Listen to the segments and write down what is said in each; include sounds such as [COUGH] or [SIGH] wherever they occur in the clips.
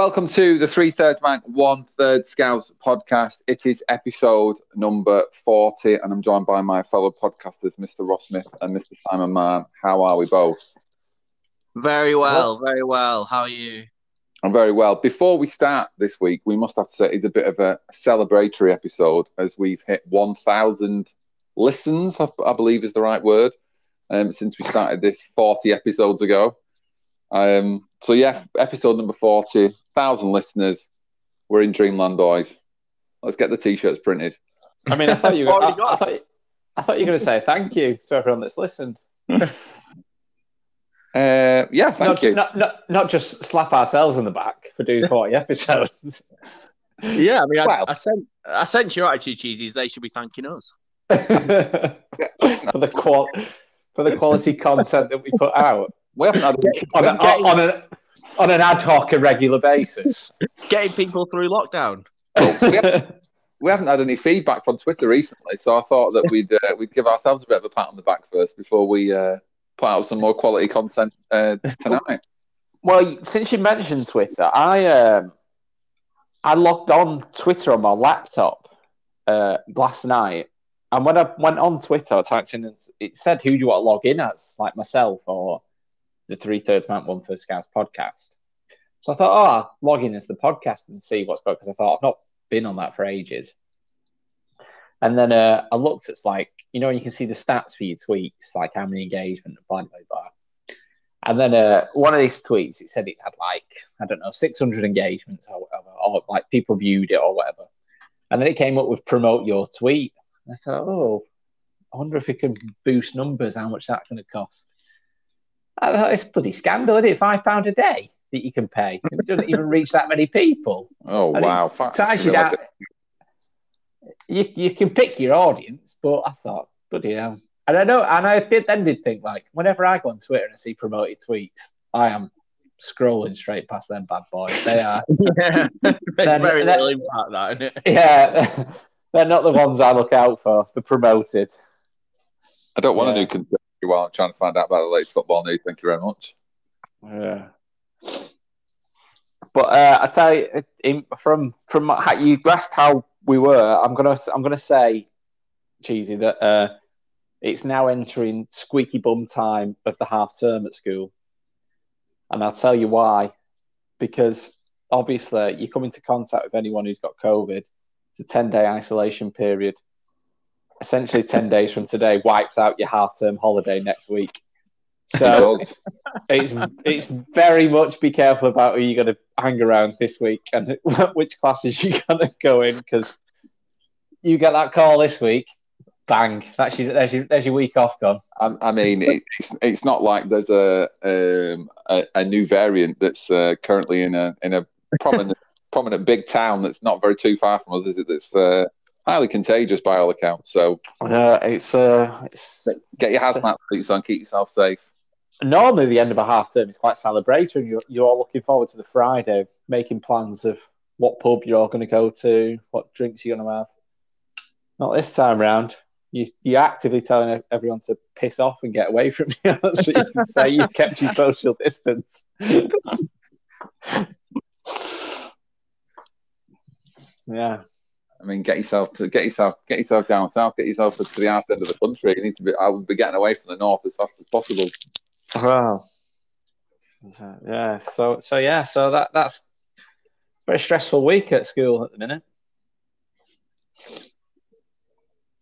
Welcome to the Three Thirds Man, One Third Scouse podcast. It is episode number 40, and I'm joined by my fellow podcasters, Mr. Ross Smith and Mr. Simon Mann. How are we both? Very well, very well. How are you? I'm very well. Before we start this week, we must have to say it's a bit of a celebratory episode as we've hit 1,000 listens, I, I believe is the right word, um, since we started this 40 episodes ago. Um, so yeah, episode number 40, 1,000 listeners. We're in Dreamland, boys. Let's get the t-shirts printed. I mean, I thought you. [LAUGHS] Were, I, I, thought, I thought you were going to say thank you to everyone that's listened. [LAUGHS] Uh, yeah, thank not, you. Not, not, not just slap ourselves in the back for doing 40 episodes. [LAUGHS] Yeah, I mean, Well- I, I sent I sent your attitude cheesies. They should be thanking us. for the qual for the quality content that we put out we haven't had on, a, on, an, on an ad hoc irregular basis. Getting people through lockdown. we, haven't, we haven't had any feedback from Twitter recently, so I thought that we'd uh, we'd give ourselves a bit of a pat on the back first before we uh, put out some more quality content uh, tonight. Well, since you mentioned Twitter, I um, I logged on Twitter on my laptop uh, last night, and when I went on Twitter, I typed in it said, "Who do you want to log in as?" Like myself or the Three Thirds Man One First Scouse podcast. So I thought, oh, log in as the podcast and see what's going because I thought I've not been on that for ages. And then uh, I looked at like you know you can see the stats for your tweets, like how many engagement and blah blah blah. And then uh, one of these tweets, it said it had like, I don't know, 600 engagements or whatever, or like people viewed it or whatever. And then it came up with promote your tweet. And I thought, oh, I wonder if it can boost numbers, how much that's going to cost. I thought it's bloody scandal, isn't it? Five pound a day that you can pay. It doesn't even reach that many people. Oh I wow! It ties you down. You, you can pick your audience, but I thought, bloody hell. And I know, and I did, then did think like, whenever I go on Twitter and I see promoted tweets, I am scrolling straight past them bad boys. They are, [LAUGHS] Yeah, Then- very then- little impact that, isn't it? yeah, [LAUGHS] they're not the ones I look out for. The promoted. I don't want Yeah. to do conspiracy while I'm trying to find out about the latest football news. Thank you very much. Yeah. But uh, I tell you, from from how you asked how we were, I'm gonna I'm gonna say, cheesy that uh, it's now entering squeaky bum time of the half term at school, and I'll tell you why. Because obviously, you come into contact with anyone who's got COVID. It's a ten day isolation period. Essentially, ten days from today wipes out your half term holiday next week. So [LAUGHS] it's it's very much be careful about who you're going to hang around this week and [LAUGHS] which classes you're going to go in because you get that call this week, bang, that's your there's your there's your week off gone. I, I mean, it, it's it's not like there's a um, a, a new variant that's uh, currently in a in a prominent [LAUGHS] prominent big town that's not very too far from us, is it? That's uh, highly contagious by all accounts. So Uh, it's uh, it's get your hazmat suits on, keep yourself safe. normally the end of a half term is quite celebratory. You're you're all looking forward to the Friday, making plans of what pub you're all going to go to, what drinks you're going to have. Not this time round. You, you're actively telling everyone to piss off and get away from you, [LAUGHS] so you can say you've kept your social distance. [LAUGHS] yeah, I mean, get yourself to get yourself get yourself down south, get yourself to, the arse end of the country. You need to be. I would be getting away from the north as fast as possible. well, yeah. So, so yeah. So that that's a very stressful week at school at the minute.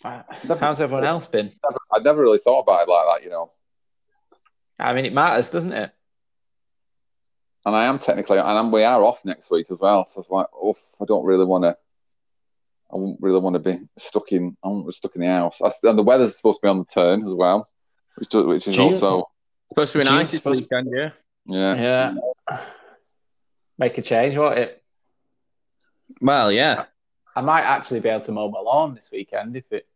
Uh, How's everyone else been? I never really thought about it like that, you know. I mean, it matters, doesn't it? And I am technically, and I'm, we are off next week as well. So it's like, oh, I don't really want to. I wouldn't really want to be stuck in. I won't be stuck in the house. I, and the weather's supposed to be on the turn as well, which do, which is Gee. also Supposed to be nice this weekend, yeah. yeah. Yeah. Make a change, won't it? Well, yeah. I might actually be able to mow my lawn this weekend if it.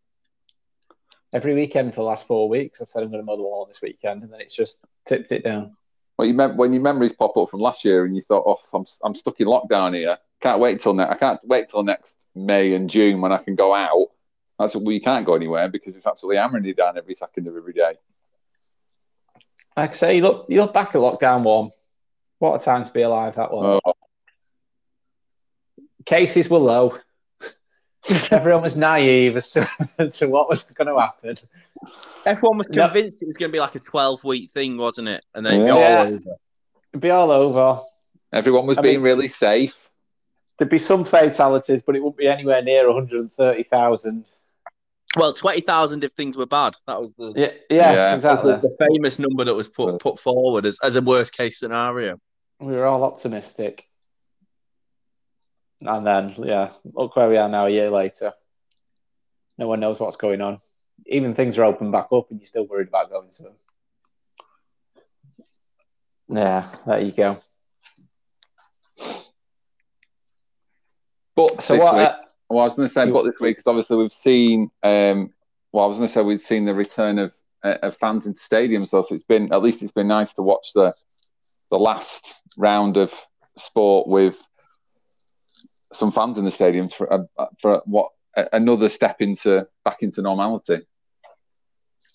Every weekend for the last four weeks, I've said I'm going to mow the lawn this weekend, and then it's just tipped it down. When you mem- when your memories pop up from last year, and you thought, oh, I'm I'm stuck in lockdown here. Can't wait until ne- I can't wait till next May and June when I can go out. That's we can't go anywhere because it's absolutely hammering you down every second of every day. Like I say, you look, you look back at lockdown one. What a time to be alive that was. Oh, cases were low. [LAUGHS] Everyone was naive as to, [LAUGHS] to what was going to happen. Everyone was No. convinced it was going to be like a 12 week thing, wasn't it? And then it'd be Yeah. all over. It'd be all over. Everyone was I being mean- really safe. There'd be some fatalities, but it wouldn't be anywhere near 130,000. Well, 20,000 if things were bad. That was the, Yeah, yeah, Yeah. exactly. the, the famous number that was put, put forward as, as a worst case scenario. We were all optimistic. And then, yeah, look where we are now a year later. No one knows what's going on. Even things are open back up and you're still worried about going to them. Yeah, there you go. But So what? week, Uh, well, I was going to say, but this week, because obviously we've seen. Um, well, I was going to say we've seen the return of, uh, of fans into stadiums, so it's been at least it's been nice to watch the the last round of sport with some fans in the stadiums for uh, for what another step into back into normality.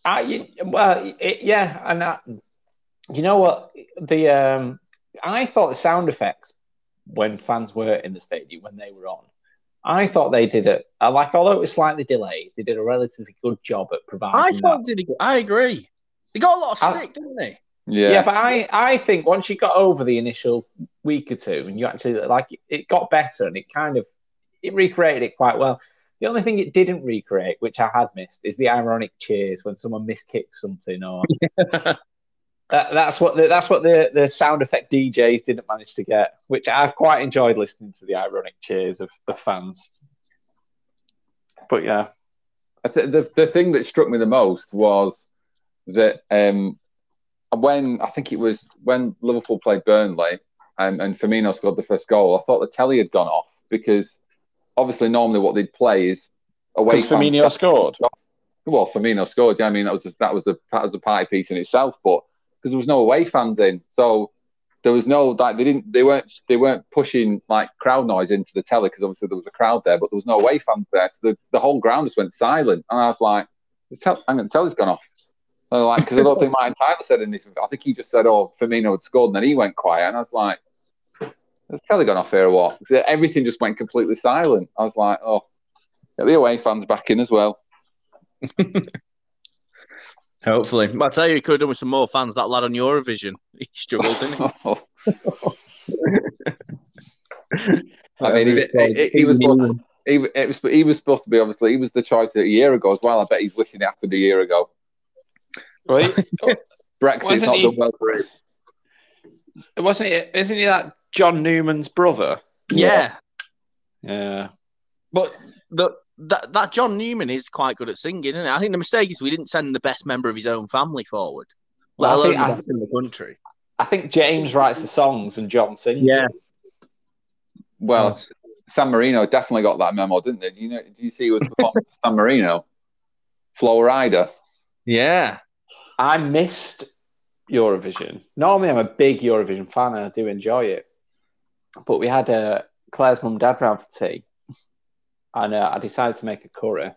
I, well, it, yeah, and I, you know what? The um, I thought the sound effects when fans were in the stadium when they were on, I thought they did it. Like, although it was slightly delayed, they did a relatively good job at providing. I that. thought did he, I agree. They got a lot of I- stick, didn't they? Yeah, Yeah. but I, I think once you got over the initial week or two, and you actually like it got better, and it kind of it recreated it quite well. The only thing it didn't recreate, which I had missed, is the ironic cheers when someone miskicks something, or [LAUGHS] that, that's what the, that's what the the sound effect DJs didn't manage to get. Which I've quite enjoyed listening to the ironic cheers of, of fans. But yeah, I th- the the thing that struck me the most was that um, when I think it was when Liverpool played Burnley and, and Firmino scored the first goal, I thought the telly had gone off because obviously normally what they'd play is away because fans Firmino scored. well, Firmino scored. Yeah, I mean that was a, that was a that was a party piece in itself, but because there was no away fans in, so there was no like they didn't they weren't they weren't pushing like crowd noise into the telly because obviously there was a crowd there, but there was no away fans there, so the, the whole ground just went silent, and I was like, the tel- hang on, the telly's gone off. And like because I don't think Martin Tyler said anything. I think he just said, "Oh, Firmino had scored," and then he went quiet, and I was like, "Has the telly gone off here or what?" everything just went completely silent. I was like, "Oh, get the away fans back in as well." [LAUGHS] Hopefully. But I tell you, he could have done with some more fans. That lad on Eurovision, [LAUGHS] he struggled, didn't he? [LAUGHS] [LAUGHS] I mean, he, he, he was he, was he was supposed to be obviously he was the choice a year ago as well. I bet he's wishing it happened a year ago. Right? Brexit's Wasn't not he- done well for him. Wasn't it? Isn't he that John Newman's brother? yeah. Yeah. But the, that, that John Newman is quite good at singing, isn't it? I think the mistake is we didn't send the best member of his own family forward, let Well, I think- the I- in the country. I think James writes the songs and John sings. Yeah. them. Well, San Marino definitely got that memo, didn't they? Do you know? Do you see who was performing for San Marino? Flo Rida. Yeah. I missed Eurovision. Normally, I'm a big Eurovision fan and I do enjoy it. But we had uh, Claire's mum and dad round for tea, and uh, I decided to make a curry.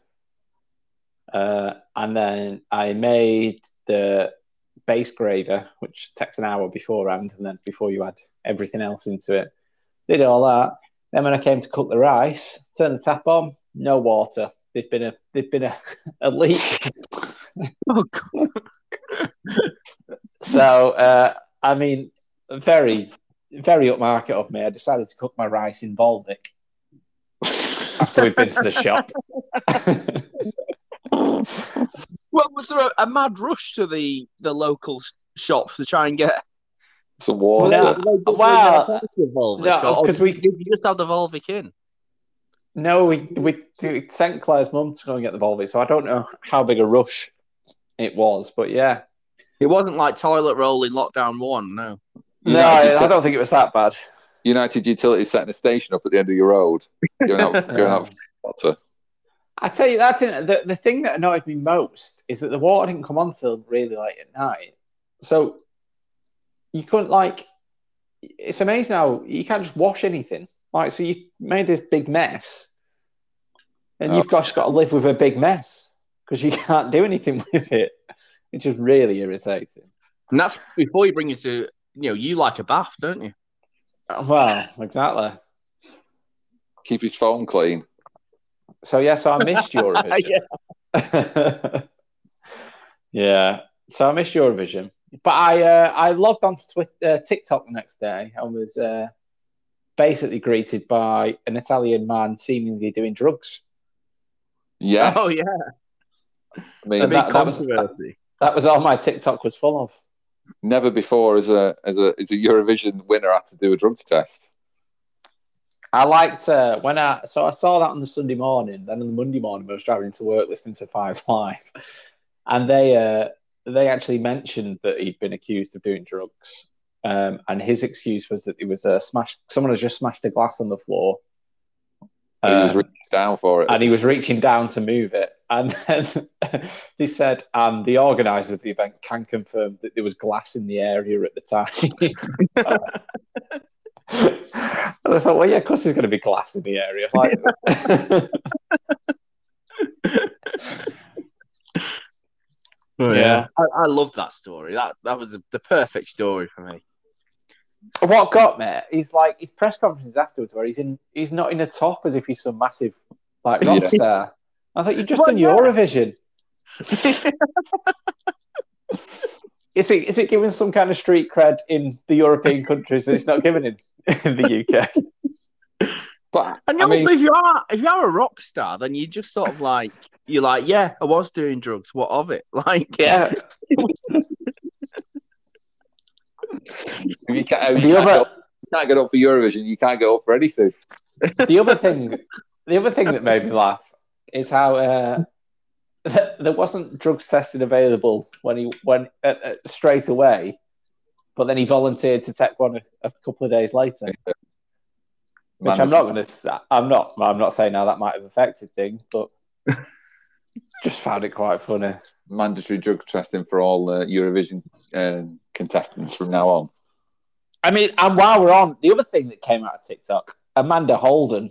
Uh, and then I made the base gravy, which takes an hour beforehand, and then before you add everything else into it. Did all that. Then when I came to cook the rice, turned the tap on, no water. There'd been a there'd been a, [LAUGHS] a leak. [LAUGHS] Oh, God. So, uh, I mean, very, very upmarket of me. I decided to cook my rice in Volvic after we'd been to the shop. [LAUGHS] Well, was there a, a mad rush to the, the local shops to try and get Some water. No. well, Volvic? no, or 'cause we- did you just have the Volvic in? no, we, we we sent Claire's mum to go and get the Volvic, so I don't know how big a rush it was, but yeah. It wasn't like toilet roll in lockdown one, no. No, United, I, I don't think it was that bad. United Utilities setting a station up at the end of your road. Giving out, [LAUGHS] giving out free water. I tell you that didn't, the the thing that annoyed me most is that the water didn't come on till really late at night. So you couldn't like. It's amazing how you can't just wash anything. Like, so you made this big mess, and Oh. you've got, just got to live with a big mess because you [LAUGHS] can't do anything [LAUGHS] with it, It's just really irritating. And that's before you bring it to, you know, you like a bath, don't you? Well, exactly. Keep his phone clean. So yeah, so I missed Eurovision. [LAUGHS] Yeah. [LAUGHS] yeah. So I missed Eurovision, but I uh, I logged onto Twitter, uh, TikTok the next day and was uh, basically greeted by an Italian man seemingly doing drugs. Yeah. Oh yeah, I mean, a And big that- that was- controversy. That was all my TikTok was full of. Never before as a as a as a Eurovision winner had to do a drugs test. I liked uh, when I so I saw that on the Sunday morning. Then on the Monday morning, I was driving to work listening to Five [LAUGHS] Live, and they uh, they actually mentioned that he'd been accused of doing drugs. Um, and his excuse was that it was a smash. Someone has just smashed a glass on the floor, he was Uh, reaching down for it. and he was reaching down to move it. And then [LAUGHS] they said, and the organizer of the event can confirm that there was glass in the area at the time. [LAUGHS] and I thought, well, yeah, of course there's going to be glass in the area. [LAUGHS] Like, Yeah. I, I love that story. That that was the, the perfect story for me. What got me is like his press conferences afterwards, where he's in, he's not in a top as if he's some massive like rock star. I thought you've just done yeah. Eurovision. [LAUGHS] Is it is it giving some kind of street cred in the European countries that it's not given in, in the UK? [LAUGHS] but And I mean, also, if you are if you are a rock star, then you just sort of like you're like, yeah, I was doing drugs. What of it? [LAUGHS] Like, Yeah. If you can't, you can't, other- go, you can't get up for Eurovision. You can't get up for anything. The other thing, the other thing that made me laugh is how uh, [LAUGHS] there wasn't drugs tested available when he went uh, uh, straight away, but then he volunteered to take one a, a couple of days later. Which I'm not going to. I'm not. I'm not saying how that might have affected things, but [LAUGHS] just found it quite funny. mandatory drug testing for all uh, Eurovision uh, contestants from now on. I mean, and while we're on, the other thing that came out of TikTok, Amanda Holden.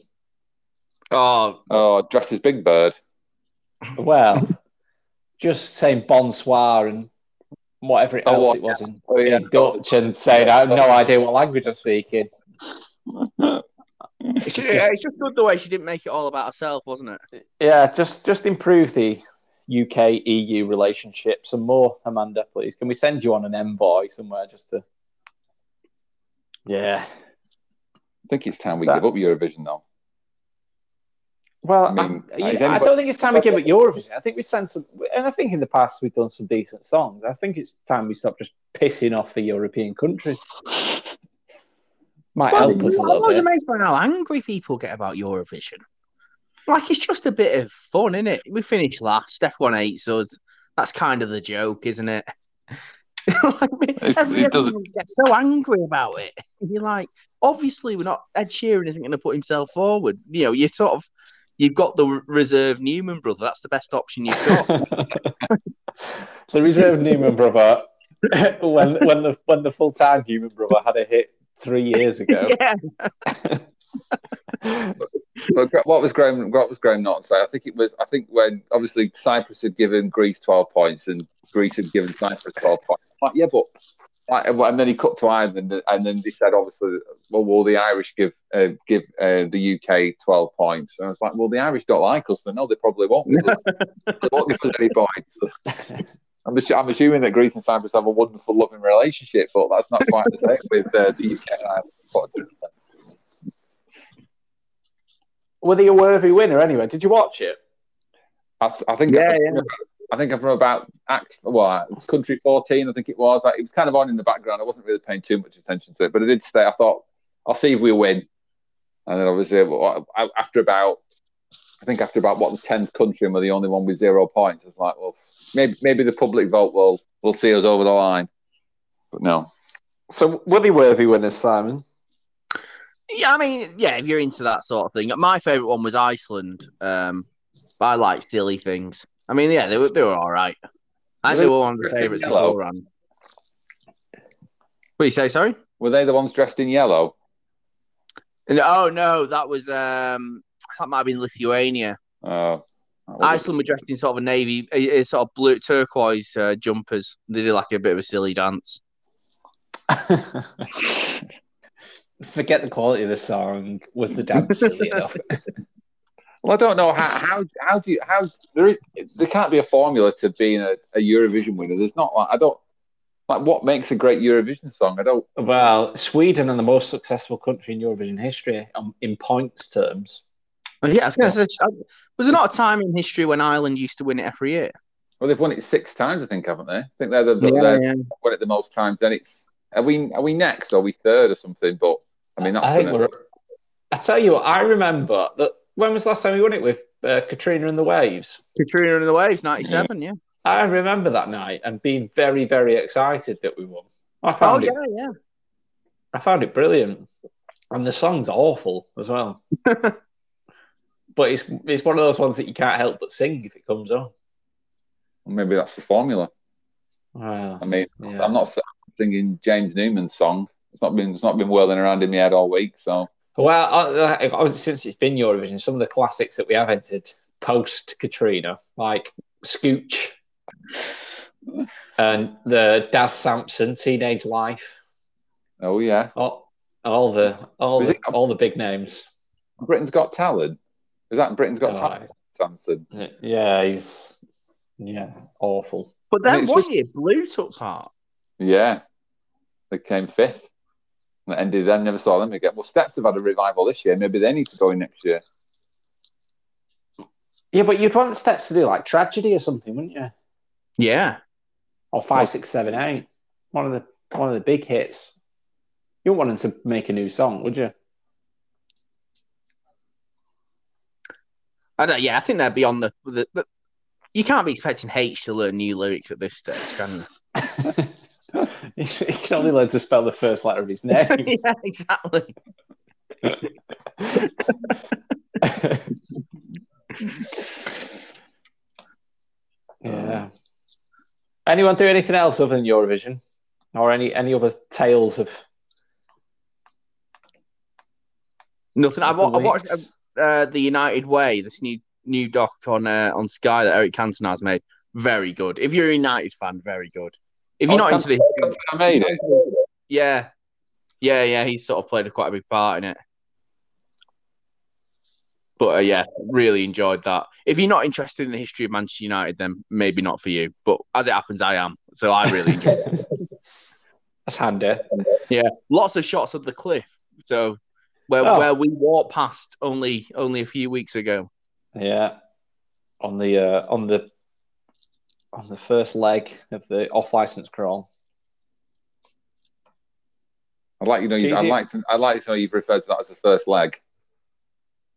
oh, Oh, dressed as Big Bird. Well, just saying bonsoir and whatever Oh, else what? it was in, Oh, yeah. in Dutch and saying, I have no idea what language I'm speaking. it's just, it's just good the way she didn't make it all about herself, wasn't it? Yeah, just just improve the UK EU relationship some more, Amanda, please. Can we send you on an envoy somewhere just to? Yeah. I think it's time we So- give up Eurovision now. Well, I I, mean, you- is I don't think it's time we give up Eurovision. I think we sent some, and I think in the past we've done some decent songs. I think it's time we stop just pissing off the European countries. Might Well, help us a I little was bit. amazed by how angry people get about Eurovision. Like it's just a bit of fun, isn't it? We finished last. F1 hates us. That's kind of the joke, isn't it? [LAUGHS] like, every, it doesn't- everyone gets so angry about it. [LAUGHS] You're like, obviously, we're not. Ed Sheeran isn't going to put himself forward. You know, you sort of, you've got the reserve Newman brother. That's the best option you've got. [LAUGHS] the reserve Newman brother, when when the when the full time Newman brother had a hit three years ago. yeah, But what was Graham? What was Graham not say? I think it was. I think when obviously Cyprus had given Greece twelve points and Greece had given Cyprus twelve points. Like, yeah, but like, and then he cut to Ireland, and then he said obviously, well, will the Irish give uh, give uh, the UK twelve points? And I was like, well, the Irish don't like us, so no, they probably won't give us, [LAUGHS] they won't give us any points. I'm, assu- I'm assuming that Greece and Cyprus have a wonderful, loving relationship, but that's not quite the same with uh, the UK and Ireland. unfortunately. Were they a worthy winner anyway? Did you watch it? I, th- I think Yeah, I, yeah. I think I'm from about act well, it was country 14. I think it was. Like, it was kind of on in the background. I wasn't really paying too much attention to it, but I did stay. I thought I'll see if we win, and then obviously after about I think after about what the tenth country and we're the only one with zero points. It's like well maybe maybe the public vote will will see us over the line, but no. So were they worthy winners, Simon? Yeah, I mean, yeah, if you're into that sort of thing. My favourite one was Iceland. Um, but I like silly things. I mean, yeah, they were they were all right. I think they were one of the favourites yellow? beforehand. What do you say? Sorry. Were they the ones dressed in yellow? And- Oh no, that was um, that might have been Lithuania. Oh, Iceland were dressed in sort of a navy, a, a sort of blue turquoise uh, jumpers. They did like a bit of a silly dance. [LAUGHS] forget the quality of the song. Was the dance silly enough? Well, I don't know how how how do you how there is there can't be a formula to being a, a Eurovision winner. There's not like I don't like what makes a great Eurovision song. I don't. Well, Sweden are the most successful country in Eurovision history um, in points terms. Well, yeah, I was going to say, was there not a time in history when Ireland used to win it every year? Well, they've won it six times, I think, haven't they? I think they're the Yeah, they're yeah. won it the most times. Then it's are we are we next? Or are we third or something? But I mean, that's I think gonna- we're. I tell you what, I remember that. When was the last time we won it with uh, Katrina and the Waves? Katrina and the Waves, 97, yeah. I remember that night and being very, very excited that we won. I found Oh, it. yeah, yeah. I found it brilliant, and the song's awful as well. [LAUGHS] but it's it's one of those ones that you can't help but sing if it comes on. maybe that's the formula. Wow. I mean, Yeah. I'm not singing James Newman's song. It's not been it's not been whirling around in my head all week. So Well, I, I, I- since it's been Eurovision, some of the classics that we have entered post Katrina, like Scooch [SIGHS] and the Daz Sampson Teenage Life, oh yeah, all, all the all the, it- all the big names. Britain's Got Talent. Is that Britain's Got Oh, Talent? Sampson. Yeah, he's yeah awful. But I then one just- year, Blue took part. Yeah, they came fifth. And it ended then. Never saw them again. Well, Steps have had a revival this year. Maybe they need to go in next year. Yeah, but you'd want Steps to do like tragedy or something, wouldn't you? Yeah. Or five, six, seven, eight. One of the one of the big hits. You wouldn't want them to make a new song, would you? I don't, yeah, I think they'd be on the, the, the. You can't be expecting H to learn new lyrics at this stage, can [LAUGHS] [LAUGHS] he can only learn to spell the first letter of his name. [LAUGHS] yeah, exactly. [LAUGHS] yeah. Anyone do anything else other than Eurovision, or any any other tales of? Nothing. I've, of the I watched uh, the United Way, this new new doc on uh, on Sky that Eric Cantona has made. Very good. If you're a United fan, very good. If you're Oh, not into the I made it. yeah, yeah, yeah, he's sort of played a quite a big part in it. But uh, yeah, really enjoyed that. If you're not interested in the history of Manchester United, then maybe not for you. But as it happens, I am. So I really enjoyed it. [LAUGHS] That's handy. Yeah, lots of shots of the cliff. So where Oh. where we walked past only only a few weeks ago. Yeah, on the uh, on the on the first leg of the off license crawl. I'd like you know. You, I'd like to. I'd like to know you've referred to that as the first leg,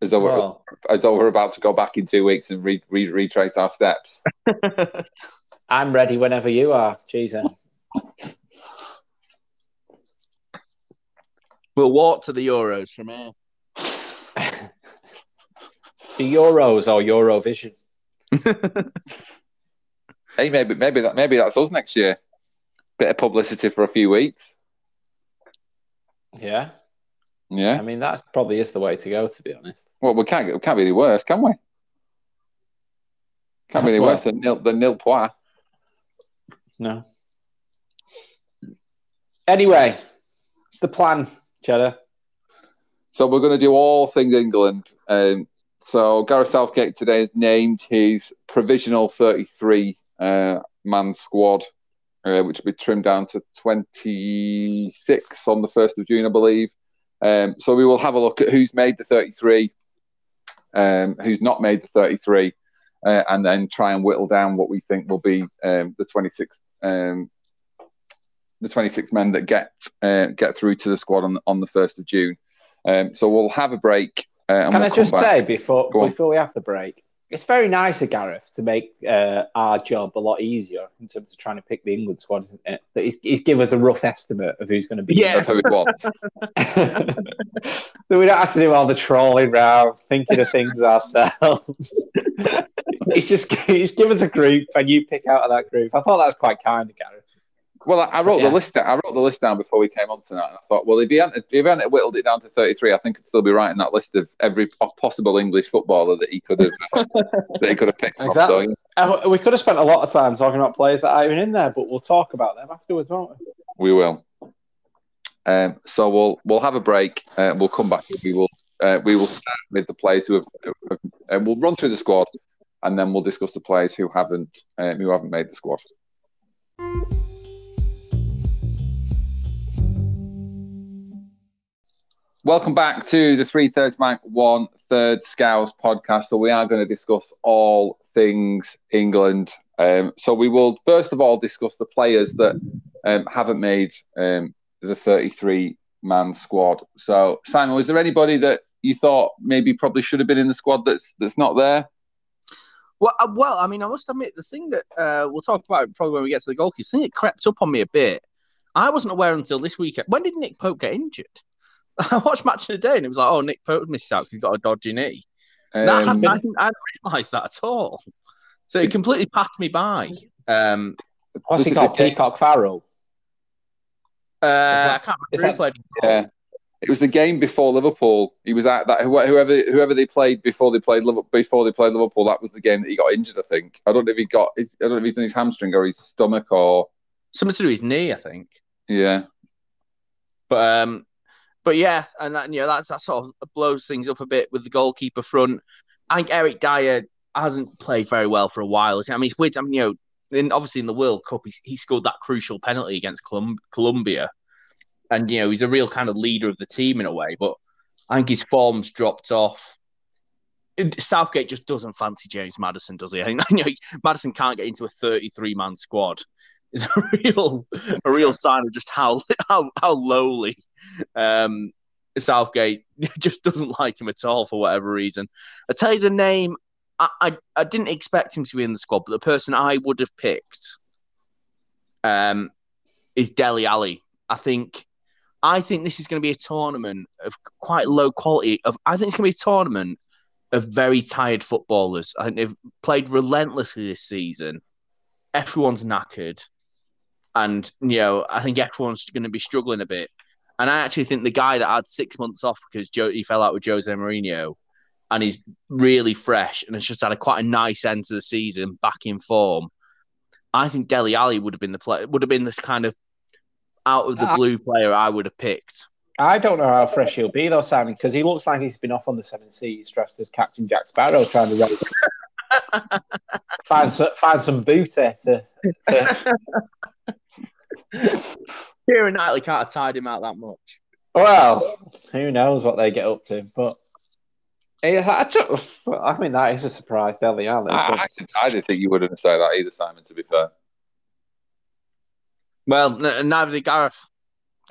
as though we're as though we're about to go back in two weeks and re, re, retrace our steps. [LAUGHS] I'm ready whenever you are, Jesus. We'll walk to the Euros from here. [LAUGHS] the Euros or Eurovision. [LAUGHS] Hey, maybe maybe that maybe that's us next year. Bit of publicity for a few weeks. Yeah, Yeah. I mean that probably is the way to go. To be honest. Well, we can't we can't be any worse, can we? Can't be any [LAUGHS] Well- worse than nil than nil point. No. Anyway, it's the plan, Cheddar. So we're going to do all things England. Um, so Gareth Southgate today has named his provisional 33 uh, man squad, uh, which will be trimmed down to 26 on the 1st of June, I believe. Um, so we will have a look at who's made the 33, um, who's not made the 33, uh, and then try and whittle down what we think will be um, the 26 um, the 26 men that get uh, get through to the squad on on the 1st of June. Um, so we'll have a break. Uh, Can we'll I just say before before we have the break, it's very nice of Gareth to make uh, our job a lot easier in terms of trying to pick the England squad, isn't it? That he's, he's given us a rough estimate of who's going to be. Yeah. Of who it was. [LAUGHS] that we don't have to do all the trolling round, thinking of things ourselves. [LAUGHS] he's just he's give us a group and you pick out of that group. I thought that was quite kind of Gareth. Well, I, I wrote Yeah. the list. Down, I wrote the list down before we came on tonight, and I thought, well, if he hadn't, if he hadn't whittled it down to thirty-three, I think it'd still be right in that list of every possible English footballer that he could have [LAUGHS] that he could have picked. Exactly. Uh, we could have spent a lot of time talking about players that aren't even in there, but we'll talk about them afterwards, won't we? we will. Um, so we'll we'll have a break. Uh, we'll come back. We will uh, we will start with the players who have, have and we'll run through the squad, and then we'll discuss the players who haven't um, who haven't made the squad. Welcome back to the Three Thirds Bank One Third Scouse podcast. So we are going to discuss all things England. Um, so we will first of all discuss the players that um, haven't made um, the 33 man squad. So Simon, was there anybody that you thought maybe probably should have been in the squad that's that's not there? Well, uh, well, I mean, I must admit the thing that uh, we'll talk about probably when we get to the goalkeeper. thing it crept up on me a bit. I wasn't aware until this weekend. When did Nick Pope get injured? [LAUGHS] I watched match of the day and it was like, oh, Nick Pope missed out because he's got a dodgy knee. Um, that I, didn't, I didn't realise that at all. So it completely passed me by. Um, What's he called? Peacock Farrell. Uh, that, I can't remember. That, yeah, it was the game before Liverpool. He was at that whoever whoever they played before they played Liverpool. Before they played Liverpool, that was the game that he got injured. I think. I don't know if he got. His, I don't know if he's done his hamstring or his stomach or something to do with his knee. I think. Yeah. But um, but yeah, and that, you know that's that sort of blows things up a bit with the goalkeeper front. I think Eric Dier hasn't played very well for a while. I mean, it's weird. I mean, you know, in, obviously in the World Cup, he, he scored that crucial penalty against Colum- Colombia, and you know he's a real kind of leader of the team in a way. But I think his form's dropped off. Southgate just doesn't fancy James Maddison, does he? I think [LAUGHS] you know, Maddison can't get into a 33 man squad. It's a [LAUGHS] real a real sign of just how how how lowly um, Southgate [LAUGHS] just doesn't like him at all for whatever reason. I tell you the name. I, I, I didn't expect him to be in the squad, but the person I would have picked um, is Dele Alli. I think I think this is going to be a tournament of quite low quality. Of I think it's going to be a tournament of very tired footballers. I think they've played relentlessly this season. Everyone's knackered, and you know I think everyone's going to be struggling a bit. And I actually think the guy that had six months off because Joe, he fell out with Jose Mourinho, and he's really fresh and has just had a quite a nice end to the season, back in form. I think Dele Alli would have been the play, would have been this kind of out of the uh, blue player I would have picked. I don't know how fresh he'll be though, Simon, because he looks like he's been off on the seven seas dressed as Captain Jack Sparrow, trying to raise, [LAUGHS] find some, find some booty to. to... [LAUGHS] [LAUGHS] Keira Knightley can't have tied him out that much. Well, who knows what they get up to, but. I, I mean, that is a surprise, Dele Alli. I, I, I didn't think you wouldn't say that either, Simon. To be fair, well, n- neither did Gareth.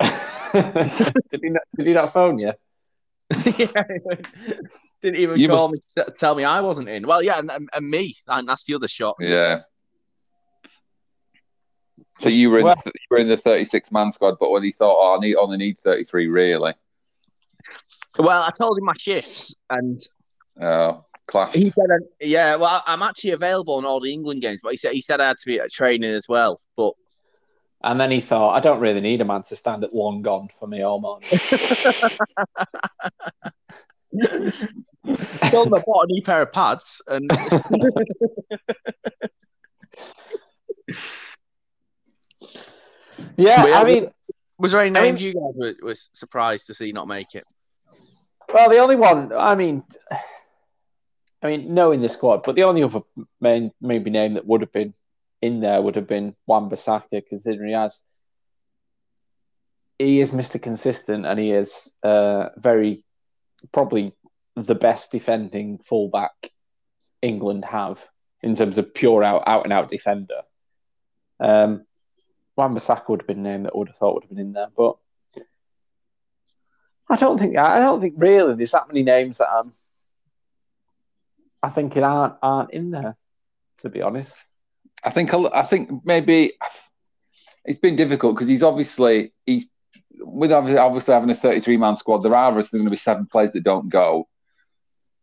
[LAUGHS] did he not? Did he not phone you? yeah, [LAUGHS] didn't even you call must... me to tell me I wasn't in. Well, yeah, and, and me, and that's the other shot. Yeah. So you were in well, the, you were in the thirty six man squad, but when he thought, oh, I need only need thirty three, really. Well, I told him my shifts, and oh, clash. He said, um, "Yeah, well, I'm actually available on all the England games, but he said he said I had to be at training as well." But and then he thought, I don't really need a man to stand at long gone for me all morning. [LAUGHS] Told him I bought a new pair of pads and. [LAUGHS] [LAUGHS] yeah, I mean, was there any names I mean, you guys were, were surprised to see not make it? Well, the only one, I mean, I mean, knowing the squad, but the only other main maybe name that would have been in there would have been Wan-Bissaka, considering he has he is Mr. Consistent and he is uh, very probably the best defending fullback England have in terms of pure out out and out defender. Um, Wan-Bissaka would have been a name that I would have thought would have been in there, but I don't think I don't think really there's that many names that I'm I think it aren't aren't in there, to be honest. I think I think maybe it's been difficult because he's obviously he with obviously having a 33 man squad, there are obviously going to be seven players that don't go.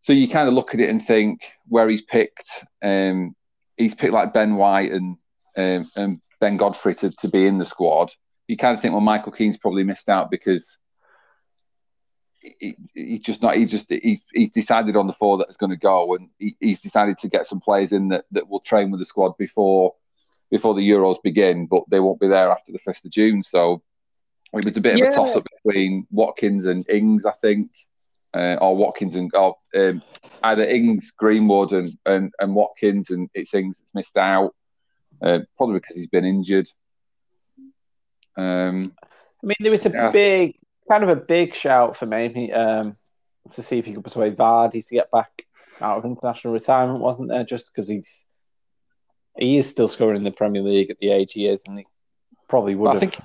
So you kind of look at it and think where he's picked. Um, he's picked like Ben White and um, and Ben Godfrey to, to be in the squad. You kind of think, well, Michael Keane's probably missed out because he, he's just not. He just he's he's decided on the four that is going to go, and he, he's decided to get some players in that, that will train with the squad before before the Euros begin, but they won't be there after the first of June. So It was a bit of a toss up between Watkins and Ings, I think, uh, or Watkins and or, um, either Ings, Greenwood, and, and and Watkins, and it's Ings that's missed out, uh, probably because he's been injured. Um, I mean, there was a Yeah. big, kind of a big shout for maybe um, to see if he could persuade Vardy to get back out of international retirement, wasn't there? Just because he's he is still scoring in the Premier League at the age he is, and he probably would I have. think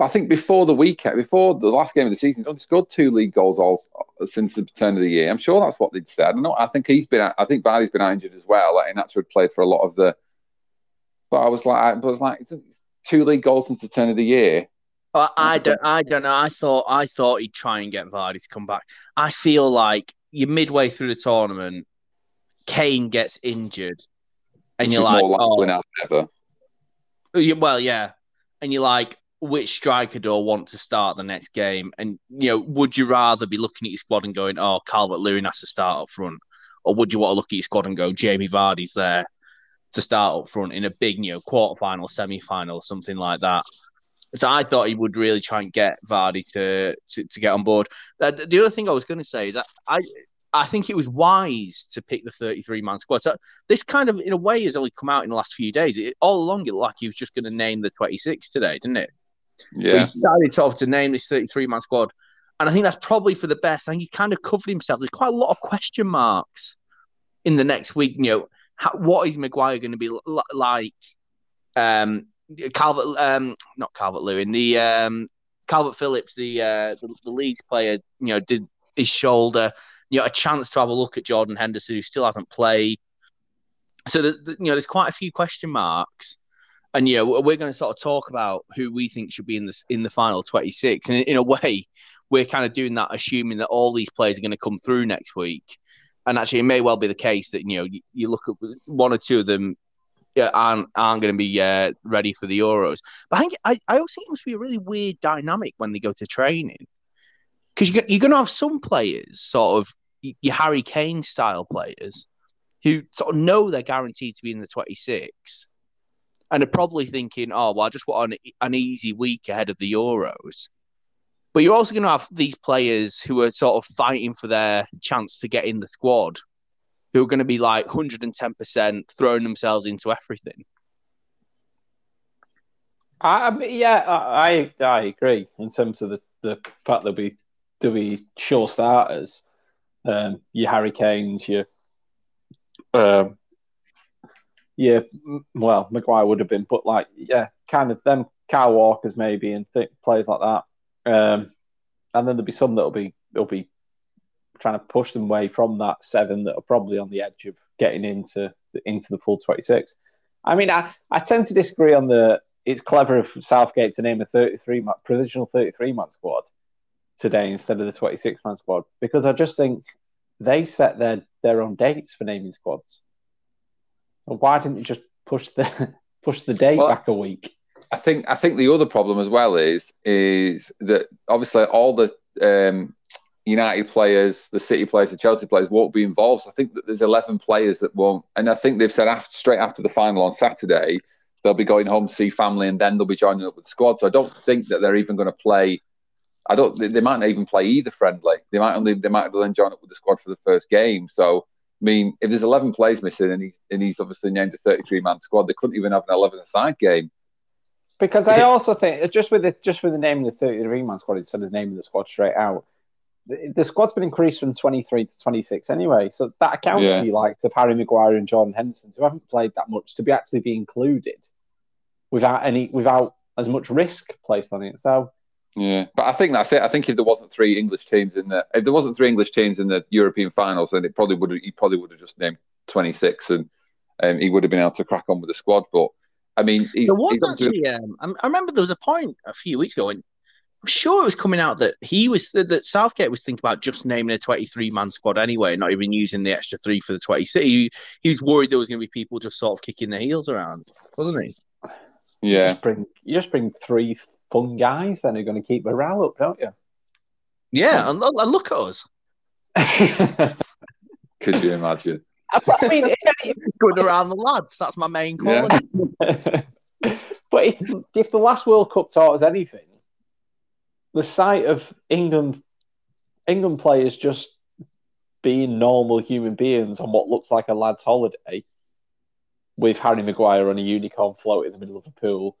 I think before the weekend, before the last game of the season, he's only scored two league goals all since the turn of the year. I'm sure that's what they'd said. I know. I think he's been. I think Vardy's been injured as well. Like, and that's played for a lot of the. But I was like, but I was like, it's two league goals since the turn of the year. I, I don't. I don't know. I thought. I thought he'd try and get Vardy to come back. I feel like you're midway through the tournament. Kane gets injured, and which you're like, oh, ever. well, yeah, and you're like, which striker do I want to start the next game? And you know, would you rather be looking at your squad and going, oh, Calvert Lewin has to start up front, or would you want to look at your squad and go, Jamie Vardy's there to start up front in a big, you know, quarter final, semi final, something like that? So I thought he would really try and get Vardy to to, to get on board. Uh, the other thing I was going to say is that I I think it was wise to pick the 33 man squad. So this kind of, in a way, has only come out in the last few days. It, all along, it looked like he was just going to name the 26 today, didn't it? But Yeah, he decided sort of to name this 33 man squad. And I think that's probably for the best. I think he kind of covered himself. There's quite a lot of question marks in the next week. You know, how, what is Maguire going to be l- like? Um, Calvert, um, not Calvert Lewin, the um, Calvert Phillips, the, uh, the the Leeds player, you know, did his shoulder. You know, a chance to have a look at Jordan Henderson, who still hasn't played. So, the, the- you know, there's quite a few question marks and you know we're going to sort of talk about who we think should be in the in the final 26 and in a way we're kind of doing that assuming that all these players are going to come through next week and actually it may well be the case that you know you, you look at one or two of them yeah, aren't aren't going to be uh, ready for the euros but i think I, I also think it must be a really weird dynamic when they go to training because you, you're going to have some players sort of your harry kane style players who sort of know they're guaranteed to be in the 26 and are probably thinking, oh, well, I just want an, an easy week ahead of the Euros. But you're also going to have these players who are sort of fighting for their chance to get in the squad, who are going to be like 110% throwing themselves into everything. I, I mean, yeah, I, I I agree in terms of the, the fact there'll be there'll be sure starters. Um, your Harry Kane's, your um, yeah, well, Maguire would have been, but like, yeah, kind of them Kyle Walkers maybe and th- players like that. Um, and then there'll be some that'll be they'll be trying to push them away from that seven that are probably on the edge of getting into the, into the full twenty six. I mean, I, I tend to disagree on the. It's clever of Southgate to name a thirty-three man, provisional thirty-three man squad today instead of the twenty-six man squad because I just think they set their their own dates for naming squads. Why didn't you just push the [LAUGHS] push the date Well, back a week? I think I think the other problem as well is is that obviously all the um, United players, the City players, the Chelsea players won't be involved. So I think that there's 11 players that won't, and I think they've said after straight after the final on Saturday they'll be going home to see family and then they'll be joining up with the squad. So I don't think that they're even going to play. I don't. They, they might not even play either friendly. They might only. They might then join up with the squad for the first game. So I mean, if there's 11 players missing and he's and he's obviously named a 33 man squad, they couldn't even have an 11 side game. Because I also think just with the just with the name of the thirty-three man squad instead of naming the squad straight out, the, the squad's been increased from twenty-three to twenty-six anyway. So that accounts Yeah. for you like to Harry Maguire and Jordan Henderson who haven't played that much to be actually be included without any without as much risk placed on it. So Yeah, but I think that's it. I think if there wasn't three English teams in the, if there wasn't three English teams in the European finals, then it probably would. He probably would have just named twenty six, and um, he would have been able to crack on with the squad. But I mean, he's, There was he's actually, um, I I remember there was a point a few weeks ago when I'm sure it was coming out that he was that Southgate was thinking about just naming a 23 man squad anyway, not even using the extra three for the 26. He, he was worried there was going to be people just sort of kicking their heels around, wasn't he? you yeah, just bring you just bring three fun guys then who are going to keep morale up, don't you? Yeah, and, look- and look at us, [LAUGHS] could you imagine? I mean, if, good around the lads. That's my main Yeah. [LAUGHS] but if, if the last World Cup taught us anything, the sight of England England players just being normal human beings on what looks like a lad's holiday with Harry Maguire on a unicorn float in the middle of a pool.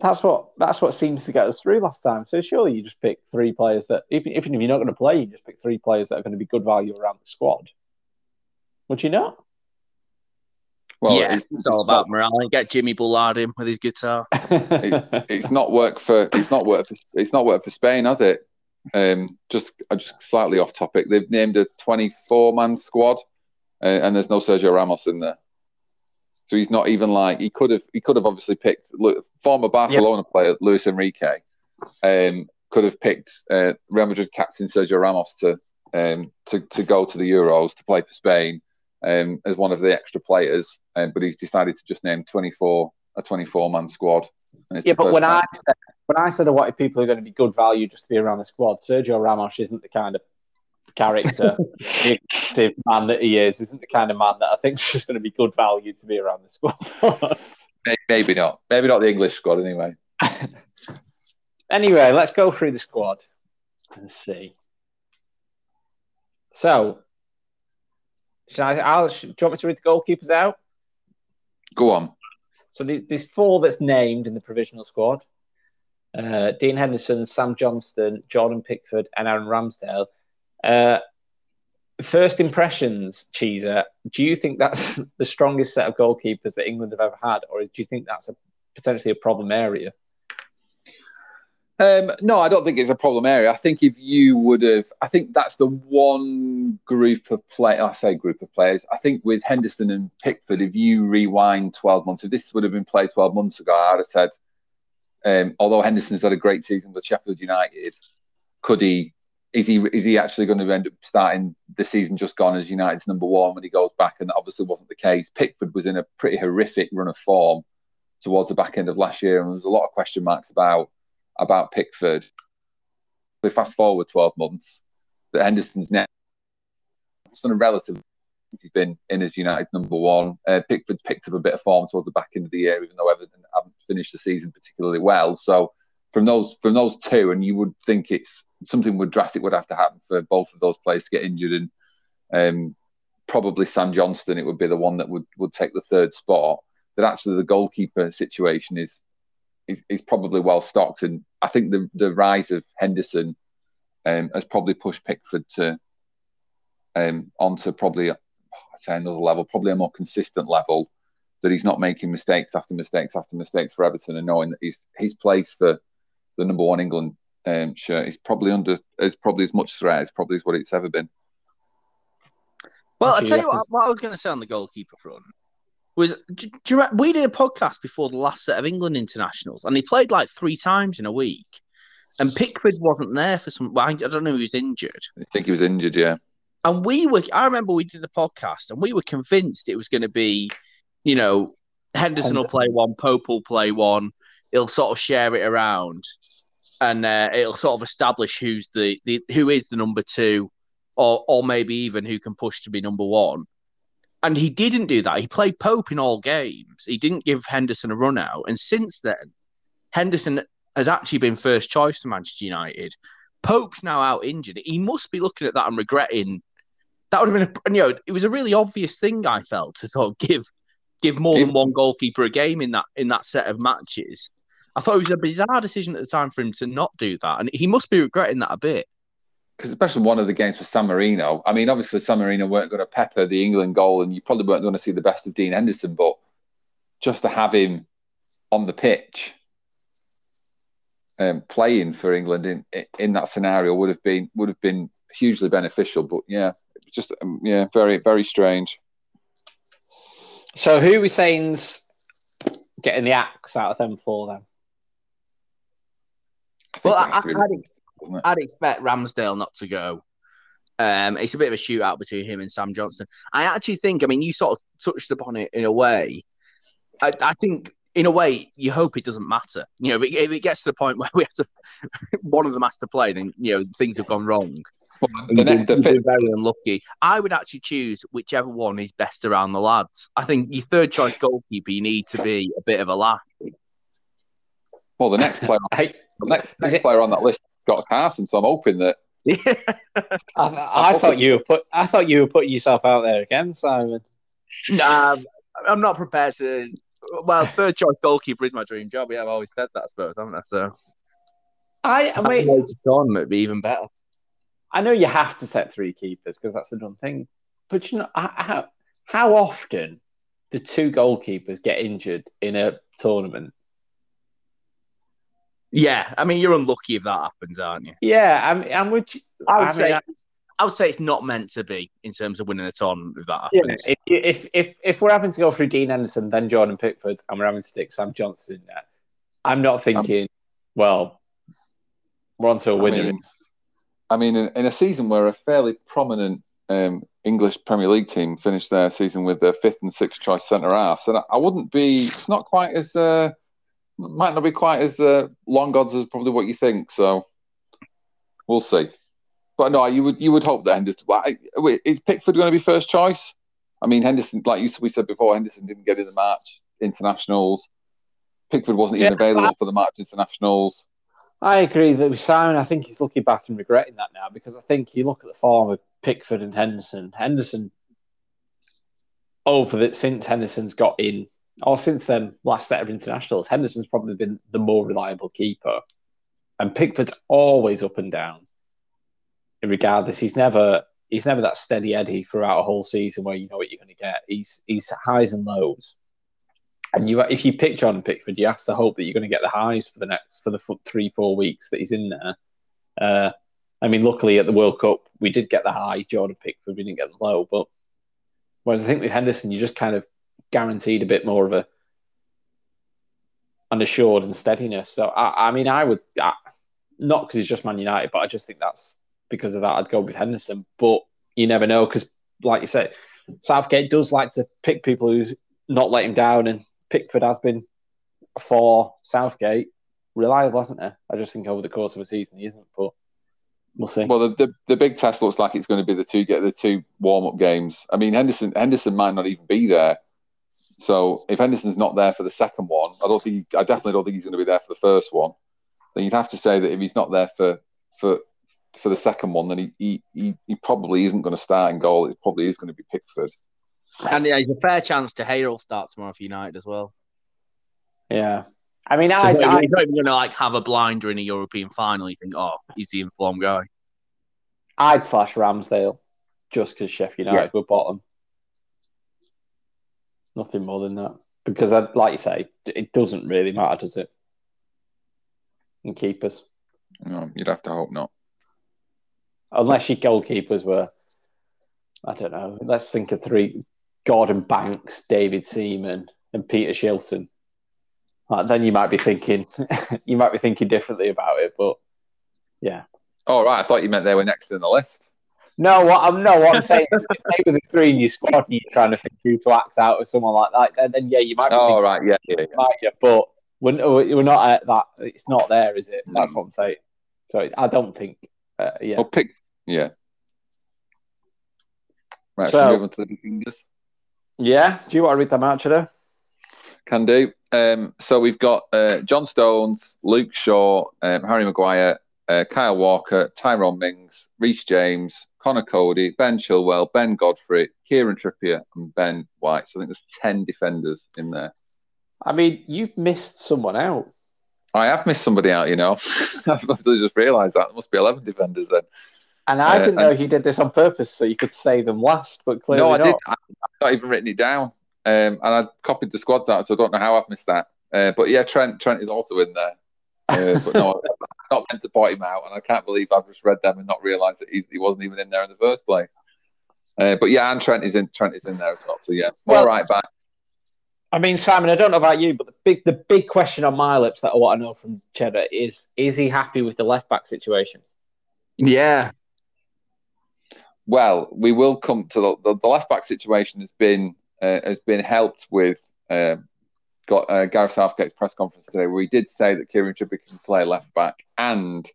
That's what that's what seems to get us through last time. So surely you just pick three players that even, even if you're not going to play, you just pick three players that are going to be good value around the squad. Would you not? Well, yeah, it's, it's all about morale. Get Jimmy Bullard in with his guitar. [LAUGHS] it, it's not work for it's not work for it's not work for Spain, has it? Um, just uh, just slightly off topic. They've named a 24 man squad, uh, and there's no Sergio Ramos in there. So he's not even like he could have. He could have obviously picked former Barcelona yep. player Luis Enrique. Um, could have picked uh, Real Madrid captain Sergio Ramos to um, to to go to the Euros to play for Spain um, as one of the extra players, um, but he's decided to just name 24 a 24 man squad. Yeah, but when I said, when I said I wanted people who are going to be good value just to be around the squad, Sergio Ramos isn't the kind of character, [LAUGHS] the man that he is, isn't the kind of man that I think is going to be good value to be around the squad. [LAUGHS] Maybe not. Maybe not the English squad anyway. [LAUGHS] anyway, let's go through the squad and see. So, should I? I'll, do you want me to read the goalkeepers out? Go on. So there's four that's named in the provisional squad. Uh, Dean Henderson, Sam Johnstone, Jordan Pickford, and Aaron Ramsdale. Uh, first impressions, Cheeser, do you think that's [LAUGHS] the strongest set of goalkeepers that England have ever had, or do you think that's a, potentially a problem area? Um, no, I don't think it's a problem area. I think if you would have, I think that's the one group of play. I say group of players. I think with Henderson and Pickford, if you rewind twelve months, if this would have been played twelve months ago, I'd have said, um, although Henderson's had a great season with Sheffield United, could he is he is he actually going to end up starting the season just gone as United's number one when he goes back? And obviously wasn't the case. Pickford was in a pretty horrific run of form towards the back end of last year, and there was a lot of question marks about about Pickford. We fast forward twelve months, that Henderson's net on a relative he's been in as United number one. Uh, Pickford's picked up a bit of form towards the back end of the year, even though Everton haven't finished the season particularly well. So from those from those two, and you would think it's something would drastic would have to happen for both of those players to get injured, and um, probably Sam Johnstone it would be the one that would would take the third spot. That actually the goalkeeper situation is is, is probably well stocked, and I think the the rise of Henderson um, has probably pushed Pickford to um, onto probably I'd say another level, probably a more consistent level. That he's not making mistakes after mistakes after mistakes for Everton, and knowing that he's his place for the number one England um, shirt is probably under is probably as much threat as probably as what it's ever been. Well, I'll tell you what, what I was going to say on the goalkeeper front was do, do you we did a podcast before the last set of England internationals, and he played like three times in a week, and Pickford wasn't there for some. Well, I don't know if he was injured. I think he was injured, yeah. And we were, I remember we did the podcast, and we were convinced it was going to be, you know, Henderson will play one, Pope will play one. He'll sort of share it around and uh, it'll sort of establish who's the, the who is the number two, or or maybe even who can push to be number one. And he didn't do that. He played Pope in all games. He didn't give Henderson a run out. And since then, Henderson has actually been first choice to Manchester United. Pope's now out injured. He must be looking at that and regretting. That would have been, a, you know, it was a really obvious thing I felt to sort of give give more than one goalkeeper a game in that in that set of matches. I thought it was a bizarre decision at the time for him to not do that, and he must be regretting that a bit. Because especially one of the games for San Marino. I mean, obviously San Marino weren't going to pepper the England goal, and you probably weren't going to see the best of Dean Henderson. But just to have him on the pitch, um, playing for England in in that scenario would have been would have been hugely beneficial. But yeah, just um, yeah, very very strange. So who are we saying's getting the axe out of them for then? well, I, would I'd expect Ramsdale not to go. Um, it's a bit of a shootout between him and Sam Johnson. I actually think, I mean, you sort of touched upon it in a way. I, I think, in a way, you hope it doesn't matter. You know, if it, if it, gets to the point [LAUGHS] where we have to, [LAUGHS] one of them has to play, then you know things have gone wrong. Well, the, next, the fit- very unlucky. I would actually choose whichever one is best around the lads. I think your third choice goalkeeper, you need to be a bit of a laugh. Well, the next player, [LAUGHS] The next, Is next player on that list got a Carson, so I'm hoping that [LAUGHS] I, I thought you were put. I thought you were putting yourself out there again, Simon. Nah, I'm not prepared to. Well, third choice goalkeeper is my dream job. Yeah, I've always said that, I suppose, haven't I? So, I, I mean, Having to tournament would be even better. I know you have to set three keepers because that's the done thing. But you know, how how often do two goalkeepers get injured in a tournament? Yeah, I mean, you're unlucky if that happens, aren't you? Yeah, I mean, and would you, I would I say, I- I would say it's not meant to be in terms of winning a tournament if that yeah, happens. if, if if if we're having to go through Dean Anderson, then Jordan Pickford, and we're having to stick Sam Johnson in there, I'm not thinking, well, we're on to a I winner. mean, I mean, in, in a season where a fairly prominent um, English Premier League team finished their season with their fifth and sixth choice centre halves, and I, I wouldn't be. It's not quite as. Uh, might not be quite as uh, long odds as probably what you think. So we'll see. But no, you would you would hope that Henderson. I- is Pickford going to be first choice? I mean, Henderson, like you we said before, Henderson didn't get in the March internationals. Pickford wasn't even Yeah, available for the March internationals. I agree that with Simon, I think he's looking back and regretting that now because I think you look at the form of Pickford and Henderson. Henderson, over that since Henderson's got in, or since then last set of internationals, Henderson's probably been the more reliable keeper, and Pickford's always up and down. Regardless, he's never he's never that steady Eddie throughout a whole season where you know what you're going to get. He's he's highs and lows. And you, if you pick Jordan Pickford, you have to hope that you're going to get the highs for the next for the three four weeks that he's in there. Uh, I mean, luckily at the World Cup we did get the high Jordan Pickford, we didn't get the low. But whereas I think with Henderson, you just kind of guaranteed a bit more of a an assured and steadiness. So I, I mean, I would I, not because he's just Man United, but I just think that's because of that. I'd go with Henderson, but you never know because, like you said, Southgate does like to pick people who not let him down, and Pickford has been for Southgate reliable, hasn't he? I just think over the course of a season he isn't, but we'll see. Well, the, the the big test looks like it's going to be the two get the two warm up games. I mean, Henderson Henderson might not even be there. So if Henderson's not there for the second one, I don't think he, I definitely don't think he's going to be there for the first one. Then you'd have to say that if he's not there for for for the second one, then he he, he, he probably isn't going to start in goal. It probably is going to be Pickford. And yeah, there's a fair chance De Gea will start tomorrow for United as well. yeah, I mean, So I, he's not I, he's not even going to like have a blinder in a European final. You think, oh, he's the informed guy. I'd slash Ramsdale just because Sheffield United were bottom. Nothing more than that. Because, I, like you say, it doesn't really matter, does it? And keepers. No, you'd have to hope not. Unless your goalkeepers were, I don't know, let's think of three Gordon Banks, David Seaman, and Peter Shilton. Like, then you might be thinking, [LAUGHS] you might be thinking differently about it. But yeah, Oh right, I thought you meant they were next in the list. No, what I'm no, what I'm saying is if they were the three in your squad and you're trying to think who to axe out or someone like that, then, then yeah, you might be Oh right, yeah, yeah, yeah. might you? But we're, we're not at that. It's not there, is it? That's Mm. what I'm saying. So I don't think. Uh, yeah. Well, pick yeah. Right, So- so, move on to the fingers. Yeah. Do you want to read them out, Cheddar? Can do. Um, so we've got uh, John Stones, Luke Shaw, um, Harry Maguire, uh, Kyle Walker, Tyrone Mings, Reece James, Conor Coady, Ben Chilwell, Ben Godfrey, Kieran Trippier, and Ben White. So I think there's 10 defenders in there. I mean, you've missed someone out. I have missed somebody out, you know. [LAUGHS] I've just realised that. There must be 11 defenders then. And I Uh, didn't know you did this on purpose so you could save them last, but clearly no, I not. did. I, I've not even written it down. Um, and I copied the squads out, so I don't know how I've missed that. Uh, but yeah, Trent Trent is also in there. Uh, but no, I'm [LAUGHS] not meant to point him out, and I can't believe I've just read them and not realised that he's, he wasn't even in there in the first place. Uh, but yeah, and Trent is in Trent is in there as well. So yeah, Well- all right back. I mean, Simon, I don't know about you, but the big the big question on my lips that I want to know from Cheddar is: Is he happy with the left back situation? Yeah. Well, we will come to the, the, the left back situation has been uh, has been helped with uh, got uh, Gareth Southgate's press conference today, where he did say that Kieran Trippier can play left back and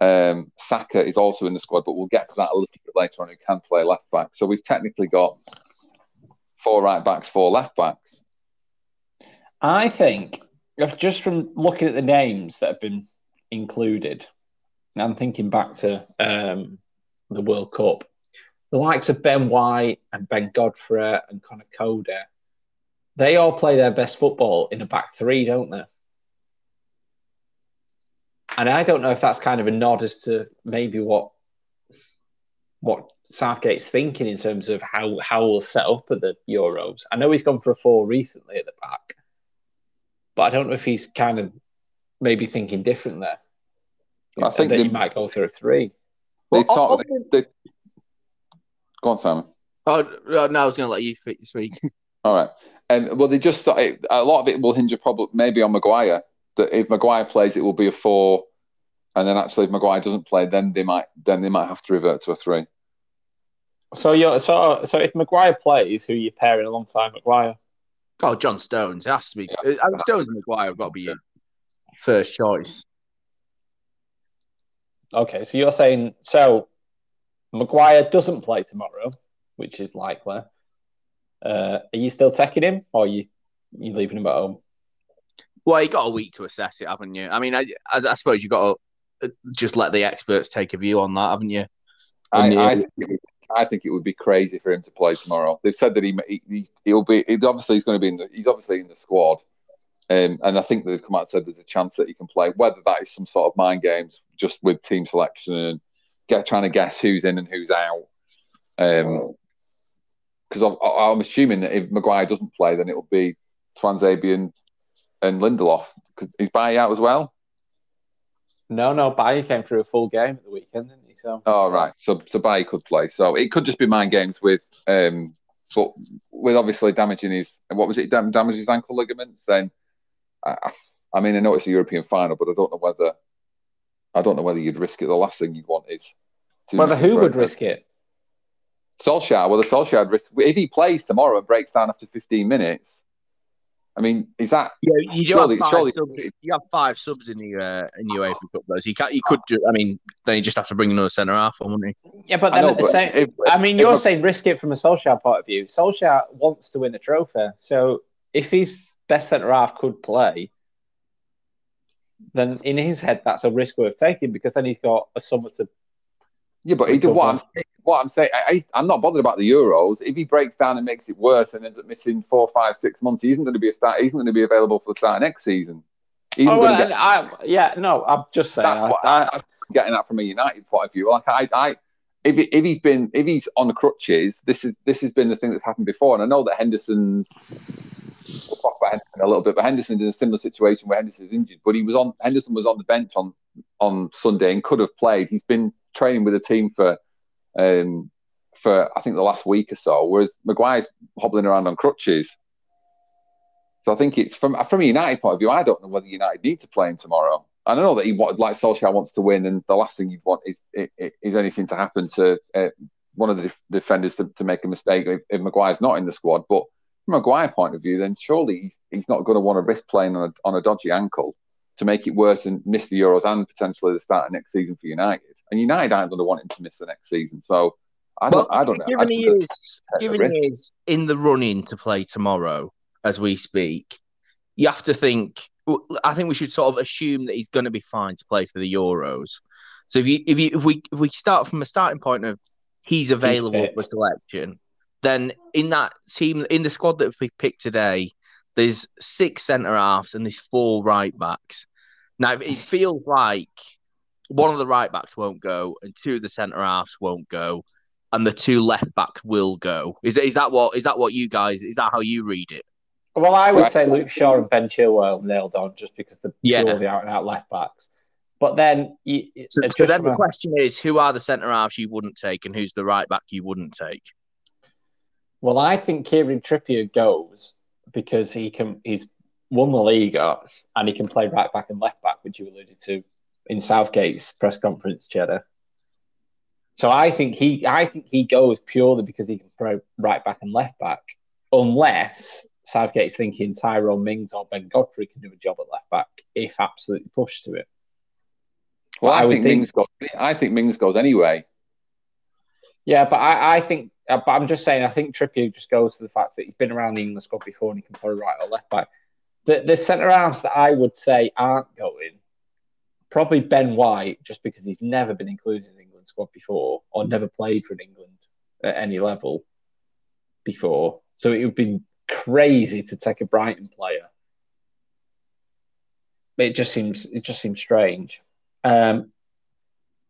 um, Saka is also in the squad, but we'll get to that a little bit later on. Who can play left back? So we've technically got four right backs, four left backs. I think just from looking at the names that have been included. I'm thinking back to um, the World Cup. The likes of Ben White and Ben Godfrey and Conor Coady, they all play their best football in a back three, don't they? And I don't know if that's kind of a nod as to maybe what what Southgate's thinking in terms of how how we'll set up at the Euros. I know he's gone for a four recently at the back, but I don't know if he's kind of maybe thinking different there. I think that they- he might go through a three. They Well, talk. of They, they... Go on, Simon. Oh no, no, I was going to let you fi- speak. All right. And well, they just thought it, a lot of it will hinge probably maybe on Maguire. That if Maguire plays, it will be a four, and then actually if Maguire doesn't play, then they might then they might have to revert to a three. So you're so so if Maguire plays, who are you pairing alongside Maguire? Oh, John Stones. It has to be. Yeah. Uh, and Stones and Maguire have got to be your first choice. Okay, so you're saying so Maguire doesn't play tomorrow, which is likely. Uh, are you still taking him, or are you you leaving him at home? Well, you got a week to assess it, haven't you? I mean, I, I, I suppose you got to uh, just let the experts take a view on that, haven't you? I, And I, think it would, I think it would be crazy for him to play tomorrow. They've said that he, he he'll be. He's obviously he's going to be in the. He's obviously in the squad, um, and I think they've come out and said there's a chance that he can play. Whether that is some sort of mind games, just with team selection and get trying to guess who's in and who's out. Um, because I'm, I'm assuming that if Maguire doesn't play, then it will be Tuanzebe and and Lindelof. Is Bailly out as well? No, no, Bailly came through a full game at the weekend, didn't he? So Oh right, so so Bailly could play. So it could just be mind games with, um, but with obviously damaging his what was it? Dam- damage his ankle ligaments. Then, I, I- mean, I know it's a European final, but I don't know whether I don't know whether you'd risk it. The last thing you'd want is to whether who would risk it? Solskjaer. Well, the Solskjaer would risk if he plays tomorrow and breaks down after 15 minutes. I mean, is that Yeah, you Surely- have five surely- subs. You have five subs in the uh, in UEFA Cup, though. So you can You could. Do, I mean, then you just have to bring another centre half, on, wouldn't you? Yeah, but then know, at the same, if- I mean, if you're a- saying risk it from a Solskjaer point of view. Solskjaer wants to win a trophy, so if his best centre half could play, then in his head that's a risk worth taking because then he's got a summer to. Yeah, but he did what I'm saying. What I'm saying, I, I'm not bothered about the Euros. If he breaks down and makes it worse and ends up missing four, five, six months, he isn't going to be a start. He isn't going to be available for the start of next season. Oh, well, get. I, yeah, no, I'm just saying. That's I- what I, am getting at from a United point of view. Like I, I, if if he's been if he's on the crutches, this is this has been the thing that's happened before. And I know that Henderson's. We'll talk about Henderson a little bit, but Henderson's in a similar situation where Henderson's injured, but he was on Henderson was on the bench on on Sunday and could have played. He's been training with the team for um for I think the last week or so, whereas Maguire's hobbling around on crutches. So I think it's from from a United point of view. I don't know whether United need to play him tomorrow. I know that he wanted, like Solskjaer wants to win, and the last thing you'd want is is anything to happen to uh, one of the def- defenders to, to make a mistake if, if Maguire's not in the squad. But from a point of view, then surely he's, he's not going to want to risk playing on a, on a dodgy ankle to make it worse and miss the Euros and potentially the start of next season for United. And United aren't going to want him to miss the next season. So I don't, I don't know. Given he is, given he is in the running to play tomorrow as we speak, you have to think. I think we should sort of assume that he's going to be fine to play for the Euros. So if you if you if we if we start from a starting point of he's available fit. for selection, then in that team in the squad that we picked today, there's six centre halves and there's four right backs. Now it feels like one of the right backs won't go and two of the centre halves won't go and the two left backs will go. Is is that what is that what you guys is that how you read it? Well, I would Right. say Luke Shaw and Ben Chilwell nailed on just because they're Yeah. purely out and out left backs. But then, you, So, so then from the a- question is, who are the centre halves you wouldn't take, and who's the right back you wouldn't take? well, I think Kieran Trippier goes because he can. He's won the league up, and he can play right back and left back, which you alluded to in Southgate's press conference, Cheddar. So I think he, I think he goes purely because he can throw right back and left back, unless Southgate's thinking Tyrone Mings or Ben Godfrey can do a job at left back if absolutely pushed to it. Well, I I, think- Mings goes. I think Mings goes anyway. Yeah, but I, I think, uh, but I'm just saying, I think Trippier just goes to the fact that he's been around the England squad before and he can play right or left back. The, the centre halves that I would say aren't going probably Ben White, just because he's never been included in England squad before or never played for England at any level before. So it would be crazy to take a Brighton player. It just seems it just seems strange. Um,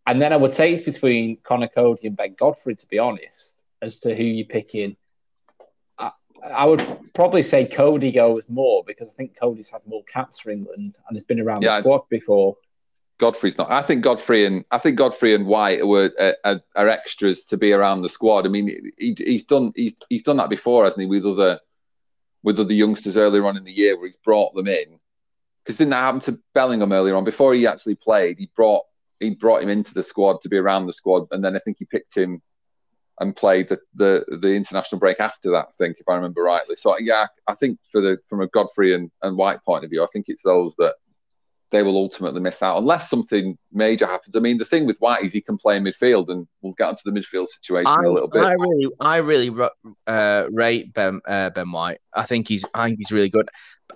and then I would say it's between Conor Coady and Ben Godfrey, to be honest, as to who you're picking. I, I would probably say Coady goes more because I think Coady's had more caps for England and has been around yeah, the squad before. Godfrey's not. I think Godfrey and I think Godfrey and White were uh, are, are extras to be around the squad. I mean, he, he's done he's he's done that before, hasn't he? With other with other youngsters earlier on in the year, where he's brought them in. Because didn't that happen to Bellingham earlier on? Before he actually played, he brought he brought him into the squad to be around the squad, and then I think he picked him and played the the, the international break after that. I think, if I remember rightly. So yeah, I think for the from a Godfrey and, and White point of view, I think it's those that they will ultimately miss out unless something major happens. I mean, the thing with White is he can play in midfield, and we'll get onto the midfield situation I, a little bit. I really, I really uh, rate Ben uh, Ben White. I think he's, I think he's really good.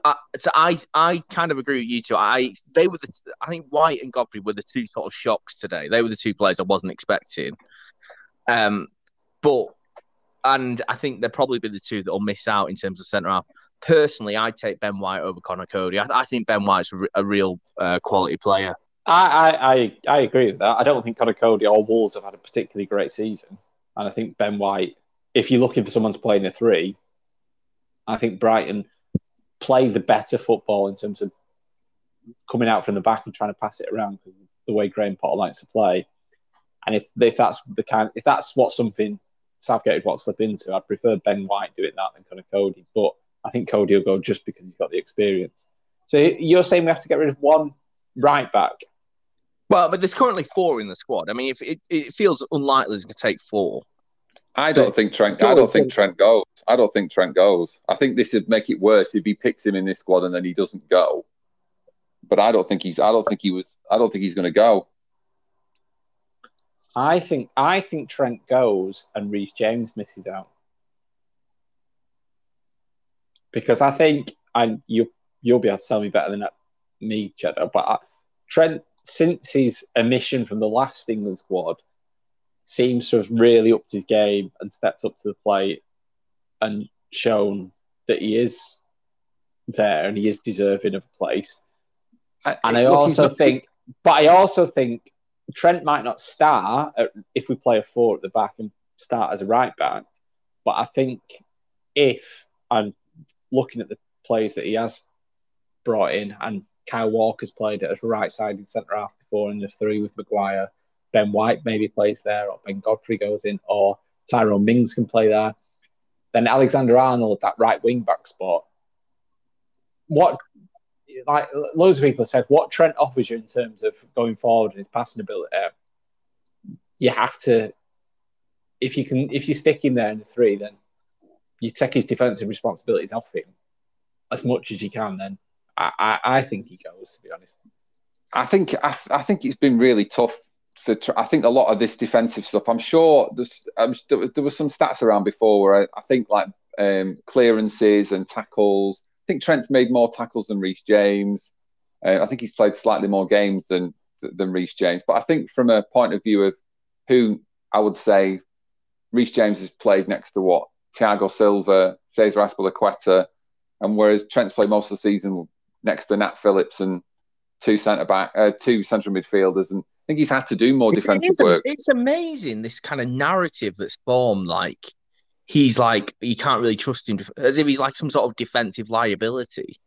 I, so I, I kind of agree with you two. I, they were the, I think White and Godfrey were the two sort of shocks today. They were the two players I wasn't expecting. Um, but and I think they'll probably be the two that will miss out in terms of centre half personally, I'd take Ben White over Conor Coady. I, I think Ben White's a, real uh, quality player. I, I, I agree with that. I don't think Connor Cody or Wolves have had a particularly great season. And I think Ben White, if you're looking for someone to play in a three, I think Brighton play the better football in terms of coming out from the back and trying to pass it around because the way Graham Potter likes to play. And if if that's the kind, if that's what something Southgate would want to slip into, I'd prefer Ben White doing that than kind of Coady, But I think Coady will go just because he's got the experience. So you're saying we have to get rid of one right back? Well, but there's currently four in the squad. I mean, if it, it feels unlikely to take four. I don't so, think Trent. I don't think Trent goes. I don't think Trent goes. I think this would make it worse if he picks him in this squad and then he doesn't go. But I don't think he's. I don't think he was. I don't think he's going to go. I think. I think Trent goes and Reece James misses out because I think, and you you'll be able to tell me better than me, Cheddar, but I, Trent, since his emission from the last England squad, seems to have really upped his game and stepped up to the plate and shown that he is there and he is deserving of a place. I, and I also think, but I also think Trent might not start at, if we play a four at the back and start as a right back. But I think if, I'm looking at the plays that he has brought in, and Kyle Walker's played as a right-sided centre half before in the three with Maguire. Ben White maybe plays there, or Ben Godfrey goes in, or Tyrone Mings can play there. Then Alexander Arnold, that right wing back spot. What, like loads of people have said, what Trent offers you in terms of going forward and his passing ability, you have to, if you can, if you stick him there in the three, then you take his defensive responsibilities off him as much as you can, then I, I, I think he goes. To be honest, I think I, I think it's been really tough for. I think a lot of this defensive stuff. I'm sure I'm, there was some stats around before where I, I think like um, clearances and tackles. I think Trent's made more tackles than Reece James. Uh, I think he's played slightly more games than than Reece James. But I think from a point of view of who I would say Reece James has played next to what Thiago Silva, Cesar Azpilicueta, and whereas Trent's played most of the season next to Nat Phillips and two centre back, uh, two central midfielders, and I think he's had to do more it's, defensive it's work. It's amazing this kind of narrative that's formed. Like he's like you can't really trust him, as if he's like some sort of defensive liability.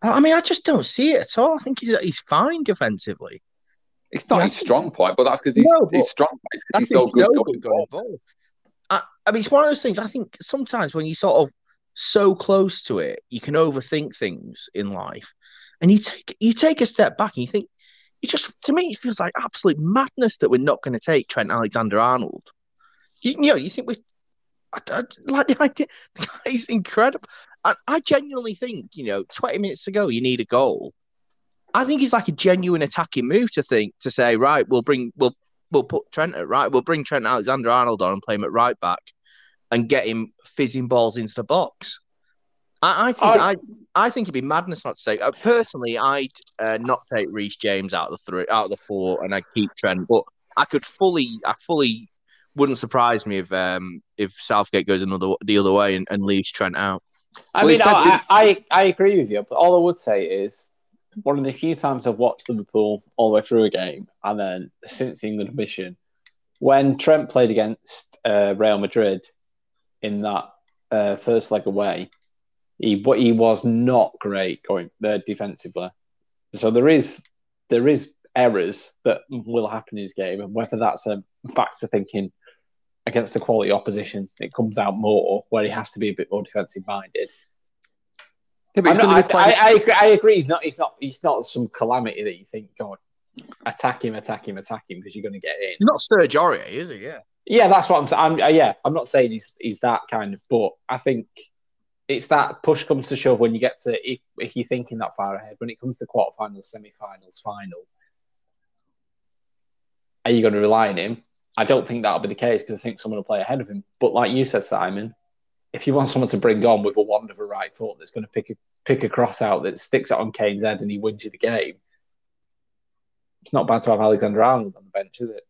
I mean, I just don't see it at all. I think he's he's fine defensively. It's not yeah. his strong point, but that's because he's, no, he's strong. He's so good, so good going I, I mean, it's one of those things. I think sometimes when you sort of so close to it, you can overthink things in life, and you take you take a step back and you think it just to me it feels like absolute madness that we're not going to take Trent Alexander Arnold. You, you, know, you think we I, I, like the idea, the guy's incredible. I, I genuinely think you know, twenty minutes ago, you need a goal. I think it's like a genuine attacking move to think to say, right, we'll bring we'll we'll put Trent at right. We'll bring Trent Alexander Arnold on and play him at right back and get him fizzing balls into the box. I, I think I, I think it'd be madness not to say. Uh, personally, I'd uh, not take Reece James out of the three, out of the four, and I'd keep Trent. But I could fully, I fully wouldn't surprise me if um if Southgate goes another the other way and, and leaves Trent out. I Well, mean, I, I, I agree with you, but all I would say is one of the few times I've watched Liverpool all the way through a game, and then since the England mission, when Trent played against uh, Real Madrid in that uh, first leg away, he but he was not great going there defensively. So there is there is errors that will happen in his game, and whether that's a back to thinking against the quality opposition, it comes out more where he has to be a bit more defensive minded. Yeah, not- I, I, I, agree, I agree. He's not. He's not. He's not some calamity that you think. God, attack him, attack him, attack him because you're going to get in. He's not Serge Aurier, is he? Yeah. Yeah, that's what I'm. saying. I'm uh, yeah, I'm not saying he's he's that kind of, but I think it's that push comes to shove when you get to if, if you're thinking that far ahead. When it comes to quarterfinals, semi-finals, final, are you going to rely on him? I don't think that'll be the case because I think someone will play ahead of him. But like you said, Simon, if you want someone to bring on with a wand of a right foot that's going to pick a pick a cross out that sticks it on Kane's head and he wins you the game, it's not bad to have Alexander Arnold on the bench, is it?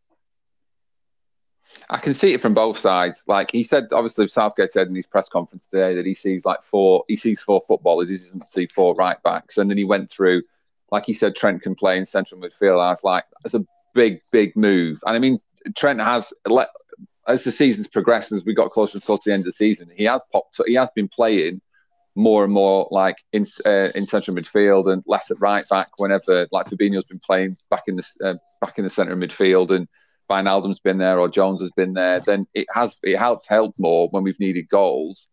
I can see it from both sides. Like he said, obviously Southgate said in his press conference today that he sees like four, he sees four footballers, he doesn't see four right backs. And then he went through, like he said, Trent can play in central midfield. I was like, that's a big, big move. And I mean, Trent has as the season's progressed, as we got closer and closer to the end of the season, he has popped, he has been playing more and more like in uh, in central midfield and less at right back. Whenever like Fabinho's been playing back in the uh, back in the centre of midfield and Van Wijnaldum's been there or Jones has been there, then it has it helps help more when we've needed goals.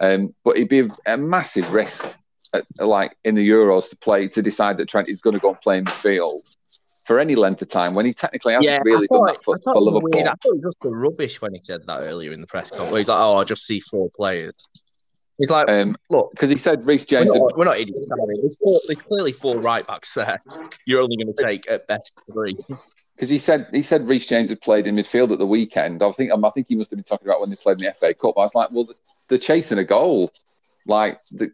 Um, but it'd be a, a massive risk, at, like in the Euros, to play to decide that Trent is going to go and play in midfield for any length of time when he technically hasn't Yeah, really I done that for, thought for Liverpool. weird. I thought it was just rubbish when he said that earlier in the press conference. He's like, "Oh, I just see four players." He's like, Um, "Look, because he said Reece we're James. had- not, we're not idiots. Are we? There's, four, there's clearly four right backs there. [LAUGHS] You're only going to take at best three. because he said he said Reece James had played in midfield at the weekend. I think I think he must have been talking about when they played in the FA Cup. I was like, well, they're chasing a goal. Like the,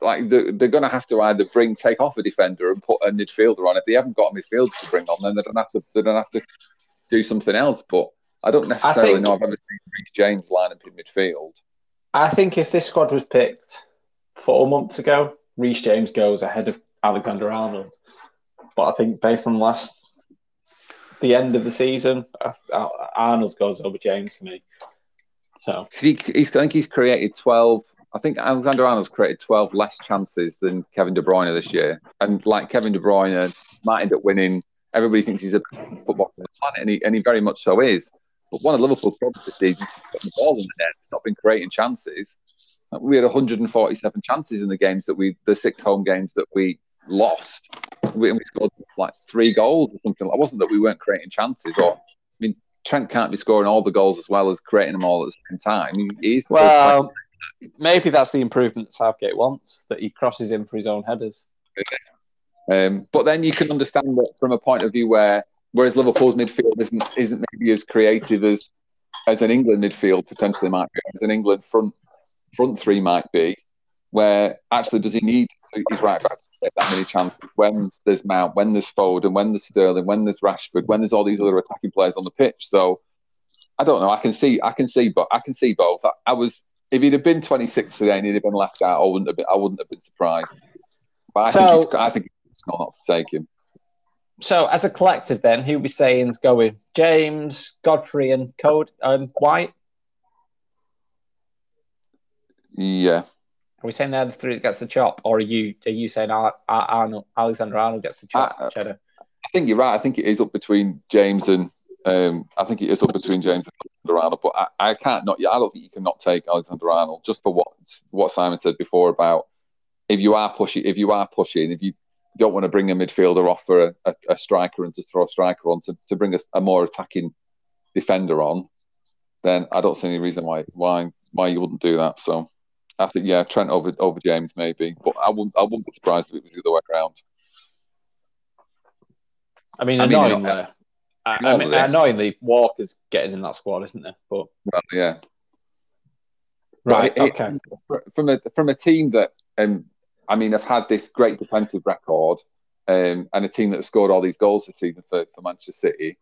like they're, they're going to have to either bring take off a defender and put a midfielder on. If they haven't got a midfielder to bring on, then they don't have to they don't have to do something else. But I don't necessarily think- know I've ever seen Reece James line up in midfield. I think if this squad was picked four months ago, Reece James goes ahead of Alexander Arnold. But I think based on the last, the end of the season, I- I- Arnold goes over James for me. So Because he, he's, I think he's created 12. I think Alexander Arnold's created 12 less chances than Kevin De Bruyne this year. And like Kevin De Bruyne might end up winning. Everybody thinks he's a football planet, and he, and he very much so is. But one of Liverpool's problems is putting the ball in the net. It's not been creating chances. We had 147 chances in the games that we, the six home games that we lost. We, we scored like three goals or something. It wasn't that we weren't creating chances. Or I mean, Trent can't be scoring all the goals as well as creating them all at the same time. He, he's well, maybe that's the improvement Southgate wants that he crosses in for his own headers. Um, but then you can understand that from a point of view where, whereas Liverpool's midfield isn't isn't maybe as creative as as an England midfield potentially might be, as an England front front three might be, where actually does he need his right back to that many chances when there's Mount, when there's Foden, when there's Sterling, when there's Rashford, when there's all these other attacking players on the pitch. So I don't know. I can see, I can see, but I can see both. I, I was if he'd have been 26 today and he'd have been left out, I wouldn't have been, I wouldn't have been surprised. But I So- think I think it's not to take him. So as a collective, then who we saying is going? James, Godfrey, and Code um, White. Yeah, Are we saying they're the three that gets the chop, or are you are you saying Ar- Ar- Arnold, Alexander Arnold gets the chop? Uh, Cheddar. I think you're right. I think it is up between James and um, I think it is up between James and Alexander Arnold. But I, I can't not. I don't think you can not take Alexander Arnold just for what what Simon said before about if you are pushing, if you are pushing, if you don't want to bring a midfielder off for a, a, a striker and to throw a striker on to, to bring a, a more attacking defender on, then I don't see any reason why why why you wouldn't do that. So I think yeah, Trent over over James maybe, but I wouldn't I wouldn't be surprised if it was the other way around. I mean, I mean, annoyingly, you I, I mean, this. annoyingly, Walker's getting in that squad, isn't there? But Well, yeah. right, it- okay. from a from a team that um I mean, have had this great defensive record um, and a team that has scored all these goals this season for, for Manchester City.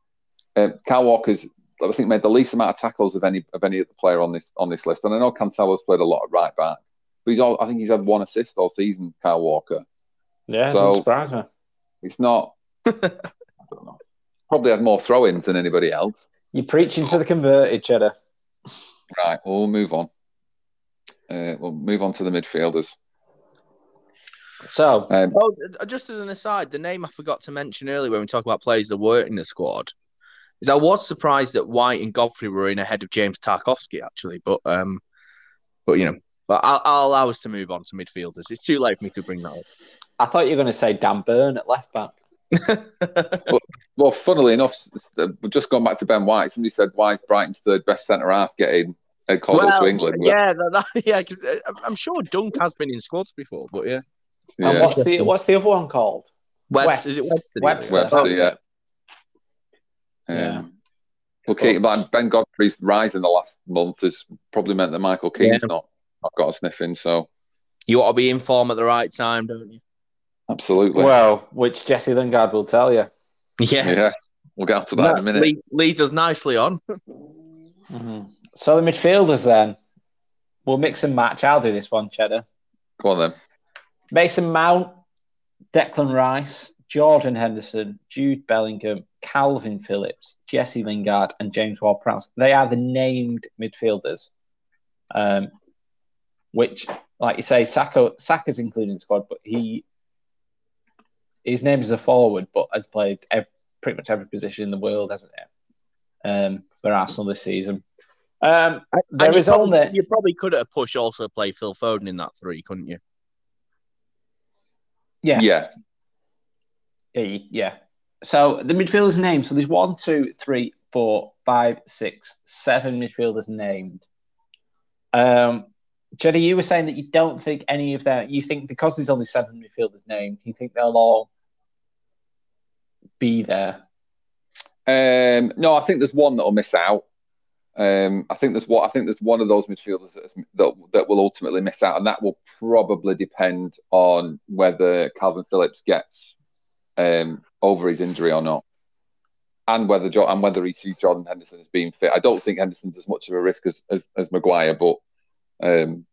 Um, Kyle Walker's, I think, made the least amount of tackles of any of any other player on this on this list. And I know Cancelo's played a lot of right back, but he's all, I think he's had one assist all season. Kyle Walker. Yeah, So- surprise me. It's not. [LAUGHS] I don't know. Probably had more throw-ins than anybody else. You're preaching to the converted, Cheddar. Right, we'll move on. Uh, we'll move on to the midfielders. So, Um, Oh, just as an aside, the name I forgot to mention earlier when we talk about players that were in the squad is I was surprised that White and Godfrey were in ahead of James Tarkowski actually, but um, but you know, but I'll, I'll allow us to move on to midfielders. It's too late for me to bring that up. I thought you were going to say Dan Burn at left back. Up. well, funnily enough, s- s- uh, we've just gone back to Ben White. Somebody said "Why is Brighton's third best centre half getting uh, called up to England. but- yeah, that, that, [LAUGHS] yeah. 'cause, uh, I'm sure Dunk has been in squads before, but yeah, And what's the what's the other one called? Webster, West. is it Webster? Webster. Webster, That's yeah. it. Yeah. Um, well, Keane, but Ben Godfrey's rise in the last month has probably meant that Michael Keane's not, not got a sniff in. So, You ought to be in form at the right time, don't you? Absolutely. Well, which Jesse Lingard will tell you. Yes. Yeah. we'll get up to that in a minute. Lead, leads us nicely on. [LAUGHS] So the midfielders then. We'll mix and match. I'll do this one, Cheddar. Go on then. Mason Mount, Declan Rice, Jordan Henderson, Jude Bellingham, Kalvin Phillips, Jesse Lingard, and James Ward-Prowse. They are the named midfielders. Um, which, like you say, Saka Saka's included in the squad, but he his name is a forward, but has played ev pretty much every position in the world, hasn't he? Um, for Arsenal this season. Um, there And you probably, only you probably could at a push also play Phil Foden in that three, couldn't you? Yeah. Yeah. Yeah, yeah. So the midfielders named. So there's one, two, three, four, five, six, seven midfielders named. Um, Jenny, you were saying that you don't think any of them. You think because there's only seven midfielders named, you think they'll all be there. Um, no, I think there's one that'll miss out. Um, I think there's what I think there's one of those midfielders that, that that will ultimately miss out, and that will probably depend on whether Kalvin Phillips gets um, over his injury or not, and whether jo- and whether he sees Jordan Henderson as being fit. I don't think Henderson's as much of a risk as as, as Maguire, but um,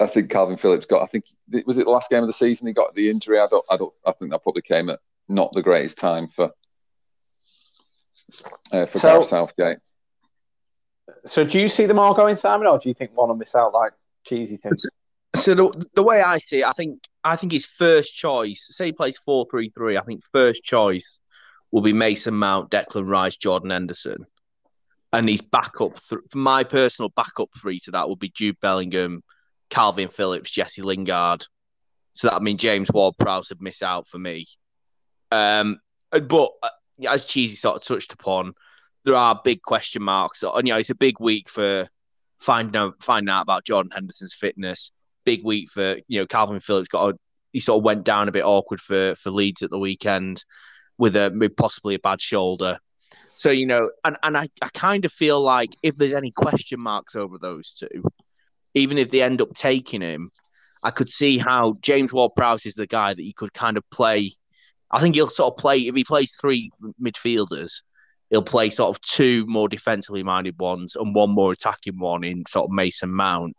I think Kalvin Phillips got. I think was it the last game of the season he got the injury. I don't. I don't. I think that probably came at not the greatest time for uh, for So- Gareth Southgate. So do you see them all going, Simon, or do you think one will miss out like cheesy things? So the, the way I see it, I think I think his first choice, say he plays four three three, I think first choice will be Mason Mount, Declan Rice, Jordan Henderson, and his backup. Th- for my personal backup three to that would be Jude Bellingham, Kalvin Phillips, Jesse Lingard. So that I mean James Ward-Prowse would miss out for me. Um, but uh, as Cheesy sort of touched upon, there are big question marks. And you know, it's a big week for finding out finding out about Jordan Henderson's fitness. Big week for you know Kalvin Phillips got a, he sort of went down a bit awkward for for Leeds at the weekend with a possibly a bad shoulder. So you know, and and I, I kind of feel like if there's any question marks over those two, even if they end up taking him, I could see how James Ward-Prowse is the guy that you could kind of play. I think he'll sort of play if he plays three midfielders he'll play sort of two more defensively minded ones and one more attacking one in sort of Mason Mount.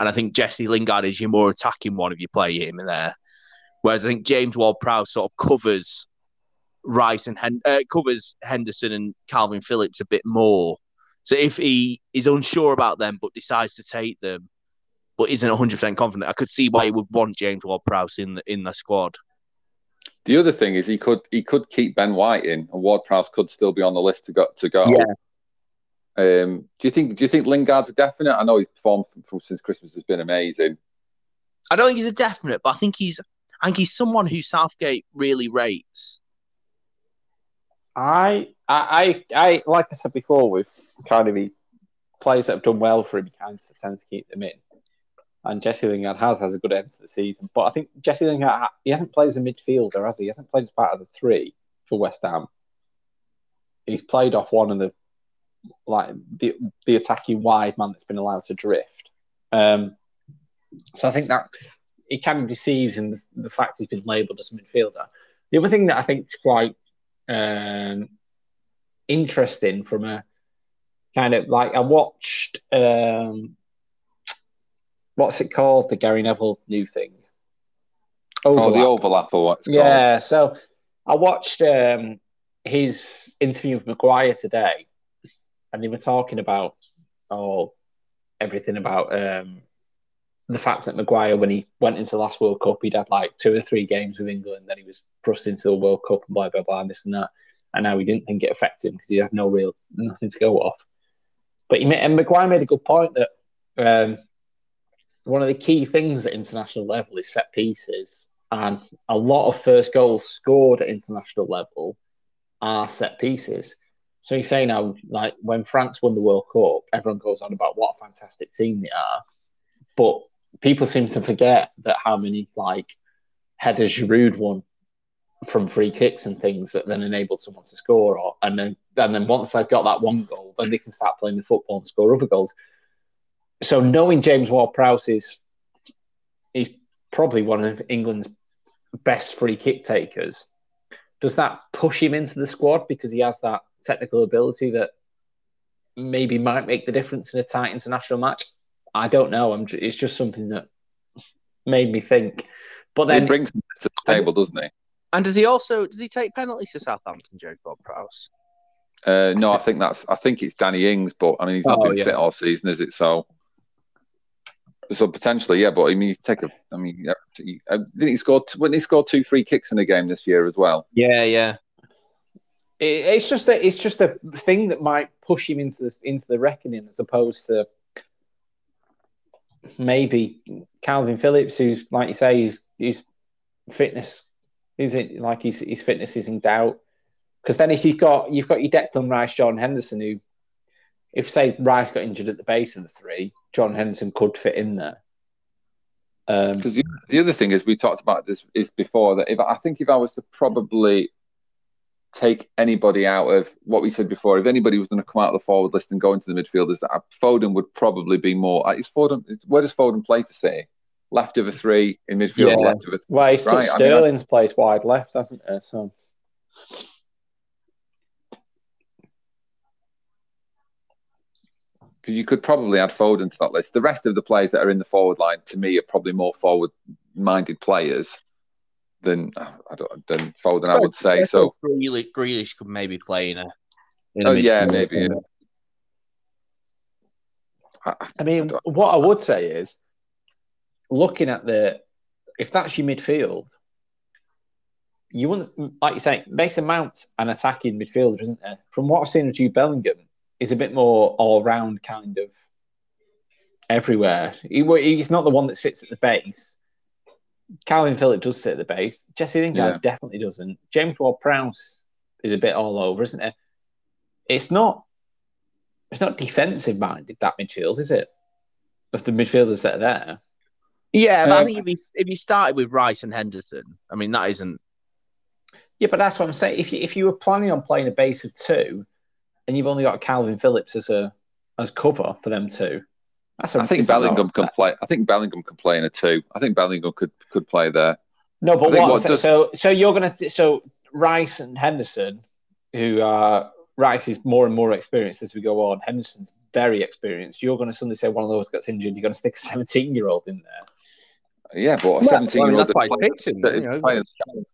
And I think Jesse Lingard is your more attacking one if you play him in there. Whereas I think James Ward-Prowse sort of covers Rice and Hen- uh, covers Henderson and Kalvin Phillips a bit more. So if he is unsure about them but decides to take them, but isn't 100% confident, I could see why he would want James Ward-Prowse in the, in the squad. The other thing is he could he could keep Ben White in, and Ward Prowse could still be on the list to go to go. Yeah. Um, do you think do you think Lingard's a definite? I know his form from, from since Christmas has been amazing. I don't think he's a definite, but I think he's I think he's someone who Southgate really rates. I, I, I, I, like I said before, with kind of the players that have done well for him, he kind of tends to keep them in. And Jesse Lingard has has a good end to the season, but I think Jesse Lingard he hasn't played as a midfielder, has he? He hasn't played as part of the three for West Ham. He's played off one of the like the the attacking wide man that's been allowed to drift. Um, so I think that he kind of deceives in the, the fact he's been labelled as a midfielder. The other thing that I think is quite um, interesting from a kind of like I watched um, what's it called the Gary Neville new thing. Overlap. Oh, the overlap or what? yeah, so I watched um, his interview with Maguire today, and they were talking about oh everything about um, the fact that Maguire, when he went into the last World Cup, he'd had like two or three games with England, then he was thrust into the World Cup and blah blah blah, and this and that. And now he didn't think it affected him because he had no real nothing to go off. But he made, and Maguire made a good point that um, one of the key things at international level is set pieces, and a lot of first goals scored at international level are set pieces. So you say now, like when France won the World Cup, everyone goes on about what a fantastic team they are, but people seem to forget that how many like headers Giroud won from free kicks and things that then enabled someone to score, or and then and then once they've got that one goal, then they can start playing the football and score other goals. So knowing James Ward-Prowse is he's probably one of England's best free kick takers. Does that push him into the squad because he has that technical ability that maybe might make the difference in a tight international match? I don't know. I'm. It's just something that made me think. But then he brings him to the table, doesn't he? And does he also does he take penalties to Southampton, James Ward-Prowse? Uh, no, I think that's I think it's Danny Ings, but I mean he's not oh, been yeah. fit all season, is it? So, so potentially, yeah. But I mean, you take a. I mean, uh, didn't he score? When he scored two free kicks in a game this year as well? Yeah, yeah. It, it's just a it's just a thing that might push him into the into the reckoning as opposed to maybe Kalvin Phillips, who's like you say, he's fitness is it like his his fitness is in doubt? Because then if you've got you've got your Declan Rice, Jordan Henderson, who if say Rice got injured at the base of the three, Jordan Henderson could fit in there. Because um, the, the other thing is we talked about this is before that if I think if I was to probably take anybody out of what we said before, if anybody was going to come out of the forward list and go into the midfielders, that Foden would probably be more. Is Foden? Where does Foden play for City? left of a three in midfield, yeah. left of a three. Well, he's right. Sterling's I mean, place wide left, hasn't he? So. You could probably add Foden to that list. The rest of the players that are in the forward line, to me, are probably more forward-minded players than I don't than Foden. I would say so. Grealish, Grealish could maybe play in a. In oh yeah, maybe. Yeah. I, I mean, I what I would say is looking at the if that's your midfield, you want like you say, Mason Mount an attacking midfielder, isn't there? From what I've seen of Jude Bellingham, he's a bit more all round kind of everywhere. He, he's not the one that sits at the base. Kalvin Phillips does sit at the base. Jesse Lingard yeah. definitely doesn't. James Ward-Prowse is a bit all over, isn't it? It's not. It's not defensive minded that midfield, is it? Of the midfielders that are there. Yeah, but um, I think if he if he started with Rice and Henderson, I mean that isn't. Yeah, but that's what I'm saying. If you if you were planning on playing a base of two, and you've only got Kalvin Phillips as a as cover for them two, that's a, I think Bellingham can play. I think Bellingham can play in a two. I think Bellingham could could play there. No, but what, what does... so so you're gonna so Rice and Henderson, who are Rice is more and more experienced as we go on. Henderson's very experienced. You're going to suddenly say one of those gets injured. You're going to stick a 17 year old in there. Yeah, but a 17 year old.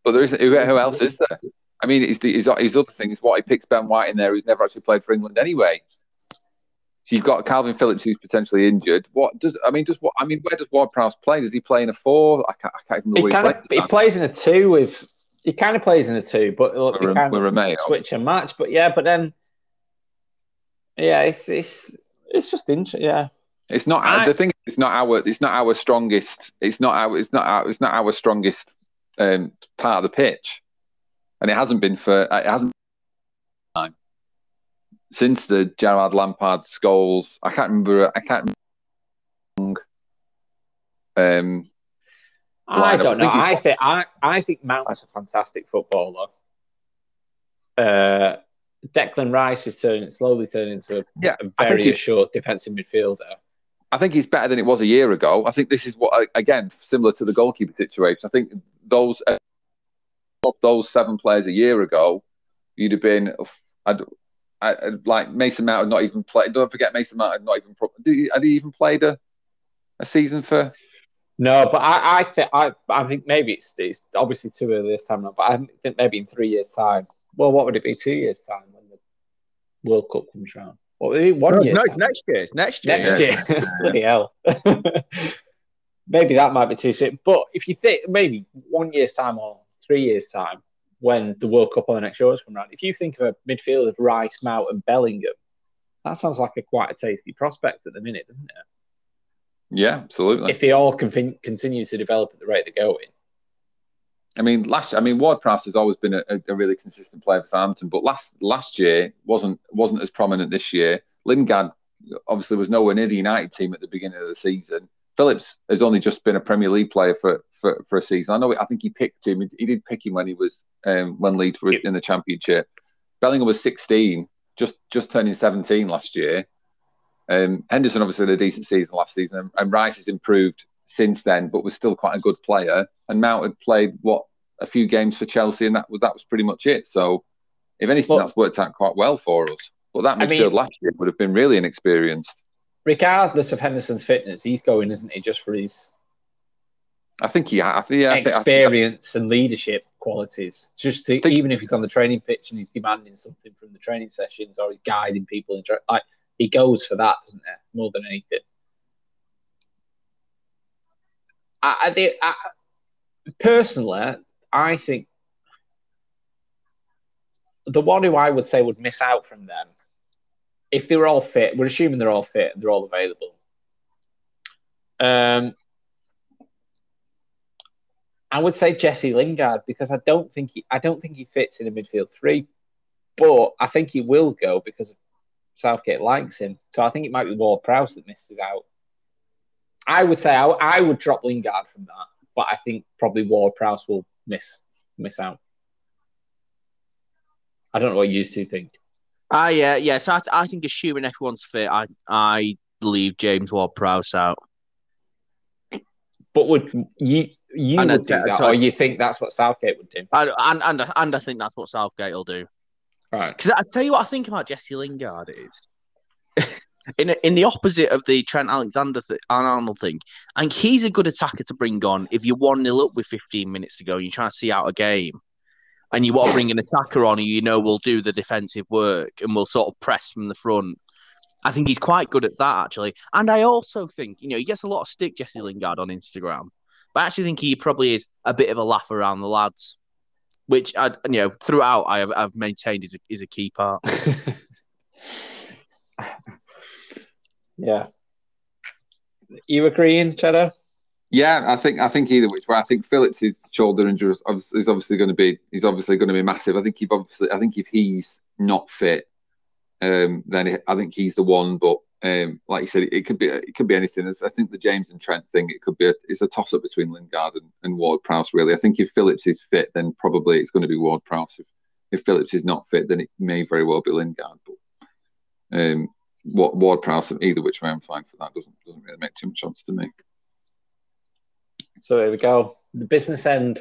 But there isn't. Who, who else is there? I mean, his, his, his other thing is what he picks Ben White in there, who's never actually played for England anyway. So you've got Kalvin Phillips, who's potentially injured. What does I mean? Does what I mean? Where does Ward-Prowse play? Does he play in a four? I can't. I can't remember. He, kind of, he plays in a two with. He kind of plays in a two, but look, with, kind of switch and match. But yeah, but then, yeah, it's it's it's just interesting. Yeah, it's not I, the thing. It's not our. It's not our strongest. It's not our. It's not our. It's not our strongest um, part of the pitch, and it hasn't been for. It hasn't time since the Gerrard Lampard Scholes. I can't remember. I can't remember. Um, I don't know. I think I, I think Mount's a fantastic footballer. Uh, Declan Rice is turning slowly turning into a, yeah, a very assured defensive midfielder. I think he's better than it was a year ago. I think this is what again similar to the goalkeeper situation. I think those those seven players a year ago, you'd have been. I'd, I'd like Mason Mount had not even played. Don't forget Mason Mount had not even. Had he even played a, a season for? No, but I I, th- I I think maybe it's it's obviously too early this time, but I think maybe in three years' time. Well, what would it be? Two years' time when the World Cup comes round. What would it be? One no, year? No, it's next year. It's next year. Next year. [LAUGHS] [LAUGHS] Bloody hell. [LAUGHS] maybe that might be too soon. But if you think maybe one year's time or three years' time, when the World Cup on the next Euros come round, if you think of a midfield of Rice, Mount, and Bellingham, that sounds like a quite a tasty prospect at the minute, doesn't it? Yeah, absolutely. If they all con- continue to develop at the rate they're going. I mean, last I mean, Ward Prowse has always been a, a, really consistent player for Southampton, but last last year wasn't wasn't as prominent this year. Lingard obviously was nowhere near the United team at the beginning of the season. Phillips has only just been a Premier League player for for, for a season. I know. I think he picked him. He did pick him when he was um, when Leeds were in the Championship. Bellingham was 16, just just turning 17 last year. Um, Henderson obviously had a decent season last season, and, and Rice has improved since then, but was still quite a good player. And Mount had played what a few games for Chelsea, and that was that was pretty much it. So, if anything, that's worked out quite well for us. But that midfield I mean, last year would have been really inexperienced. Regardless of Henderson's fitness, he's going, isn't he, just for his I think he, I think, yeah, experience I think, and leadership qualities. Just to, think, even if he's on the training pitch and he's demanding something from the training sessions or he's guiding people, in tra- like he goes for that, doesn't he? More than anything. I, I, think, I, personally, I think the one who I would say would miss out from them, if they were all fit, we're assuming they're all fit and they're all available. Um, I would say Jesse Lingard because I don't think he I don't think he fits in a midfield three, but I think he will go because Southgate likes him. So I think it might be Ward Prowse that misses out. I would say I, I would drop Lingard from that, but I think probably Ward Prowse will miss miss out. I don't know what you two think. Ah, yeah, yeah. So I, I think assuming everyone's fit, I I leave James Ward Prowse out. But would you you and would do that, or you think that's what Southgate would do? And, and and and I think that's what Southgate will do. Right. Because I tell you what I think about Jesse Lingard is [LAUGHS] in in the opposite of the Trent Alexander th- Arnold thing. I think he's a good attacker to bring on if you're one 0 up with 15 minutes to go and you're trying to see out a game, and you want to bring an attacker on who you know will do the defensive work and will sort of press from the front. I think he's quite good at that actually, and I also think you know he gets a lot of stick Jesse Lingard on Instagram. But I actually think he probably is a bit of a laugh around the lads, which I you know throughout I have I've maintained is a, is a key part. [LAUGHS] [LAUGHS] yeah, you agreeing, Cheddar? Yeah, I think I think either which way. I think Phillips' shoulder injury is obviously going to be he's obviously going to be massive. I think if obviously I think if he's not fit, um, then I think he's the one. But um, like you said, it, could be it could be anything. I think the James and Trent thing, it could be a, it's a toss up between Lingard and, and Ward Prowse. Really, I think if Phillips is fit, then probably it's going to be Ward Prowse. If, if Phillips is not fit, then it may very well be Lingard. But um, Ward Prowse, either which way, I'm fine for that. Doesn't doesn't really make too much sense to me. So here we go. The business end.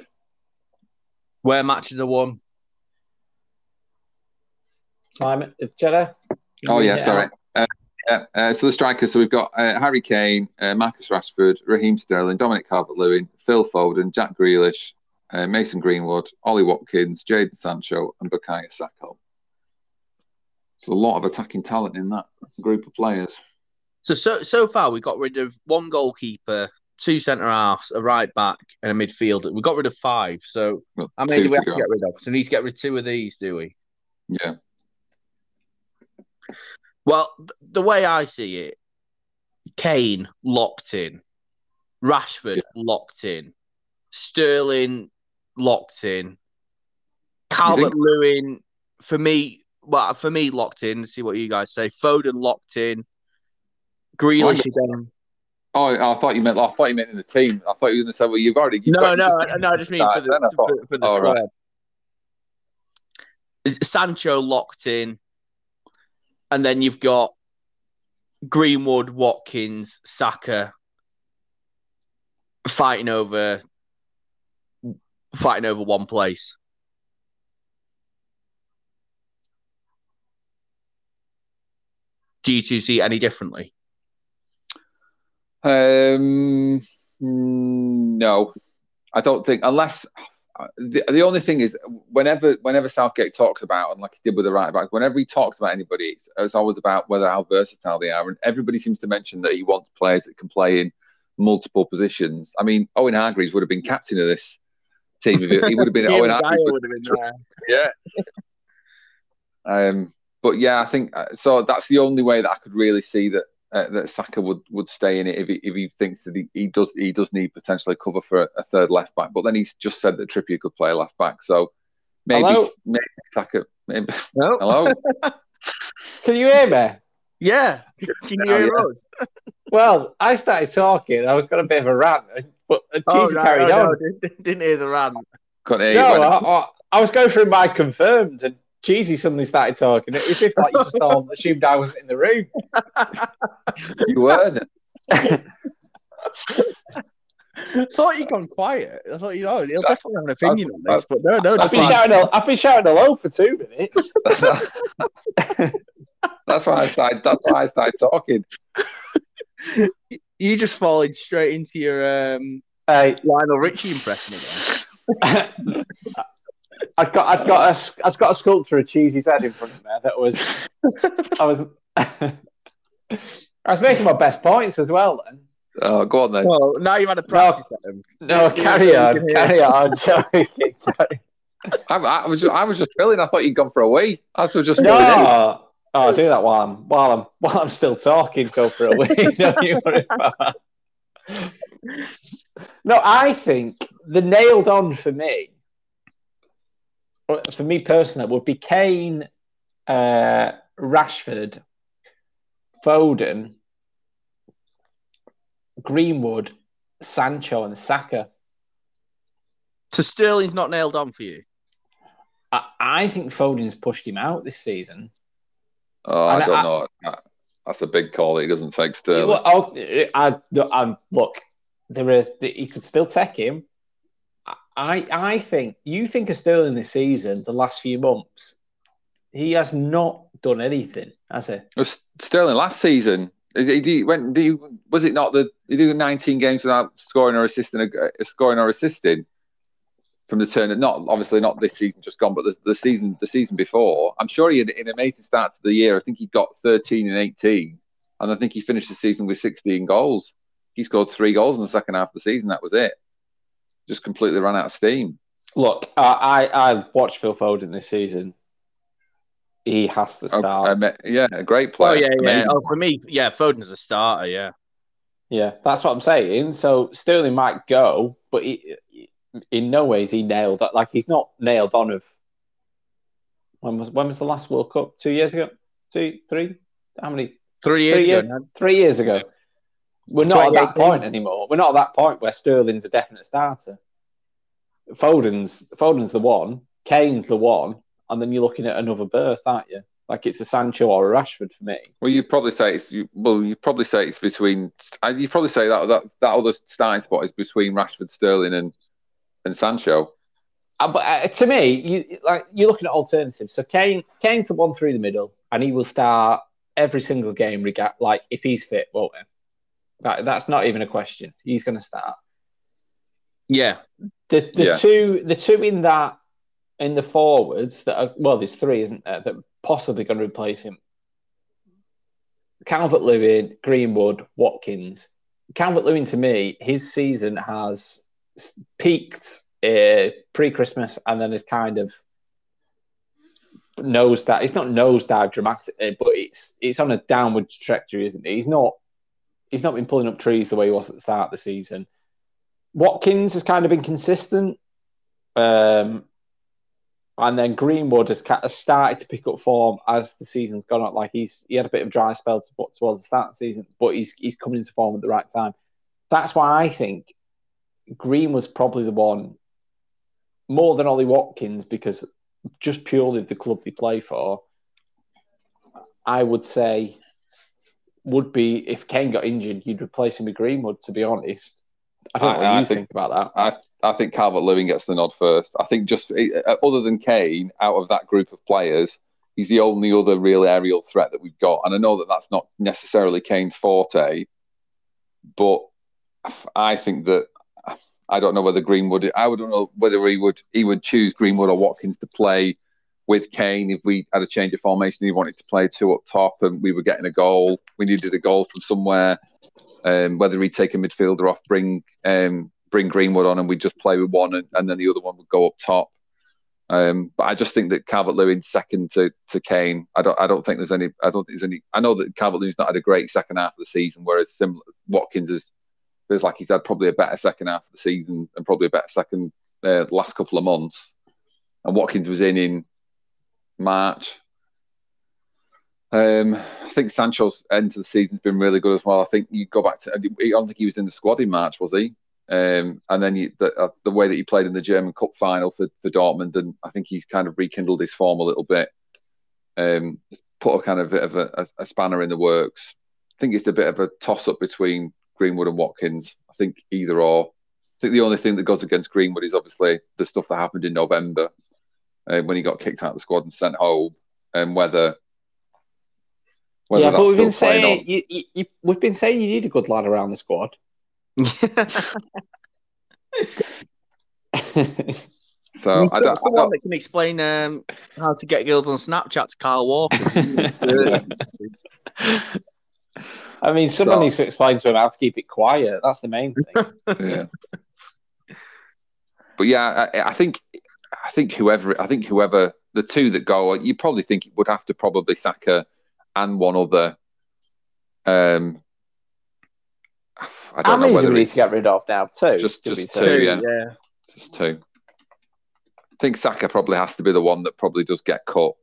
Where matches are won. Simon, Cheddar. Oh yeah, sorry. Uh, yeah, uh, so the strikers. So we've got uh, Harry Kane, uh, Marcus Rashford, Raheem Sterling, Dominic Calvert-Lewin, Phil Foden, Jack Grealish, uh, Mason Greenwood, Ollie Watkins, Jadon Sancho, and Bukayo Saka. There's a lot of attacking talent in that group of players. So so so far we got rid of one goalkeeper, two centre halves, a right back, and a midfielder. We got rid of five. So well, how many do we have to get rid of? So we need to get rid of two of these, do we? Yeah. Well, the way I see it, Kane locked in, Rashford yeah. locked in, Sterling locked in, Calvert Lewin for me. Well, for me, locked in. See what you guys say. Foden locked in. Grealish again. Oh, I thought you meant. I thought you meant in the team. I thought you were going to say, "Well, you've already." You've no, no, no. I just mean for the, thought, for, for the oh, squad. Right. Sancho locked in and then you've got Greenwood, Watkins, Saka fighting over fighting over one place. Do you two see any differently? Um, mm, no, I don't think unless the, the only thing is whenever whenever Southgate talks about and like he did with the right back, whenever he talks about anybody, it's, it's always about whether how versatile they are, and everybody seems to mention that he wants players that can play in multiple positions. I mean, Owen Hargreaves would have been captain of this team. If it, he would have been [LAUGHS] Owen Hargreaves. Would have been there. Yeah. [LAUGHS] um, but yeah, I think uh, so. That's the only way that I could really see that uh, that Saka would, would stay in it if he, if he thinks that he, he does he does need potentially cover for a, a, third left back. But then he's just said that Trippier could play left back, so maybe hello? maybe Saka. Maybe, [LAUGHS] no. hello. [LAUGHS] Can you hear me? Yeah, [LAUGHS] can you hear us? well, I started talking. I was got a bit of a rant, but Jesus oh, no, carried no, on. No, didn't, didn't hear the rant. Couldn't hear no, I, I, I was going through my confirmed and Cheesy suddenly started talking. It was if like you just all assumed I wasn't in the room. [LAUGHS] you weren't. [LAUGHS] thought you'd gone quiet. I thought, you know, he'll definitely have an opinion on this, but no, no. I've been, shouting, I've been shouting hello for two minutes. [LAUGHS] that's why I started. That's why I started talking. You just followed straight into your um, uh, Lionel Richie impression again. I've got I've got a I've got a sculpture of Cheesy's head in front of me that was I was I was making my best points as well then. Oh, go on then. Well, now you've had a practice no, at them. No, carry on, carry on, carry I, I, was just, I was just drilling. I thought you'd gone for a wee. I was just no. Oh, do that while I'm while I'm while I'm still talking. Go for a wee. [LAUGHS] Don't you worry about. No, I think the nailed on for me for me personally, would be Kane, uh, Rashford, Foden, Greenwood, Sancho, and Saka. So Sterling's not nailed on for you. I, I think Foden's pushed him out this season. Oh, I don't I, know. That's a big call that he doesn't take Sterling. Well, I, I, I, look, there are, he could still take him. I I think you think of Sterling this season, the last few months, he has not done anything, has he? Sterling last season, he, he went. He, was it not that he did 19 games without scoring or assisting, uh, scoring or assisting from the turn? Not obviously not this season just gone, but the, the season the season before. I'm sure he had an amazing start to the year. I think he got 13 and 18, and I think he finished the season with 16 goals. He scored three goals in the second half of the season. That was it just completely ran out of steam. Look, I I, I watched Phil Foden this season. He has to oh, start. Oh, yeah, a great oh, player. Oh yeah, Amazing. yeah. Oh, for me, yeah, Foden's a starter. Yeah, yeah, that's what I'm saying. So Sterling might go, but he, in no ways he nailed that. Like he's not nailed on of. When was when was the last World Cup? Two years ago? Two, three? How many? Three years, three years ago. Three years ago. We're not at that point anymore. We're not at that point where Sterling's a definite starter. Foden's Foden's the one, Kane's the one, and then you're looking at another berth, aren't you? Like it's a Sancho or a Rashford for me. Well, you'd probably say it's well, you'd probably say it's between. You'd probably say that that that other starting spot is between Rashford, Sterling, and and Sancho. Uh, but uh, to me, you like you're looking at alternatives. So Kane, Kane's the one through the middle, and he will start every single game. Regard like if he's fit, won't he? That, that's not even a question. He's going to start. Yeah. The the yeah. two the two in that in the forwards that are well, there's three, isn't there, that possibly going to replace him. Calvert Lewin, Greenwood, Watkins. Calvert Lewin to me, his season has peaked uh, pre Christmas and then is kind of nosedive. It's not nosedive dramatically, but it's it's on a downward trajectory, isn't it? He's not he's not been pulling up trees the way he was at the start of the season. Watkins has kind of been consistent. Um, and then Greenwood has, started to pick up form as the season's gone on. Like he's he had a bit of dry spell to, towards the start of the season, but he's he's coming into form at the right time. That's why I think Green was probably the one more than Ollie Watkins because just purely the club they play for. I would say would be if Kane got injured, you'd replace him with Greenwood. To be honest, I don't know what I you think- think, about that. I I think Calvert Lewin gets the nod first. I think just uh, other than Kane, out of that group of players, he's the only other real aerial threat that we've got. And I know that that's not necessarily Kane's forte, but I think that I don't know whether Greenwood. I would don't know whether he would he would choose Greenwood or Watkins to play with Kane if we had a change of formation. He wanted to play two up top, and we were getting a goal. We needed a goal from somewhere. Um, whether he'd take a midfielder off, bring um, bring Greenwood on, and we'd just play with one, and, and then the other one would go up top. Um, but I just think that Calvert Lewin second to, to Kane. I don't I don't think there's any. I don't think there's any. I know that Calvert Lewin's not had a great second half of the season, whereas similar Watkins is feels like he's had probably a better second half of the season and probably a better second uh, last couple of months. And Watkins was in in March. Um, I think Sancho's end to the season's been really good as well. I think you go back to. I don't think he was in the squad in March, was he? Um, and then you, the, uh, the way that he played in the German Cup final for, for Dortmund, and I think he's kind of rekindled his form a little bit. Um, put a kind of bit of a, a, a spanner in the works. I think it's a bit of a toss up between Greenwood and Watkins. I think either or. I think the only thing that goes against Greenwood is obviously the stuff that happened in November uh, when he got kicked out of the squad and sent home, and whether. whether yeah, but we've been saying you, you, you, we've been saying you need a good lad around the squad. [LAUGHS] So I mean, I don't, I someone don't, that can explain um, how to get girls on Snapchat to Kyle Walker. I mean, someone So- needs to explain to him how to keep it quiet. That's the main thing. [LAUGHS] yeah. But yeah, I, I think I think whoever I think whoever the two that go, you probably think it would have to probably Saka and one other. Um, I don't know whether we need to get rid of now? Two. Just- just be two, yeah. yeah. just two. I think Saka probably has to be the one that probably does get cut.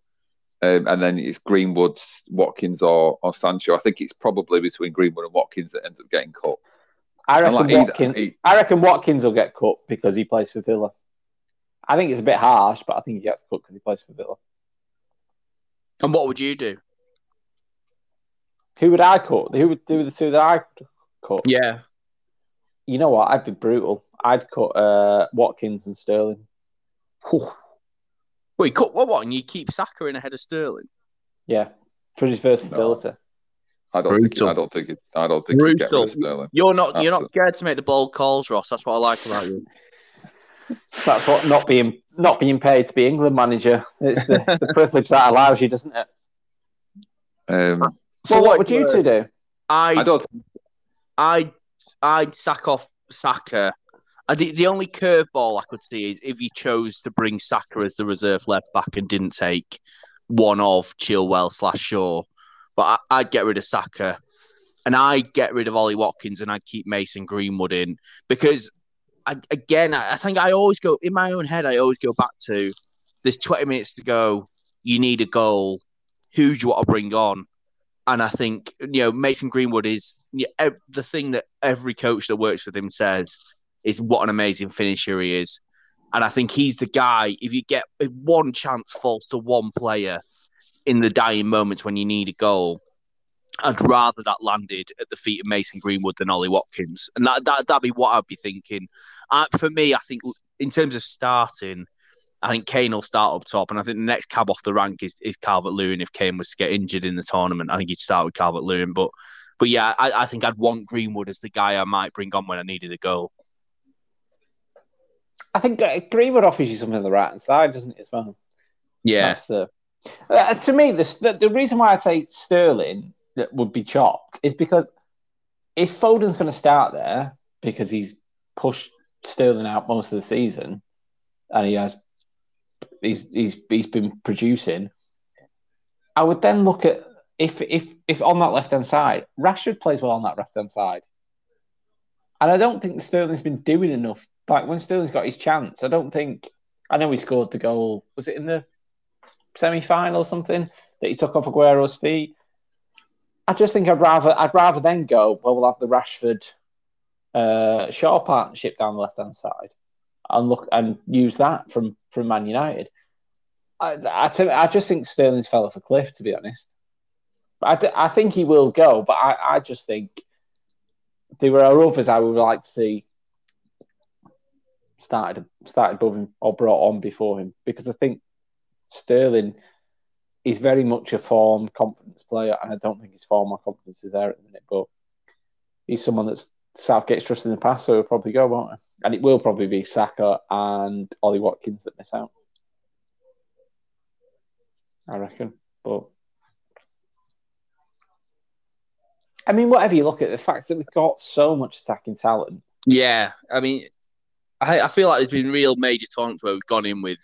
Um, and then it's Greenwood, Watkins, or or Sancho. I think it's probably between Greenwood and Watkins that ends up getting cut. I reckon like Watkins. he- I reckon Watkins will get cut because he plays for Villa. I think it's a bit harsh, but I think he gets cut because he plays for Villa. And what would you do? Who would I cut? Who would do the two that I cut? Yeah. You know what? I'd be brutal. I'd cut uh, Watkins and Sterling. Well, you cut what? What? And you keep Saka in ahead of Sterling. Yeah, for his versatility. I don't think. Brutal. I don't think. It, I don't think. he'd get rid Brutal. You're not. You're not scared to make the bold calls, Ross. That's what I like about you. That's what not being not being paid to be England manager. It's the, the [LAUGHS] privilege that allows you, doesn't it? Um, Well, For what would you two do? I'd, I don't. I'd, I'd sack off Saka. I, the, the only curveball I could see is if he chose to bring Saka as the reserve left back and didn't take one of Chilwell slash Shaw. But I, I'd get rid of Saka and I'd get rid of Ollie Watkins and I'd keep Mason Greenwood in because, I, again, I, I think I always go in my own head, I always go back to there's 20 minutes to go. You need a goal. Who do you want to bring on? And I think you know Mason Greenwood is yeah, ev- the thing that every coach that works with him says is what an amazing finisher he is. And I think he's the guy. If you get if one chance falls to one player in the dying moments when you need a goal, I'd rather that landed at the feet of Mason Greenwood than Ollie Watkins, and that that that'd be what I'd be thinking. Uh, for me, I think in terms of starting, I think Kane will start up top, and I think the next cab off the rank is, is Calvert Lewin. If Kane was to get injured in the tournament, I think he'd start with Calvert Lewin. But but yeah, I, I think I'd want Greenwood as the guy I might bring on when I needed a goal. I think uh, Greenwood offers you something on the right hand side, doesn't it, as well? Yeah, That's the uh, to me the, the the reason why I say Sterling that would be chopped is because if Foden's going to start there because he's pushed Sterling out most of the season and he has he's he's he's been producing, I would then look at if if if on that left hand side Rashford plays well on that left hand side, and I don't think Sterling's been doing enough. Like when Sterling's got his chance, I don't think. I know he scored the goal. Was it in the semi final or something that he took off Aguero's feet? I just think I'd rather I'd rather then go. Well, we'll have the Rashford uh, Shaw partnership down the left hand side, and look and use that from from Man United. I, I, I just think Sterling's fell off a cliff, to be honest. I, d- I think he will go, but I, I just think there are others I would like to see started started above him or brought on before him because I think Sterling is very much a form confidence player, and I don't think his form or confidence is there at the minute. But he's someone that's Southgate's trusted in the past, so he'll probably go, won't he? And it will probably be Saka and Ollie Watkins that miss out. I reckon. But I mean, whatever you look at, the fact that we've got so much attacking talent. Yeah, I mean, I, I feel like there's been real major times where we've gone in with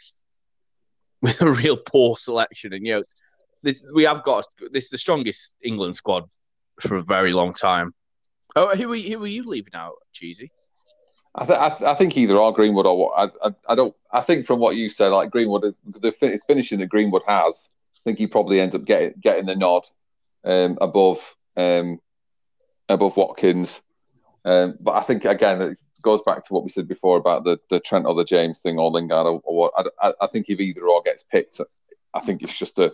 [LAUGHS] with a real poor selection, and you know, this, we have got this the strongest England squad for a very long time. Oh, who you, who are you leaving out, Cheesy? I, th- I, th- I think either or Greenwood or what I, I, I don't I think from what you said like Greenwood the fin- finishing that Greenwood has I think he probably ends up getting getting the nod um, above um, above Watkins um, but I think again it goes back to what we said before about the, the Trent or the James thing or Lingard or, what I, I think if either or gets picked I think it's just a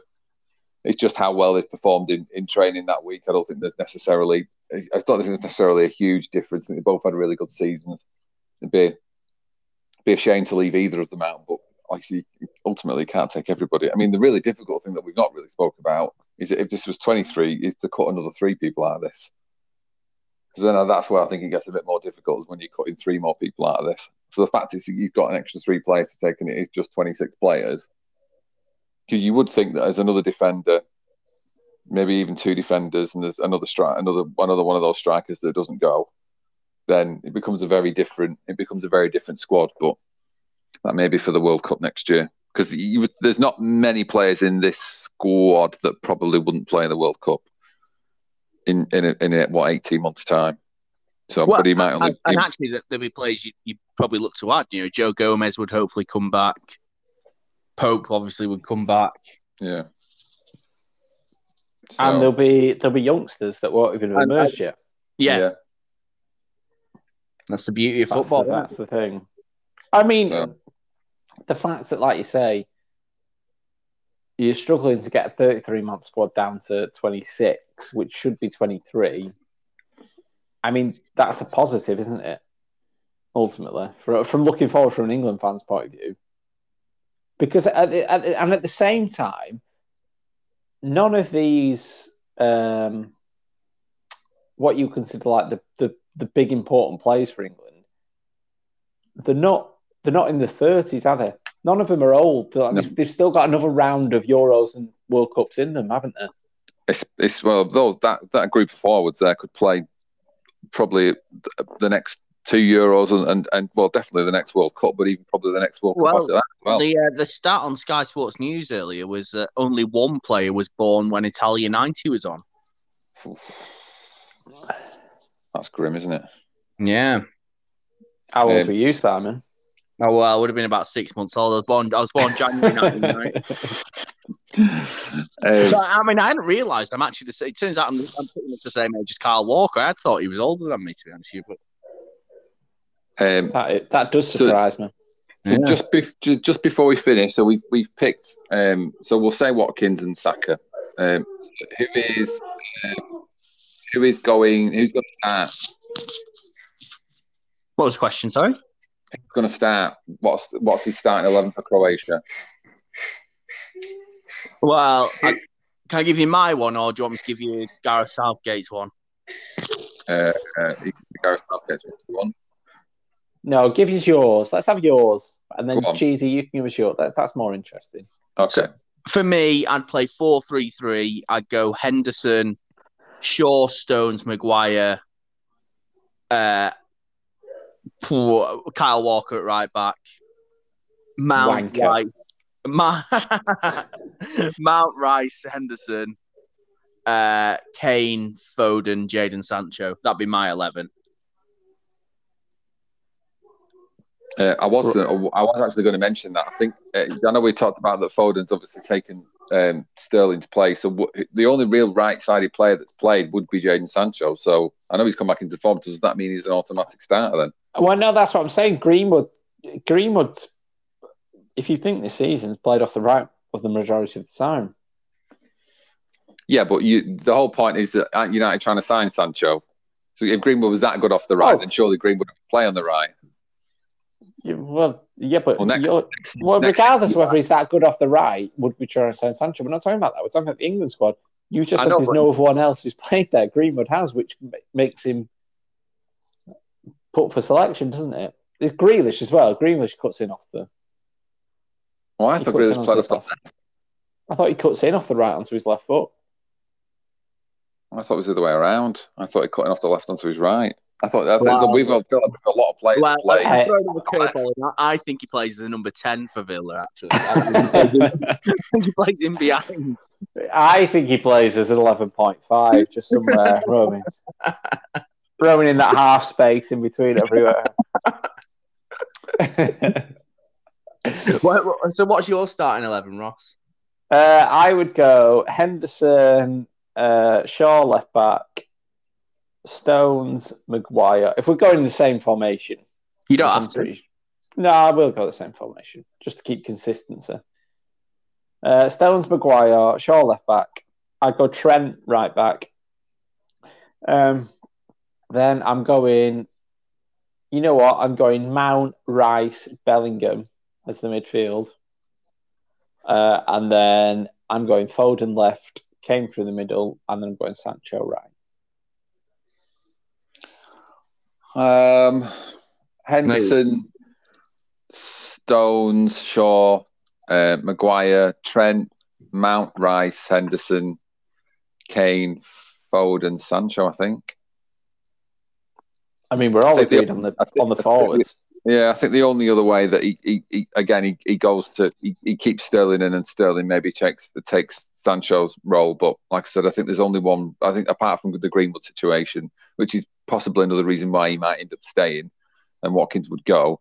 it's just how well they've performed in, in training that week I don't think there's necessarily I don't think there's necessarily a huge difference I they both had really good seasons It'd be be a shame to leave either of them out, but like you ultimately you can't take everybody. I mean, the really difficult thing that we've not really spoke about is that if this was 23, is to cut another three people out of this. Because then that's where I think it gets a bit more difficult is when you're cutting three more people out of this. So the fact is you've got an extra three players to take and it is just 26 players. Because you would think that as another defender, maybe even two defenders, and there's another strike, another another one of those strikers that doesn't go, then it becomes a very different. It becomes a very different squad. But that may be for the World Cup next year because there's not many players in this squad that probably wouldn't play in the World Cup in in a, in what eighteen months time. So, well, but he might only. And, and actually, there'll be players you, you probably look to add. You know, Joe Gomez would hopefully come back. Pope obviously would come back. Yeah. So, and there'll be there'll be youngsters that won't even emerge yet. Yeah. yeah. That's the beauty of that's football. The, that's the thing. I mean, so. the fact that, like you say, you're struggling to get a 33 month squad down to 26, which should be 23. I mean, that's a positive, isn't it? Ultimately, for, from looking forward from an England fan's point of view. Because, at the, at the, and at the same time, none of these, um, what you consider like the, the the big important players for England, they're not they're not in the thirties, are they? None of them are old. No. They've still got another round of Euros and World Cups in them, haven't they? It's, it's well, though that that group of forwards there could play probably the next two Euros and, and, and well, definitely the next World Cup, but even probably the next World well, Cup after that. Well, the uh, the stat on Sky Sports News earlier was that only one player was born when Italia ninety was on. That's grim, isn't it? Yeah. How old um, were you, Simon? Oh well, I would have been about six months old. I was born. I was born January '99. [LAUGHS] um, so I mean, I hadn't realised I'm actually the same. It turns out I'm, I'm pretty much the same age as Kyle Walker. I thought he was older than me, to be honest with you. But um, that, that does surprise so, me. So yeah. just, be, just before we finish, so we've we've picked. Um, so we'll say Watkins and Saka. Um, who is um, who is going? Who's going to start? What was the question? Sorry. Who's going to start? What's what's his starting eleven for Croatia? Well, I, can I give you my one, or do you want me to give you Gareth Southgate's one? Uh, uh, Gareth Southgate's one. No, give us yours. Let's have yours, and then cheesy. You can give us yours. That's that's more interesting. Okay. So, for me, I'd play four three three. I'd go Henderson, Shaw, Stones, Maguire, uh, Kyle Walker at right back, Mount Rice, [LAUGHS] Mount Rice, Henderson, uh, Kane, Foden, Jadon Sancho. That'd be my eleven. Uh, I was I was actually going to mention that. I think uh, I know we talked about that. Foden's obviously taken um, Sterling to play. So w- the only real right-sided player that's played would be Jadon Sancho. So I know he's come back into form. Does that mean he's an automatic starter then? Well, no, that's what I'm saying. Greenwood, Greenwood, if you think this season's played off the right of the majority of the time. Yeah, but you the whole point is that aren't United trying to sign Sancho? So if Greenwood was that good off the right, Oh. then surely Greenwood would play on the right. Yeah, well, yeah, but Well, next- next- well, next- regardless of whether he's that good off the right, would we try to sign Sancho? We're not talking about that. We're talking about the England squad. You just I said know, there's but- no one else who's [LAUGHS] played there. Greenwood has, which makes him put for selection, doesn't it? It's Grealish as well. Grealish cuts in off the. Oh, I he thought cuts Grealish played off the left. I thought he cuts in off the right onto his left foot. I thought it was the other way around. I thought he cut cutting off the left onto his right. I thought I think Wow. we've got, got a lot of players Well, play. I'm Hey. throwing out a curveball. I I think he plays as a number 10 for Villa, actually. I think he plays in [LAUGHS] behind. I think he plays as an eleven point five, just somewhere [LAUGHS] roaming, roaming in that [LAUGHS] half space in between everywhere. [LAUGHS] What- what- so, what's your starting 11, Ross? Uh, I would go Henderson, uh, Shaw left back, Stones, Maguire. If we're going in the same formation, You don't have to. pretty- No, I will go the same formation just to keep consistency. Uh, Stones, Maguire, Shaw left back. I'd go Trent right back. Um, then I'm going. You know what? I'm going Mount, Rice, Bellingham as the midfield. Uh, and then I'm going Foden left, Kane through the middle, and then I'm going Sancho right. Um, Henderson, Stones, Shaw, uh, Maguire, Trent, Mount, Rice, Henderson, Kane, Foden, Sancho. I think. I mean, we're all think the- agreed on the think- on the forwards. Yeah, I think the only other way that he, he, he again he, he goes to he, he keeps Sterling in and Sterling maybe takes takes Sancho's role, but like I said, I think there's only one. I think apart from the Greenwood situation, which is possibly another reason why he might end up staying, and Watkins would go,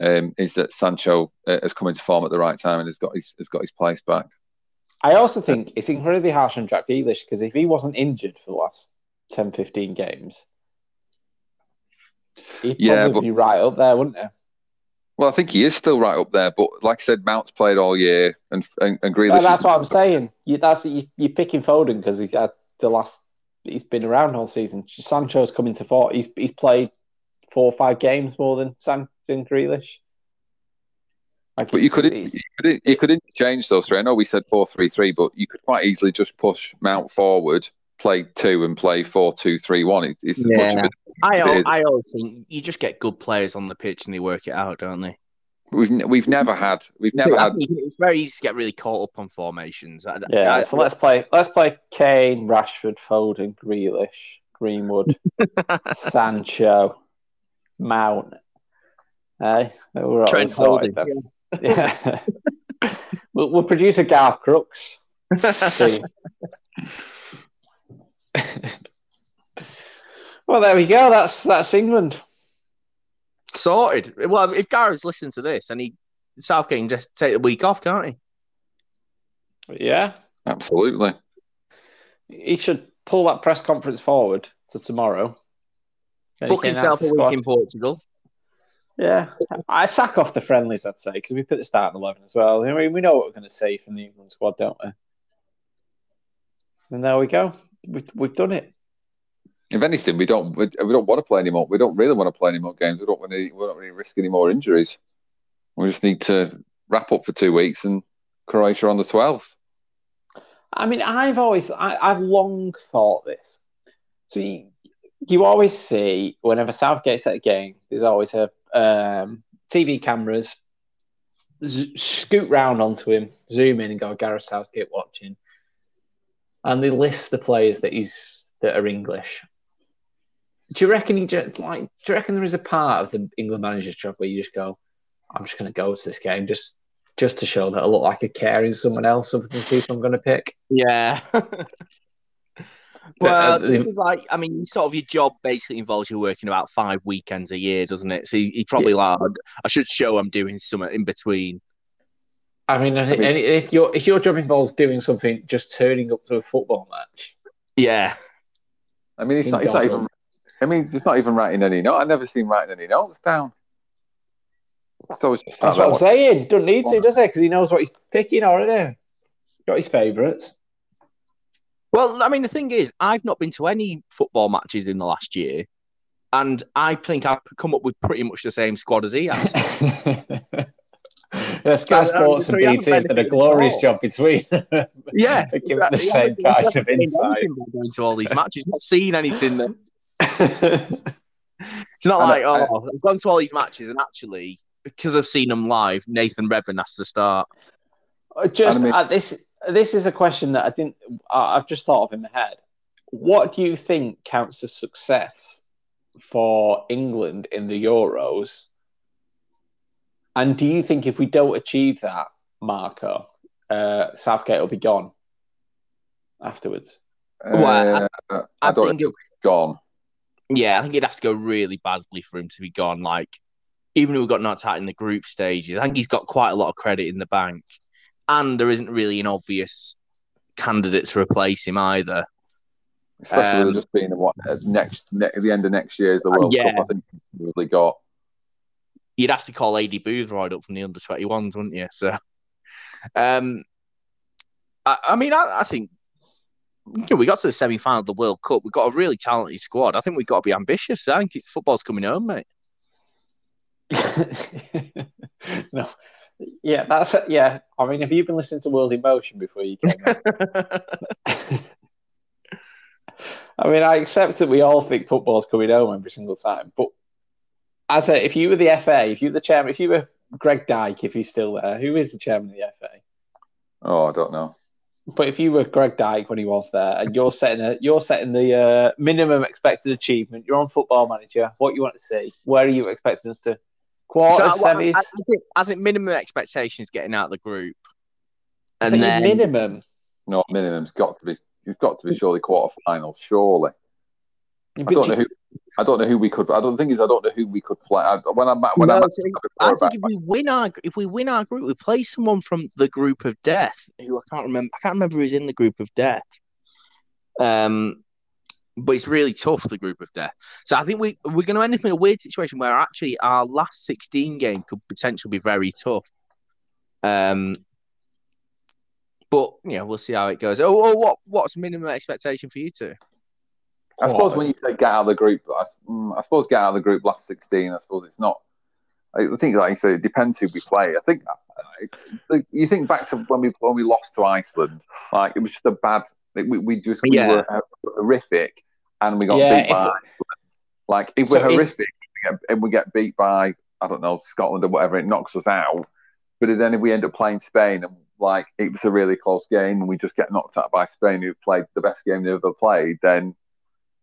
um, is that Sancho uh, has come into form at the right time and has got his has got his place back. I also think it's incredibly harsh on Jack Grealish because if he wasn't injured for the last 10, 15 games, he'd Yeah, probably but- be right up there, wouldn't he? Well, I think he is still right up there, but like I said, Mount's played all year, and and, and Grealish. Well, that's is- what I'm saying. You, that's you, you're picking Foden because he's had the last. He's been around all season. Sancho's coming to four. He's he's played four or five games more than San than Grealish. Like But you could you could you could interchange those three. I know we said four three three, but you could quite easily just push Mount forward, play two, and play four two three one. It, it's as much of it. I, It al- I always think you just get good players on the pitch and they work it out, don't they? We've we've never had we've never I had it's very easy to get really caught up on formations. I, yeah. I- so let's play. Let's play Kane, Rashford, Foden, Grealish, Greenwood, [LAUGHS] Sancho, Mount. Eh, hey, we're all Trent Holding. Yeah. [LAUGHS] we'll, we'll produce a Garth Crooks. [LAUGHS] team. [LAUGHS] well, there we go. That's that's England. Sorted. Well, if Gareth's listening to this and he Southgate can just take the week off, can't he? Yeah, absolutely. he should pull that press conference forward to tomorrow. Book himself a the week in Portugal. Yeah, I sack off the friendlies, I'd say, because we put the start starting eleven as well. I mean, we know what we're going to see from the England squad, don't we? And there we go. We've we've done it. If anything, we don't we, we don't want to play anymore. We don't really want to play any more games. We don't want to. We don't really risk any more injuries. We just need to wrap up for two weeks and Croatia on the twelfth. I mean, I've always, I, I've long thought this. So you, you always see whenever Southgate's at a game, there's always a um, TV cameras z- scoot round onto him, zoom in, and go, Gareth Southgate watching, and they list the players that he's that are English. Do you reckon he just like? Do you reckon there is a part of the England manager's job where you just go, I'm just going to go to this game just just to show that I look like I care in someone else other than people I'm going to pick. Yeah. [LAUGHS] Uh, well, the- it's like I mean, sort of your job basically involves you working about five weekends a year, doesn't it? So he, he probably like, I should show I'm doing something in between. I mean, and, mean- and if your if your job involves doing something, just turning up to a football match, Yeah. I mean, it's not. It's not even. I mean, it's not even writing any note. I've never seen writing any notes down. It's just that's what I'm that. saying. Doesn't need to, does it? Because he knows what he's picking already. Got his favourites. Well, I mean, the thing is, I've not been to any football matches in the last year, and I think I've come up with pretty much the same squad as he has. [LAUGHS] yeah, Sky So, um, Sports so and you BT have done a glorious job between. [LAUGHS] Yeah, They give it the same hasn't- he kind hasn't of gained insight. Going to all these matches, He's not seen anything that [LAUGHS] It's not I like, know- oh, I've gone to all these matches and actually, because I've seen them live, Nathan Redmond has to start. just I mean- uh, this. This is a question that I didn't. I I've just thought of in my head. What do you think counts as success for England in the Euros? And do you think if we don't achieve that, Marco, uh, Southgate will be gone afterwards? Well, I- Uh, I I don't think think it's gone. Yeah, I think it'd have to go really badly for him to be gone. Like, even if we got knocked out in the group stages, I think he's got quite a lot of credit in the bank. And there isn't really an obvious candidate to replace him either. Especially Um, just being what uh, next ne- the end of next year is the World Yeah. Cup. I think we've really got. You'd have to call Aidy Boothroyd up from the under 21s, wouldn't you? So, um, I, I mean, I, I think you know, we got to the semi final of the World Cup. We've got a really talented squad. I think we've got to be ambitious. I think it's, football's coming home, mate. [LAUGHS] no. Yeah, that's yeah. I mean, have you been listening to World in Motion before you came? [LAUGHS] [LAUGHS] I mean, I accept that we all think football's coming home every single time, but as a, if you were the FA, if you were the chairman, if you were Greg Dyke, if he's still there, who is the chairman of the FA? Oh, I don't know. But if you were Greg Dyke when he was there, and you're setting a, you're setting the uh, minimum expected achievement, you're on Football Manager. What you want to see? Where are you expecting us to? Quarters, So, I, I, semis. I think, I think minimum expectations getting out of the group, and think then minimum. No, minimum's got to be. He's got to be surely quarter final. Surely. I don't know who. I don't know who we could. I don't think is. I don't know who we could play. I, when I'm when No, I'm I think if we win our if we win our group, we play someone from the group of death who I can't remember. I can't remember who's in the group of death. Um, but it's really tough the group of death. So I think we we're going to end up in a weird situation where actually our last sixteen game could potentially be very tough. Um, but you know we'll see how it goes. Oh, oh what what's minimum expectation for you two? I suppose when you say get out of the group, I, mm, I suppose get out of the group last sixteen. I suppose it's not. I think, like you say, it depends who we play. I think uh, you think back to when we when we lost to Iceland, like it was just a bad. We, we just we Yeah. were horrific, and we got Yeah, beat by. Like if So we're if- horrific we get, and we get beat by I don't know Scotland or whatever, it knocks us out. But then if we end up playing Spain and like it was a really close game and we just get knocked out by Spain, who played the best game they ever played, then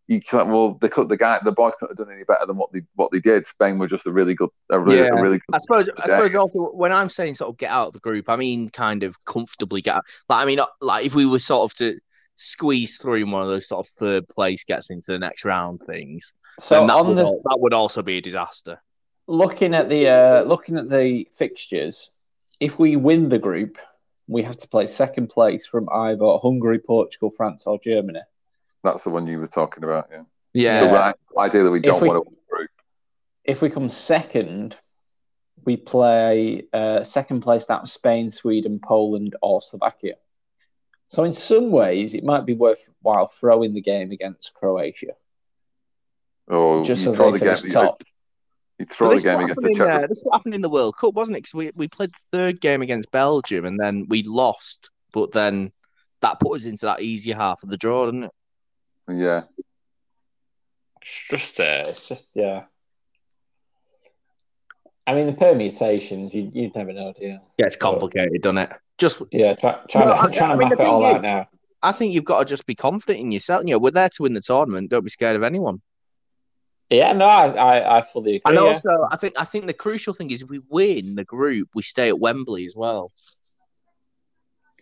you can't. Well, they could. The guy, the boys couldn't have done any better than what they what they did. Spain were just a really good, a really, Yeah. a really good. I suppose. I Yeah. suppose also when I'm saying sort of get out of the group, I mean kind of comfortably get out. Like I mean, like if we were sort of to squeeze through in one of those sort of third place gets into the next round things, So then that on would, the al- that would also be a disaster. looking at the uh, looking at the fixtures, if we win the group, we have to play second place from either Hungary, Portugal, France, or Germany. That's the one you were talking about. Yeah. Yeah, So, right, that we don't we- want to win the group. If we come second, we play uh, second place out of Spain, Sweden, Poland, or Slovakia. So in some ways, it might be worthwhile throwing the game against Croatia. Or Just you so throw they the game. finish top. You throw the game against happened the Czech. uh, this happened in the World Cup, wasn't it? Because we, we played the third game against Belgium and then we lost, but then that put us into that easier half of the draw, didn't it? Yeah. It's just, uh, it's just, yeah. I mean, the permutations, you, you'd never know, do you? Yeah, it's complicated, doesn't it? Just Yeah, try, try, Well, I- to, try I to mean, map it all thing out is- now. I think you've got to just be confident in yourself. You know, we're there to win the tournament. Don't be scared of anyone. Yeah, no, I, I, I fully agree. And yeah. also, I think I think the crucial thing is if we win the group, we stay at Wembley as well,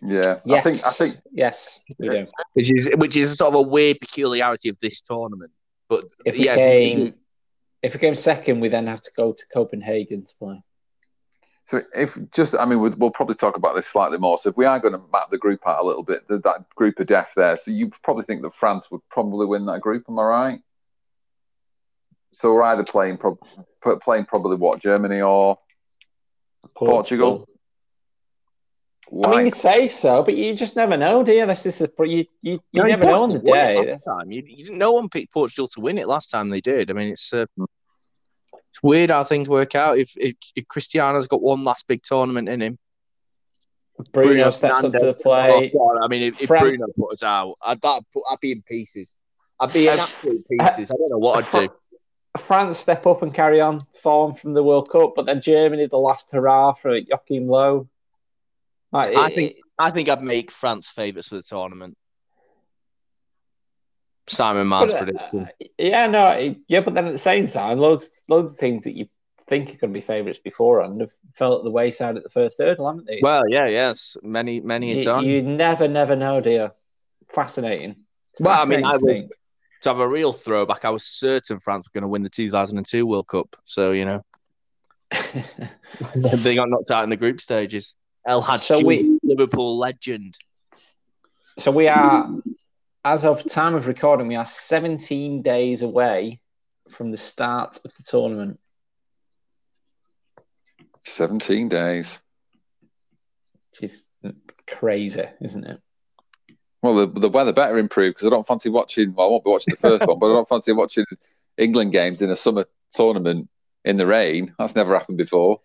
Yeah. yes, I think. I think. yes, we do. which is which is sort of a weird peculiarity of this tournament. But If we yeah, came, if we came second, we then have to go to Copenhagen to play. So if just, I mean, we'll, we'll probably talk about this slightly more. So if we are going to map the group out a little bit, the, that group of death there. So you probably think that France would probably win that group. Am I right? So we're either playing, prob- playing probably what Germany or Portugal. I mean, you say so, but you just never know, do you? This is a, you, you, you No, never know on the day. Last time. You, you didn't, no one picked Portugal to win it last time they did. I mean, it's uh, it's weird how things work out. If, if if Cristiano's got one last big tournament in him, Bruno, steps up to the plate. Oh, God, I mean, if, if Bruno put us out, I'd, put, I'd be in pieces. I'd be in absolute pieces. I don't know what I'd do. France step up and carry on form from the World Cup, but then Germany the last hurrah for Joachim Low. I it- think I think I'd make France favourites for the tournament. Simon Mann's uh, prediction. Yeah, no, it- yeah, but then at the same time, loads, loads of teams that you think are going to be favourites beforehand have fell at the wayside at the first hurdle, haven't they? Well, yeah, yes, many many a you, time. you never, never know, dear. Fascinating. It's Well, I mean, I was to to have a real throwback. I was certain France were going to win the 2002 World Cup. So you know, [LAUGHS] [LAUGHS] they got knocked out in the group stages. El Hadji, So we- Liverpool legend. so we are, as of time of recording, we are 17 days away from the start of the tournament. 17 days. Which is crazy, isn't it? Well, the, the weather better improve because I don't fancy watching. Well, I won't be watching the first one, but I don't fancy watching England games in a summer tournament in the rain. That's never happened before.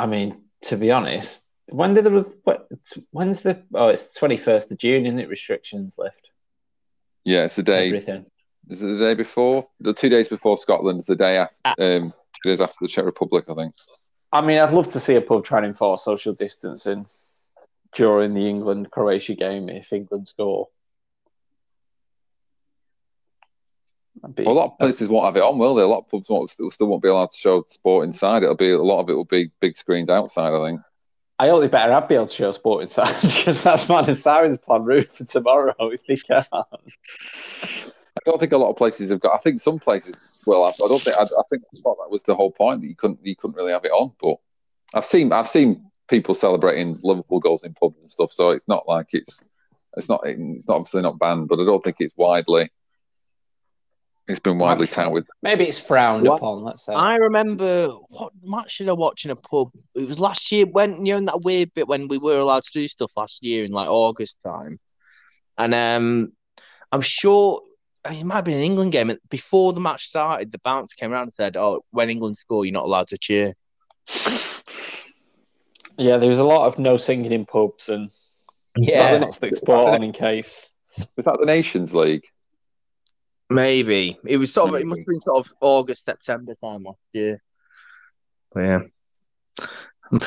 I mean, to be honest, when did the what, when's the oh it's twenty first of June, isn't it? Restrictions lift Yeah, it's the day. everything. Is it the day before? The two days before Scotland. It's the day after. Ah. Um, two days after the Czech Republic, I think. I mean, I'd love to see a pub trying and enforce social distancing during the England Croatia game if England score. That'd be- Well, a lot of places won't have it on, will they? A lot of pubs won't, still, still won't be allowed to show sport inside. It'll be a lot of it will be big screens outside. I think. I only better I'd be able to show sport inside [LAUGHS] because that's Madden Simon's plan route for tomorrow [LAUGHS] if they can. I don't think a lot of places have got. I think some places will have. I don't think. I, I think I thought that was the whole point that you couldn't you couldn't really have it on. But I've seen I've seen people celebrating Liverpool goals in pubs and stuff. So it's not like it's it's not it's not obviously not banned, but I don't think it's widely. It's been widely Much- touted. Maybe it's frowned What? upon. Let's say. I remember what match did I watch in a pub? It was last year when you know in that weird bit when we were allowed to do stuff last year in like August time, and um, I'm sure it might have been an England game. Before the match started, the bouncer came around and said, "Oh, when England score, you're not allowed to cheer." Yeah, there was a lot of no singing in pubs and Yeah, let's not stick sport on in case. Was that the Nations League? Maybe it was sort of. It must have been sort of August, September time last year. But yeah,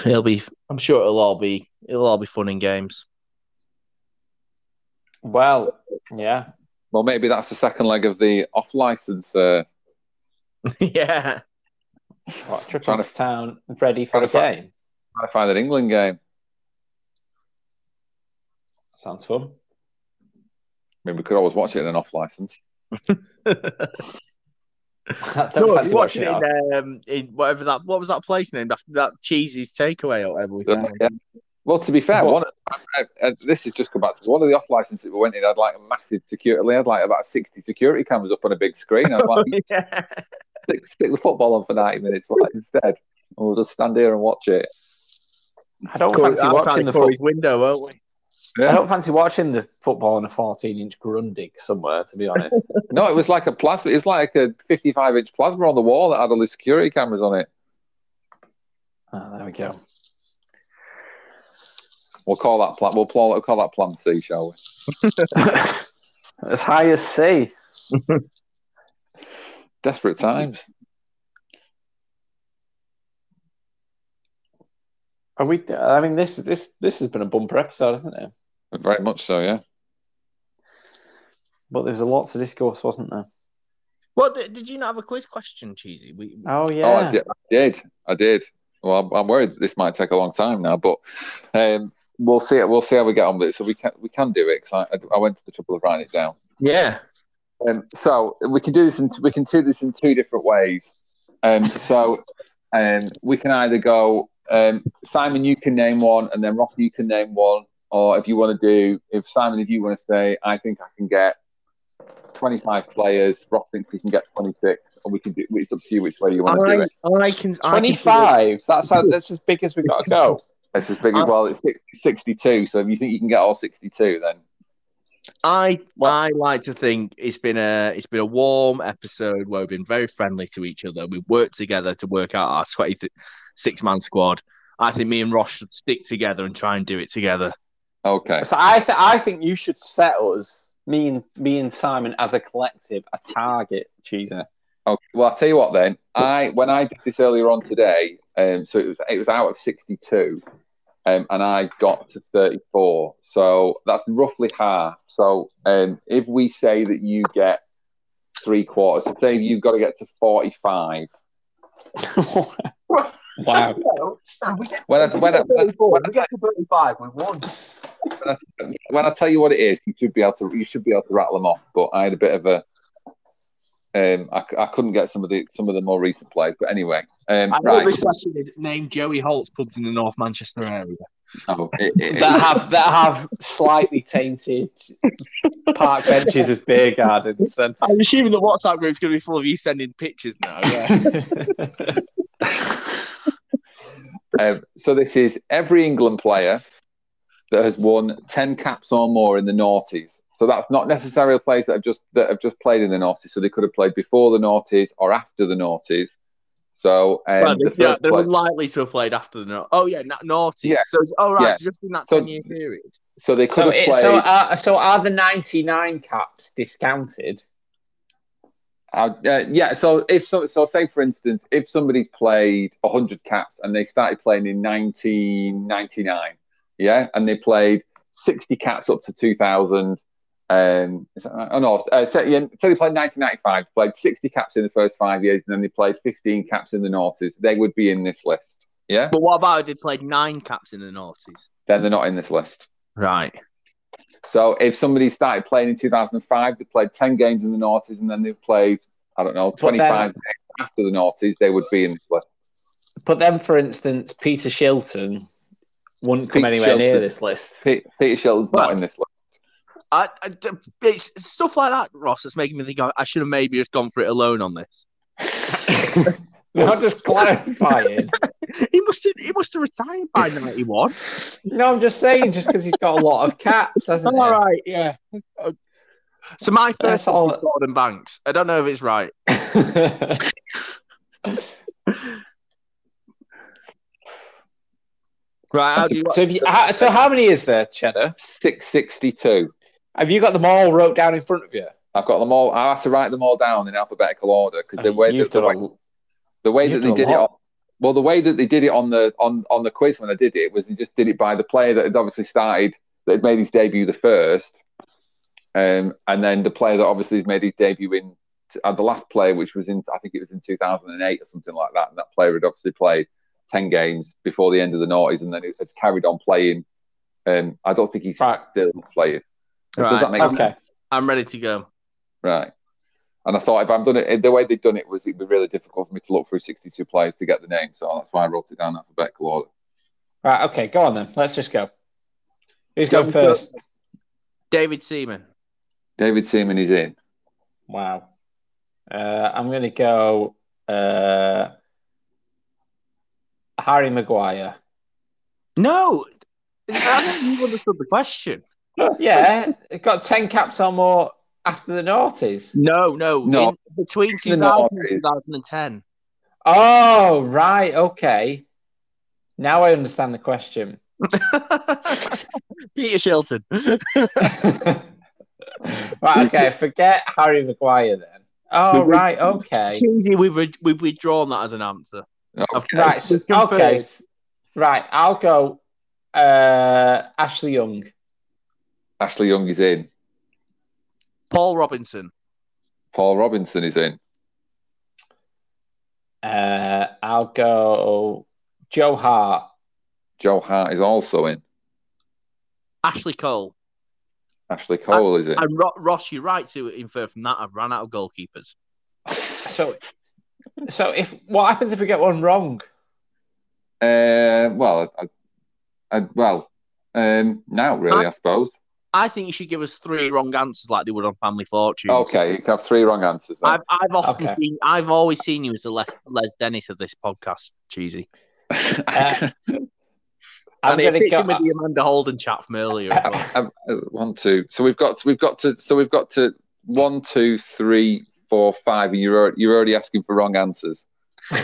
it'll be. I'm sure it'll all be. It'll all be fun in games. Well, yeah. Well, maybe that's the second leg of the off license. Uh, [LAUGHS] yeah. What, trip Trying into to- town ready for trying a to fi- game. trying to find an England game. Sounds fun. I mean, we could always watch it in an off license. [LAUGHS] I don't No, fancy you watch watching it it. in, um, in whatever that what was that place named after that Cheesy's takeaway or whatever we found. Yeah. Well, to be fair, What? one I, I, I- this is just come back to one of the off licenses we went in had like a massive security. They had like about sixty security cameras up on a big screen. I was like, [LAUGHS] yeah. stick, stick the football on for ninety minutes like, instead, and we'll just stand here and watch it. I don't Corey, fancy outside watching the Corey's foot- window, won't we? I don't fancy watching the football on a 14 inch Grundig somewhere, to be honest. [LAUGHS] No, it was like a plasma. It's like a fifty-five inch plasma on the wall that had all the security cameras on it. oh, there we go. We'll call that plan. We'll call, we'll call that Plan C, shall we? [LAUGHS] as high as C. [LAUGHS] Desperate times. Are we? I mean, this this this has been a bumper episode, hasn't it? Very much so. Yeah. But there was a lot to discuss, wasn't there? Well, did, did you not have a quiz question, Cheesy? We, Oh Oh, I yeah. did. I did. I did. Well, I'm, I'm worried that this might take a long time now, but um, we'll see. We'll see how we get on with it. So we can we can do it because I, I went to the trouble of writing it down. yeah. Um, so we can do this in we can do this in two different ways. Um, so um, we can either go um, Simon, you can name one, and then Rocky, you can name one, or if you want to do, if Simon, if you want to say, I think I can get twenty five players. Ross thinks he can get twenty six, and we can do. It's up to you which way you want to do it. I can. I can 25. That's how, that's as big as we've got to go. [LAUGHS] It's as big as well. It's 62. So if you think you can get all 62, then I I like to think it's been a it's been a warm episode where we've been very friendly to each other. We've worked together to work out our twenty six man squad. I think me and Ross should stick together and try and do it together. Okay. So I, th- I think you should set us, me and me and Simon, as a collective, a target, Cheeser. Okay. Well, I'll tell you what then. I when I did this earlier on today, um, so it was it was out of 62, um, and I got to 34. So that's roughly half. So um, if we say that you get three quarters, so say you've got to get to 45. [LAUGHS] wow. When I, when I, when I, when I, get to thirty five, we won. When I, when I tell you what it is, you should be able to you should be able to rattle them off. But I had a bit of a um, I, I couldn't get some of the some of the more recent players. But anyway, um, I know right. this question is named Joey Holt's pubs in the North Manchester area. Oh, it- it- that have that have slightly tainted park [LAUGHS] benches as beer gardens. Then [LAUGHS] I'm assuming the WhatsApp group's going to be full of you sending pictures now. Yeah. [LAUGHS] Um, so this is every England player that has won ten caps or more in the noughties. So that's not necessarily players that have just that have just played in the noughties. So they could have played before the noughties or after the noughties. So um, Well, the they, yeah, first they're play- unlikely to have played after the no- Oh yeah, na- naughty. Yeah. So it's- oh right, Yeah. so just in that So- ten year period. so they could so, have it, played. so, are, so are the ninety nine caps discounted? Uh, uh, yeah, so if so, so say for instance, if somebody's played 100 caps and they started playing in 1999, yeah, and they played 60 caps up to 2000, um, is that right? oh no, uh, say, yeah, say they played 1995, played 60 caps in the first five years, and then they played 15 caps in the noughties, they would be in this list, yeah. But what about if they played nine caps in the noughties? Then they're not in this list. Right. So if somebody started playing in 2005, they played 10 games in the noughties, and then they played, I don't know, 25 games after the noughties, they would be in this list. But then, for instance, Peter Shilton wouldn't come Peter anywhere near this list. Pe- Peter Shilton's Well- not in this list. I, I, it's it's stuff like that, Ross, that's making me think I, I should have maybe just gone for it alone on this. [LAUGHS] Not just clarifying. [LAUGHS] He must have he must have retired by ninety one. no, I'm just saying, just because he's got a lot of caps, hasn't All he? right, yeah. [LAUGHS] So my first all- all Gordon Banks. I don't know if it's right. Right, how do you so, if you, how, so how many is there, Cheddar? 662. Have you got them all wrote down in front of you? I've got them all. I have to write them all down in alphabetical order because the way You've that the way, a- the way that they did it. On, well, the way that they did it on the on on the quiz when I did it was they just did it by the player that had obviously started that had made his debut the first, um, and then the player that obviously has made his debut in uh, the last player, which was in I think it was in 2008 or something like that, and that player had obviously played 10 games before the end of the noughties, and then it's carried on playing. Um, I don't think he's Right. still playing. Does Right. that make sense? Okay. I'm ready to go. Right. And I thought if I'm done it the way they've done it was it'd be really difficult for me to look through 62 players to get the name. So that's why I wrote it down in alphabetical order. Right, okay, go on then. Let's just go. Who's Go going first? David Seaman. David Seaman is in. Wow. Uh, I'm going to go uh, Harry Maguire. No, I don't you understood the question. Yeah, got 10 caps or more after the noughties. No, no, No. In, between The 2000 and noughties. 2010. Oh, right, okay. Now I understand the question. [LAUGHS] Peter Shilton. [LAUGHS] right, okay, forget Harry Maguire then. Oh, right, okay. Cheesy, we've, re- we've withdrawn that as an answer. Okay. Right, so, We've confirmed. okay. Right, I'll go uh, Ashley Young. Ashley Young is in. Paul Robinson. Paul Robinson is in. Uh, I'll go Joe Hart. Joe Hart is also in. Ashley Cole. Ashley Cole is in. And Ro- Ross, you're right to infer from that. I've run out of goalkeepers. So, so if what happens if we get one wrong? Uh, well, I, I, well, um, now really, I suppose. I think you should give us three wrong answers like they would on Family Fortune. Okay, you can have three wrong answers. Then. I've, I've often Okay. seen, I've always seen you as the Les, Les Dennis of this podcast, Cheesy. [LAUGHS] Uh, I'm and it gonna fits go. in with the Amanda Holden chat from earlier. as well. Um, uh, one, two. So we've got we've got to so we've got to one, two, three, four, five. And you're you're already asking for wrong answers. [LAUGHS] no,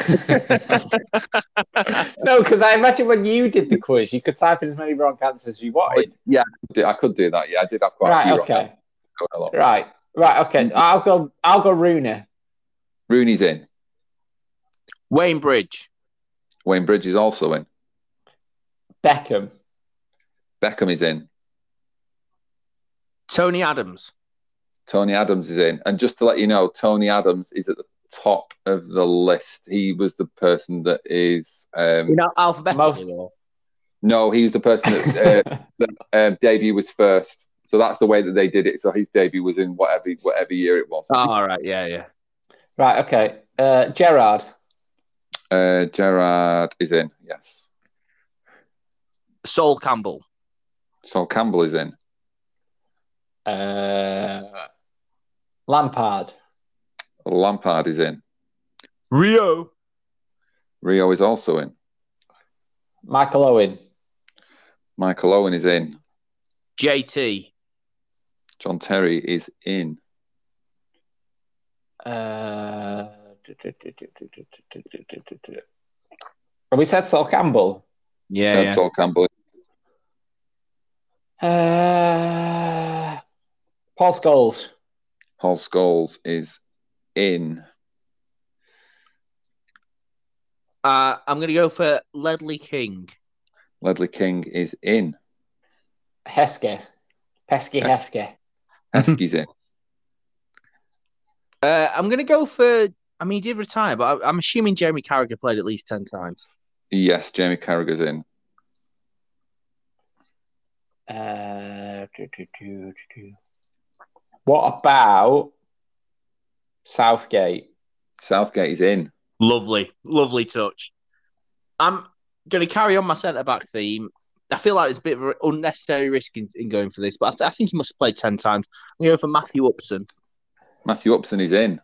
because I imagine when you did the quiz, you could type in as many wrong answers as you wanted. Yeah, I did- I could do that. Yeah, I did have quite a Right. few. wrong Okay. answers. Right. Right. Okay. I'll go. I'll go. Rooney. Rooney's in. Wayne Bridge. Wayne Bridge is also in. Beckham. Beckham is in. Tony Adams. Tony Adams is in. And just to let you know, Tony Adams is at the top of the list. He was the person that is. Um, You know, alphabetical. Most- no, he was the person that uh, [LAUGHS] that um, debut was first. So that's the way that they did it. So his debut was in whatever whatever year it was. Oh, all right. Yeah, yeah. right. Okay. Uh, Gerrard. Uh, Gerrard is in. Yes. Sol Campbell. Sol Campbell is in. Uh, Lampard. Lampard is in. Rio. Rio is also in. Michael Owen. Michael Owen is in. JT. John Terry is in. Uh, have we said Sol Campbell? Yeah. Said yeah. Sol Campbell. Uh, Paul Scholes. Paul Scholes is in. Uh, I'm going to go for Ledley King. Ledley King is in. Heske. Pesky Yes. Heske. Heskey's in. [LAUGHS] Uh, I'm going to go for. I mean, he did retire, but I, I'm assuming Jeremy Carragher played at least 10 times. Yes, Jamie Carragher's in. Uh, do, do, do, do, do. What about Southgate? Southgate is in. Lovely, lovely touch. I'm going to carry on my centre back theme. I feel like it's a bit of an unnecessary risk in, in going for this, but I, th- I think he must play 10 times. I'm going for Matthew Upson. Matthew Upson is in.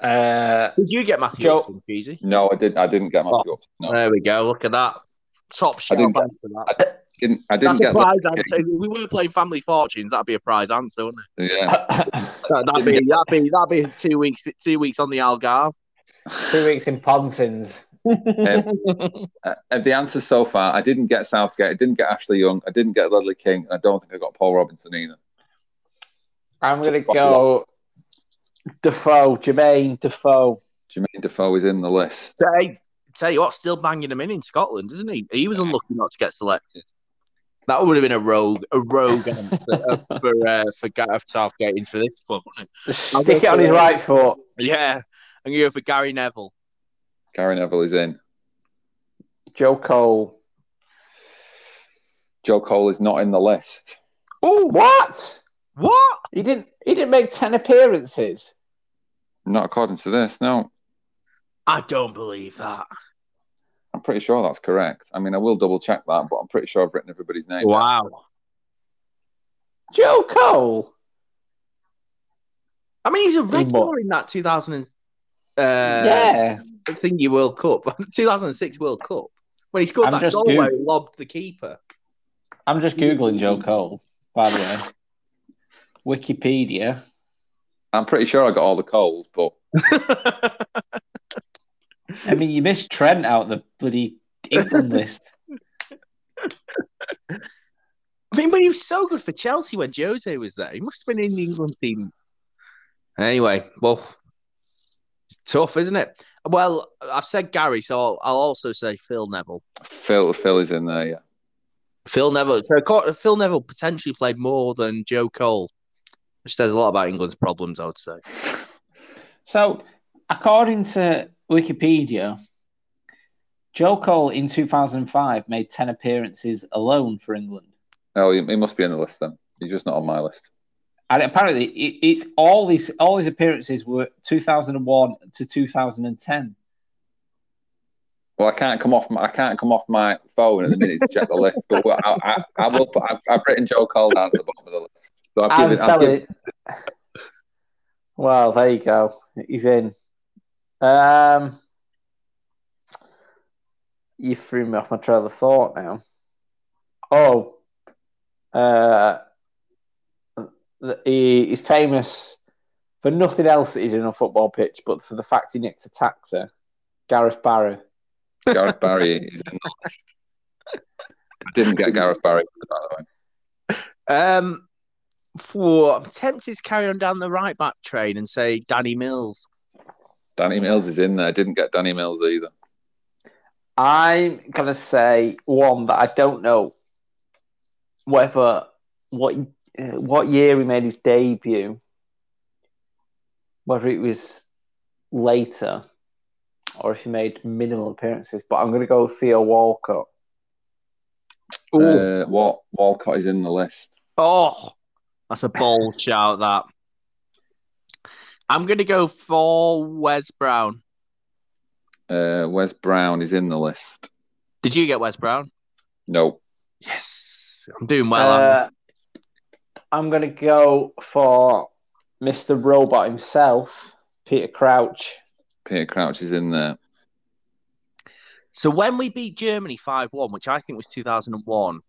Uh, Did you get Matthew Joe- Upson, Cheesy? No, I didn't. I didn't get Matthew Upson. No, There we go. Look at that. Top shelf didn't get- answer. That. didn't. I didn't That's a prize Ledley answer. If we were playing Family Fortunes, that'd be a prize answer, wouldn't it? Yeah. [LAUGHS] That, that'd be that'd be that'd be two weeks two weeks on the Algarve. two weeks in Pontins. Uh, of the answers so far, I didn't get Southgate. I didn't get Ashley Young. I didn't get Ledley King. And I don't think I got Paul Robinson either. I'm going to go Defoe, Jermaine Defoe. Jermaine Defoe is in the list. Tell, tell you what, still banging him in in Scotland, isn't he? He was unlucky not to get selected. That would have been a rogue, a rogue answer uh, for uh, for Gareth Southgate into this one. wouldn't it? Stick it on his right foot. Yeah, I'm going to go for Gary Neville. Gary Neville is in. Joe Cole. Joe Cole is not in the list. Oh, What? what? He didn't. He didn't make ten appearances. Not according to this. No, I don't believe that. I'm pretty sure that's correct. I mean, I will double check that, but I'm pretty sure I've written everybody's name. down. Wow. Joe Cole. I mean, he's a what? regular in that 2000 and, uh, yeah. thingy World Cup, [LAUGHS] 2006 World Cup, when he scored I'm that just goal Goog- where he lobbed the keeper. I'm just googling Joe Cole. By the way, [LAUGHS] Wikipedia. I'm pretty sure I got all the Coles, but [LAUGHS] I mean, you missed Trent out the bloody England [LAUGHS] list. I mean, but he was so good for Chelsea when Jose was there. He must have been in the England team. Anyway, well, it's tough, isn't it? Well, I've said Gary, so I'll, I'll also say Phil Neville. Phil Phil is in there. Yeah, Phil Neville. So Phil Neville potentially played more than Joe Cole, which says a lot about England's problems, I would say. So, according to Wikipedia, Joe Cole in 2005 made 10 appearances alone for England. oh, he, he must be in the list then. He's just not on my list. And apparently, it, it's all these all his appearances were 2001 to 2010. Well, I can't come off. My, I can't come off my phone at the minute to check the list. But I, I, I will. Put, I've, I've written Joe Cole down at the bottom of the list. So I've I'm given. Telling given Well, there you go. He's in. Um, you threw me off my trail of thought now. Oh, uh, he, he's famous for nothing else that he's in a football pitch, but for the fact he nicked a taxi. Gareth Barry. Gareth Barry is in the list. I didn't get Gareth Barry, by the way. Um, for, I'm tempted to carry on down the right back train and say Danny Mills. Danny Mills is in there. Didn't get Danny Mills either. I'm gonna say one that I don't know whether what uh, what year he made his debut, whether it was later or if he made minimal appearances. But I'm gonna go Theo Walcott. Uh, what Walcott is in the list. Oh, that's a bold [LAUGHS] shout. That I'm going to go for Wes Brown. Uh, Wes Brown is in the list. Did you get Wes Brown? No. Yes, I'm doing well. I? Uh, I'm gonna go for Mr. Robot himself, Peter Crouch. Peter Crouch is in there. So when we beat Germany 5-1, which I think was 2001,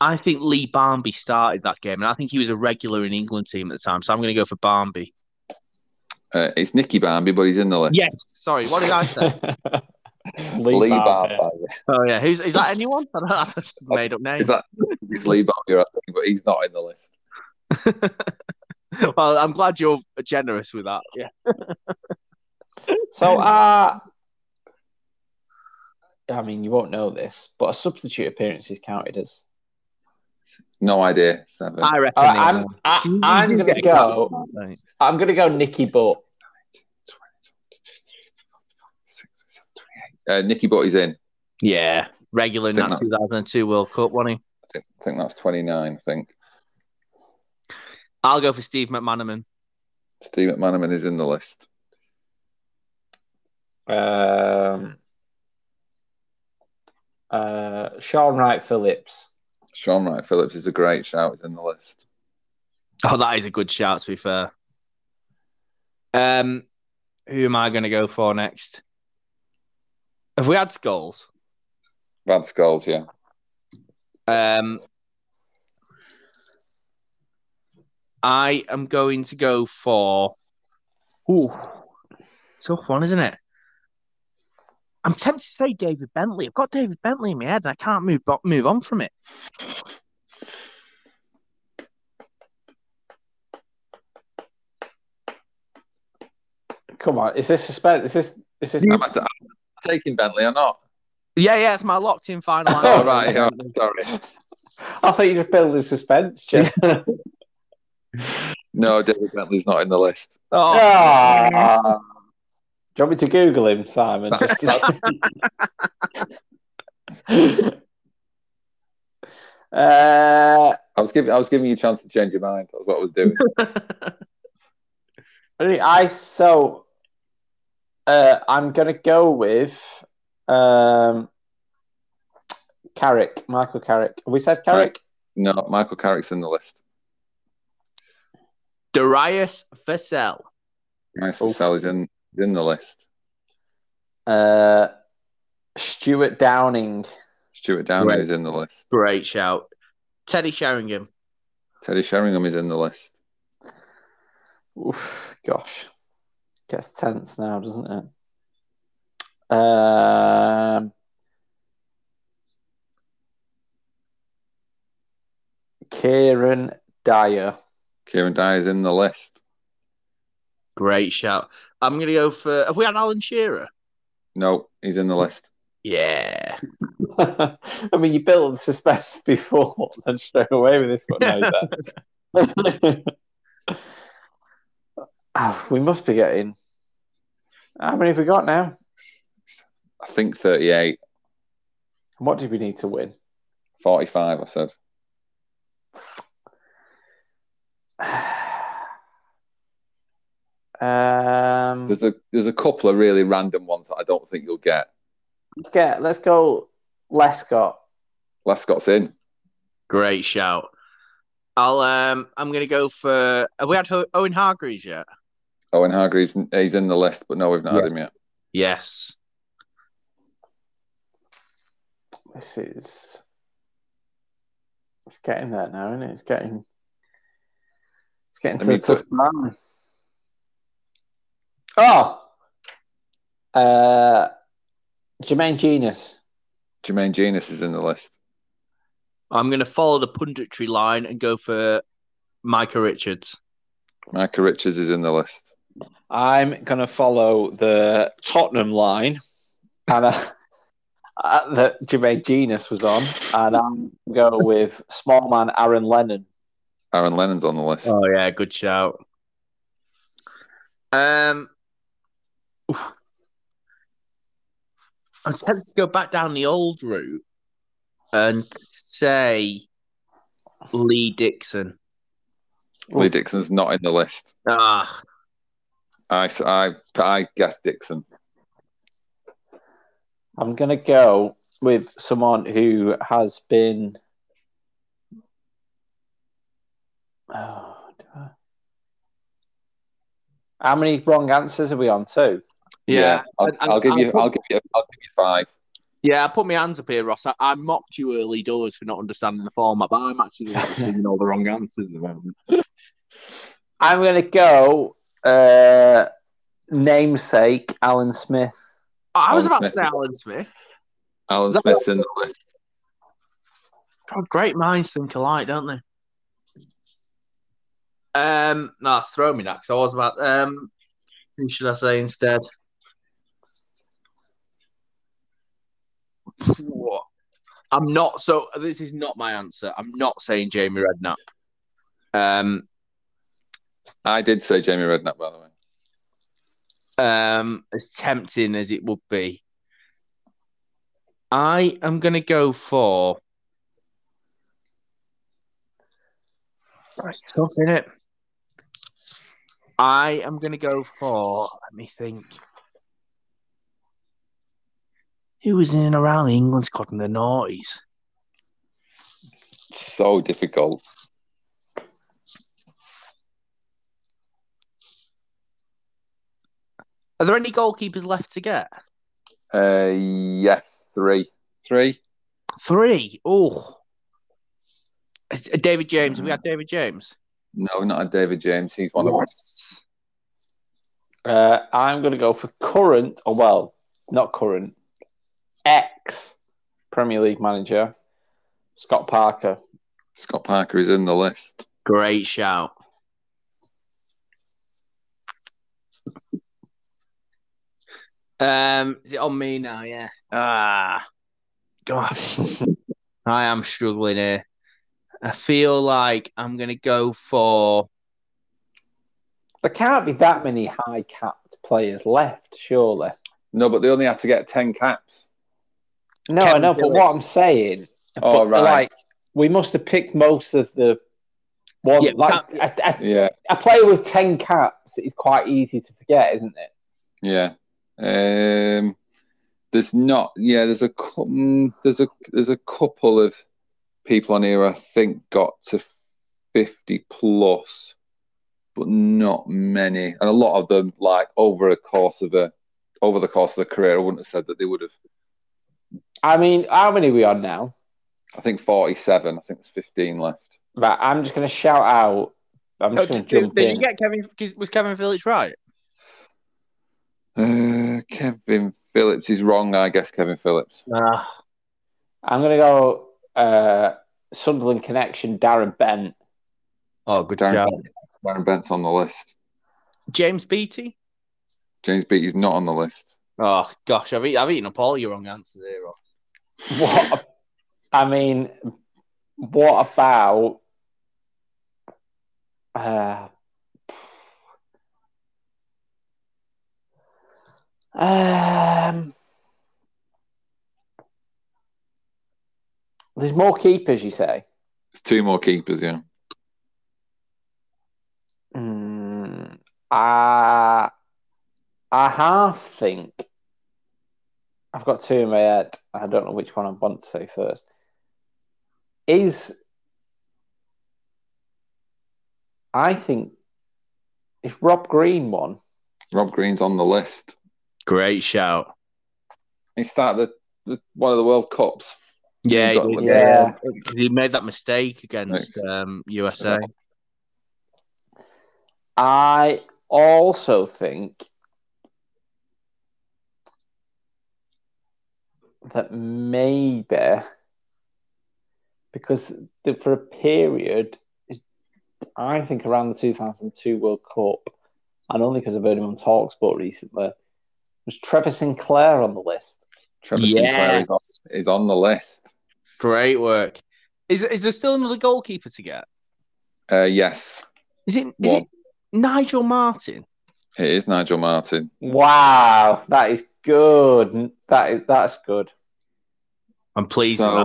I think Lee Barmby started that game, and I think he was a regular in England team at the time. So I'm going to go for Barmby. Uh, it's Nicky Barmby, but he's in the list. Yes. Sorry, what did I say? [LAUGHS] Lee, Lee Barber. Barmby. oh yeah, who's is that? Anyone? I know, that's just a [LAUGHS] made up name. Is that Lee Barmby, I think, but he's not in the list. [LAUGHS] well, I'm glad you're generous with that. Yeah. So, uh, I mean, you won't know this, but a substitute appearance is counted as. No idea. Seven. I reckon. Uh, I'm. I, You- I'm gonna go. Right. I'm gonna go Nicky Butt. Uh, Nicky Butt is in. Yeah, regular in that 2002 World Cup, wasn't he? I think, I think that's 29, I think. I'll go for Steve McManaman. Steve McManaman is in the list. Um, uh, Shaun Wright Phillips. Shaun Wright Phillips is a great shout. He's in the list. Oh, that is a good shout. To be fair. Um, who am I going to go for next? Have we had Scholes? Had Scholes, yeah. Um, I am going to go for. Ooh, tough one, isn't it? I'm tempted to say David Bentley. I've got David Bentley in my head, and I can't move move on from it. Come on, is this suspense? Is this? Is this? Am I t- am taking Bentley or not? Yeah, yeah, it's my locked in final. All answer. right, yeah, sorry. I thought you just building suspense, Jim. [LAUGHS] No, David Bentley's not in the list. Oh, Ah. Do you want me to Google him, Simon? Just [LAUGHS] uh, I was giving I was giving you a chance to change your mind. That's what I was doing. [LAUGHS] I so uh, I'm gonna go with um, Carrick, Michael Carrick. Have we said Carrick? No, Michael Carrick's in the list. Darius Vassell. Nice Oof. Sal is in in the list. Uh, Stuart Downing. Stuart Downing Right. is in the list. Great shout. Teddy Sheringham. Teddy Sheringham is in the list. Oof, gosh, gets tense now, doesn't it? Um, Kieran Dyer. Kieran Dyer is in the list. Great shout. I'm going to go for. Have we had Alan Shearer? No, he's in the list. Yeah. [LAUGHS] I mean, you built the suspense [LAUGHS] before and straight away with this one. now, [LAUGHS] then. Ah, we must be getting. How many have we got now? I think 38, And what do we need to win? 45, I said. [SIGHS] Um, There's a there's a couple of really random ones that I don't think you'll get. let's get. Let's go. Lescott. Lescott's in. Great shout. I'll. Um. I'm going to go for. Have we had Ho- Owen Hargreaves yet? Owen Hargreaves, he's in the list, but no, we've not had him yet. Yes. This is. It's getting there now, isn't it? It's getting it's getting to the tough man. Oh, uh, Jermaine Jenas. Jermaine Jenas is in the list. I'm going to follow the punditry line and go for Micah Richards. Micah Richards is in the list. I'm going to follow the Tottenham line, and uh, [LAUGHS] uh, that Jermaine Jenas was on, and I'm going to go with small man Aaron Lennon. Aaron Lennon's on the list. Oh yeah, good shout. Um, oof. I'm tempted to go back down the old route and say Lee Dixon. Lee Dixon's not in the list. Ah, I, I, I guess Dixon. I'm going to go with someone who has been. Oh, [SIGHS] I- How many wrong answers are we on? Two. yeah. I'll, And- I'll give and you. put- I'll give you. I'll give you five. Yeah, I put my hands up here, Ross. I, I mocked you early doors for not understanding the format, but I'm actually [LAUGHS] giving all the wrong answers at the moment. I'm going to go uh, namesake Alan Smith. Oh, I was Alan about to Smith. say Alan Smith. Alan Is that- Smith's in the list. God, great minds think alike, don't they? Um, no, it's thrown me that because I was about. Um, who should I say instead? I'm not. So this is not my answer. I'm not saying Jamie Redknapp. Um, I did say Jamie Redknapp, by the way. um, as tempting as it would be, I am going to go for. It's tough, isn't it? I am going to go for. Let me think. Who was in and around the England squad in the noughties? So difficult. Are there any goalkeepers left to get? Uh, yes, three, three. Three. Oh. Uh, David James. Have we had David James? No, not a David James. He's one of them. Yes. Uh, I'm going to go for current, or well, not current, ex Premier League manager Scott Parker. Scott Parker is in the list. Great shout. Um, is it on me now? Yeah. Ah, God, I am struggling here. I feel like I'm gonna go for. There can't be that many high capped players left, surely. No, but they only had to get ten caps. No, I Kevin know, but what I'm saying, Oh, but, right. like we must have picked most of the one. Yeah, like a, a, Yeah, a player with ten caps is quite easy to forget, isn't it? yeah. Um, there's not. Yeah, there's a cou- mm, there's a there's a couple of people on here I think got to fifty plus, but not many, and a lot of them like over a course of a over the course of the career. I wouldn't have said that they would have. I mean, how many are we on now? I think forty-seven. I think there's fifteen left. Right, I'm just going to shout out. I'm Oh, just going did, to jump did in. you get Kevin? Was Kevin Phillips right? Uh, Kevin Phillips is wrong. I guess Kevin Phillips. Ah, I'm going to go uh, Sunderland connection, Darren Bent. oh, good Darren, shout. Darren Bent's on the list. James Beattie. James Beattie's not on the list. Oh gosh, I've, eat, I've eaten up all your wrong answers here, Ross. What? I mean, what about? Uh, um, there's more keepers, you say? There's two more keepers. Yeah. Mm, I, I half think I've got two in my head. I don't know which one I want to say first. Is I think is Rob Green one? Rob Green's on the list. Great shout. He started the, the, one of the World Cups. Yeah, he got- Yeah. because he made that mistake against um, USA. I also think that maybe because the, for a period, I think around the 2002 World Cup, and only because I've heard him on Talksport recently, was Trevor Sinclair on the list. Trevor Sinclair is on, is on the list. Great work. Is is there still another goalkeeper to get? Uh, yes, Is it is One. it Nigel Martyn? it is Nigel Martyn. Wow, that is good. That is that's good. I'm pleased So,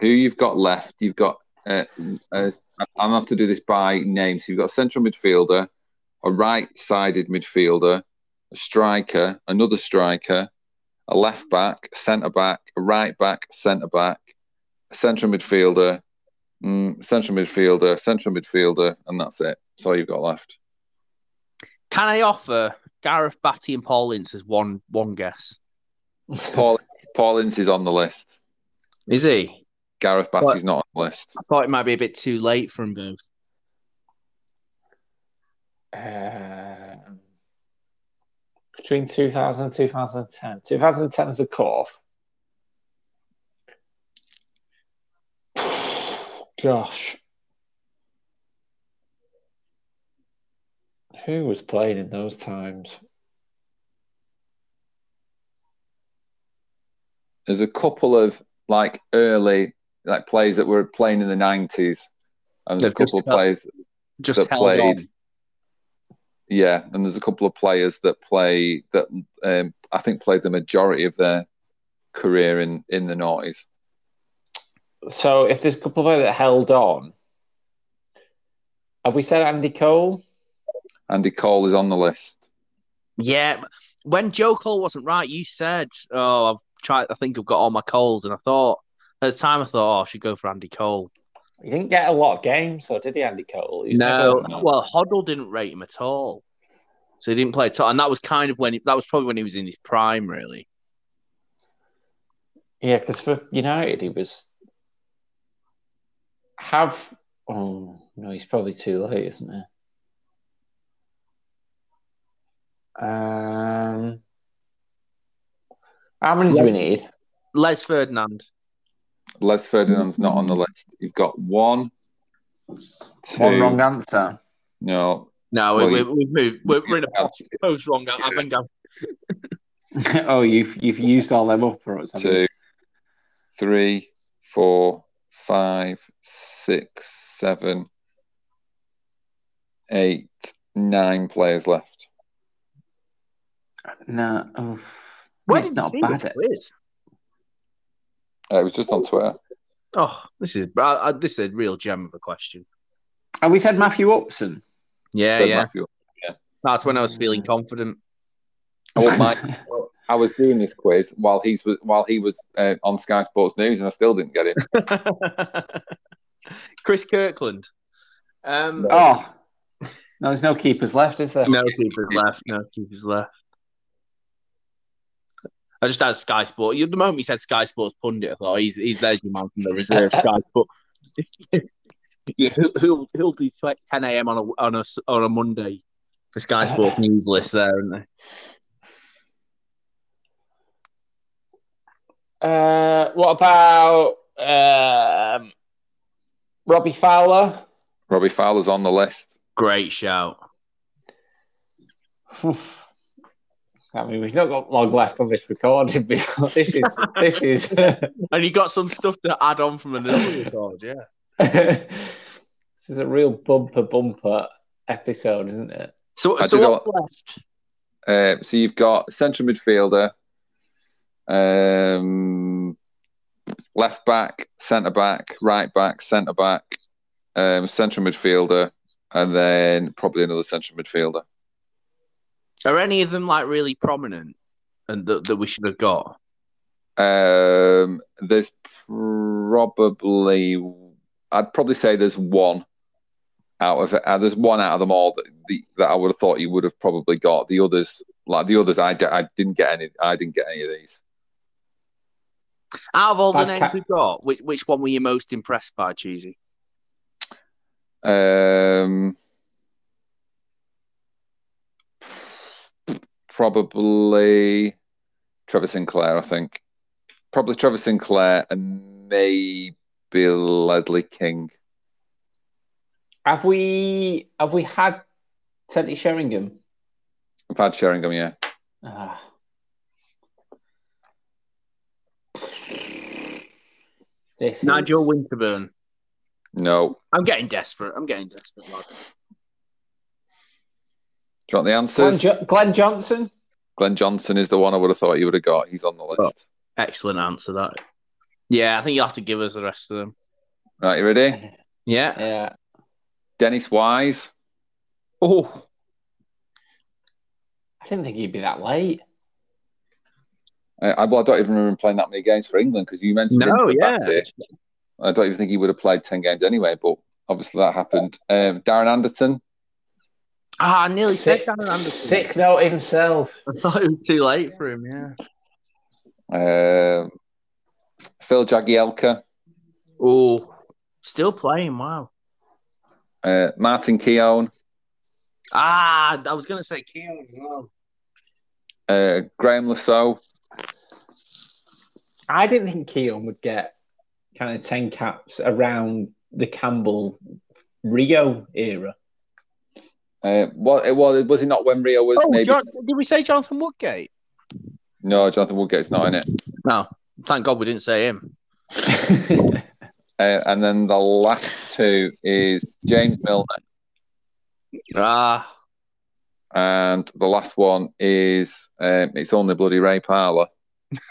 who you've got left? You've got. Uh, uh, I'm gonna have to do this by name. So you've got a central midfielder, a right-sided midfielder, a striker, another striker, a left back, centre back, a right back, centre back, a central midfielder, mm, central midfielder, central midfielder, and that's it. That's all you've got left. Can I offer Gareth Batty and Paul Ince as one one guess? [LAUGHS] [LAUGHS] Paul Paul Ince is on the list. Is he? Gareth Batty's not on the list. I thought it might be a bit too late for them both. Um, between 2000 and 2010. 2010 is the cutoff. [SIGHS] Gosh. Who was playing in those times? There's a couple of like early like plays that were playing in the nineties, and there's They've a couple just of plays Just that held played. on. Yeah, and there's a couple of players that play that um, I think played the majority of their career in in the noughties. So if there's a couple of players that held on, have we said Andy Cole? Andy Cole is on the list. Yeah, when Joe Cole wasn't right, you said, "Oh, I've tried. I think I've got all my cold," and I thought at the time I thought, "Oh, I should go for Andy Cole." He didn't get a lot of games, though, did he, Andy Cole? He No, well, Hoddle didn't rate him at all, so he didn't play at all, and that was kind of when he, that was probably when he was in his prime, really. Yeah, because for United, he was have. Oh no, he's probably too late, isn't he? Um, how many do we need? Les Ferdinand. Les Ferdinand's not on the mm-hmm. list. You've got one, two. One wrong answer. No, No, Well, we, we, we've moved. We're, we're in a Yeah. post wrong. I, I think I'm. [LAUGHS] oh, you've you've used all them up for us. haven't you? two, three, four, five, six, seven, eight, nine players left. No, oh, Where it's did you not see bad. this It. quiz? Uh, it was just on Twitter. Oh, this is I, I, this is a real gem of a question. And we said Matthew Upson. Yeah, Said yeah. Matthew. That's when I was feeling confident. I wouldn't. I was doing this quiz while he's while he was uh, on Sky Sports News, and I still didn't get it. [LAUGHS] Chris Kirkland. Um, oh, no, there's no keepers left, is there? no keepers left. No keepers left. I just had Sky Sport. The moment he said Sky Sports pundit, I thought he's he's there's your man from the reserve Sky [LAUGHS] Sport. [LAUGHS] yeah, he'll, he'll he'll do 10 a.m. on a on a s- on a Monday. The Sky Sports news list there, isn't there? Uh, what about um, Robbie Fowler? Robbie Fowler's on the list. Great shout. I mean, we've not got long left on this recording. But [LAUGHS] this is this is [LAUGHS] And you got some stuff to add on from another [LAUGHS] record, yeah. this is a real bumper bumper episode, isn't it? So, I so did what's all- left? Uh, so you've got central midfielder, um, left back, centre back, right back, centre back, um, central midfielder, and then probably another central midfielder. Are any of them like really prominent and that, that we should have got? Um, there's probably, I'd probably say there's one out of it. Uh, there's one out of them all that the, that I would have thought you would have probably got. The others, like the others, I, d- I didn't get any. I didn't get any of these. Out of all the Bad names cap- we've got, which which one were you most impressed by, Cheesy? Um, probably Trevor Sinclair, I think. Probably Trevor Sinclair and maybe Ledley King. Have we have we had Teddy Sheringham? I've had Sheringham, yeah. Ah. This Nigel is... Winterburn. No. I'm getting desperate. I'm getting desperate. lad. Do you want the Glenn, answers? jo- Glenn Johnson. Glenn Johnson is the one I would have thought you would have got. He's on the list. Oh. Excellent answer. That. Yeah, I think you'll have to give us the rest of them. Right, you ready? [LAUGHS] Yeah. Yeah. Dennis Wise. Oh, I didn't think he'd be that late. Uh, I, well, I don't even remember him playing that many games for England because you mentioned him no, for yeah. that's it. I don't even think he would have played 10 games anyway, but obviously that happened. Um, Darren Anderton. Ah, I nearly said Sick, Darren Anderson. sick note himself. I thought it was too late for him. Yeah. Um, Phil Jagielka. Oh, still playing. Wow. Uh, Martin Keown. Ah, I was going to say Keown as well. Uh, Graeme Le Saux. I didn't think Keown would get kind of 10 caps around the Campbell Rio era. Uh, what, it was, was he not when Rio was Oh, maybe? John, did we say Jonathan Woodgate? No, Jonathan Woodgate's not in it. No. Thank God we didn't say him. [LAUGHS] Uh, and then the last two is James Milner. Ah, And the last one is um, it's only bloody Ray Parlour. [LAUGHS]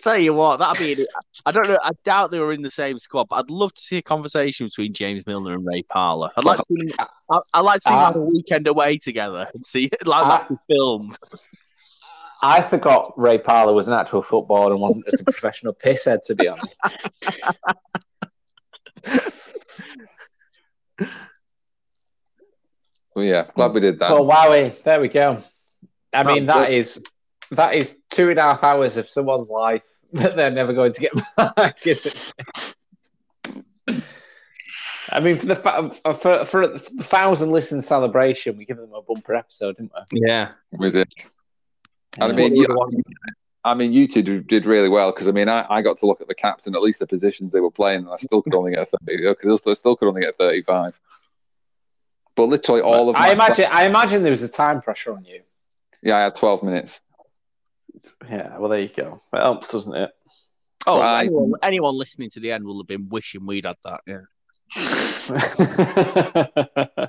Tell you what, that'd be. I don't know. I doubt they were in the same squad, but I'd love to see a conversation between James Milner and Ray Parlour. I'd like to see. I, I'd like to see them Ah. have a weekend away together and see like Ah. that be filmed. I forgot Ray Parlour was an actual footballer and wasn't just a professional pisshead, to be honest. Well, yeah, glad we did that. Well, wowie, there we go. I mean, That's that is that is two and a half hours of someone's life [LAUGHS] that they're never going to get back. [LAUGHS] Isn't it? I mean, for the fa- uh, for for the thousand listen celebration, we give them a bumper episode, didn't we? Yeah, we did. And I mean, you, I mean, you two did did really well because I mean, I, I got to look at the caps and at least the positions they were playing, and I still could only get a thirty. Because I still could only get thirty five. But literally all of I my- imagine. I imagine there was a time pressure on you. yeah, I had twelve minutes. Yeah. Well, there you go. It helps, doesn't it? Oh, Right. anyone, anyone listening to the end will have been wishing we'd had that. Yeah. [LAUGHS]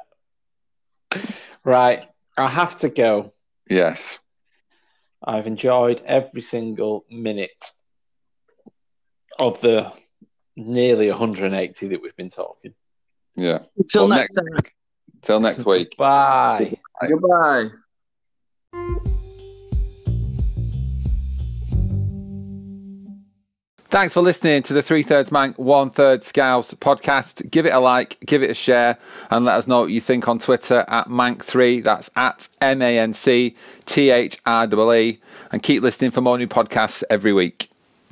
right. I have to go. Yes. I've enjoyed every single minute of the nearly 180 that we've been talking. Yeah. Until Well, next time. Till next week. [LAUGHS] Bye. Goodbye. Thanks for listening to the Three Thirds Manc, One Third Scouse podcast. Give it a like, give it a share, and let us know what you think on Twitter at Manc3. That's at M A N C T H R E. And keep listening for more new podcasts every week.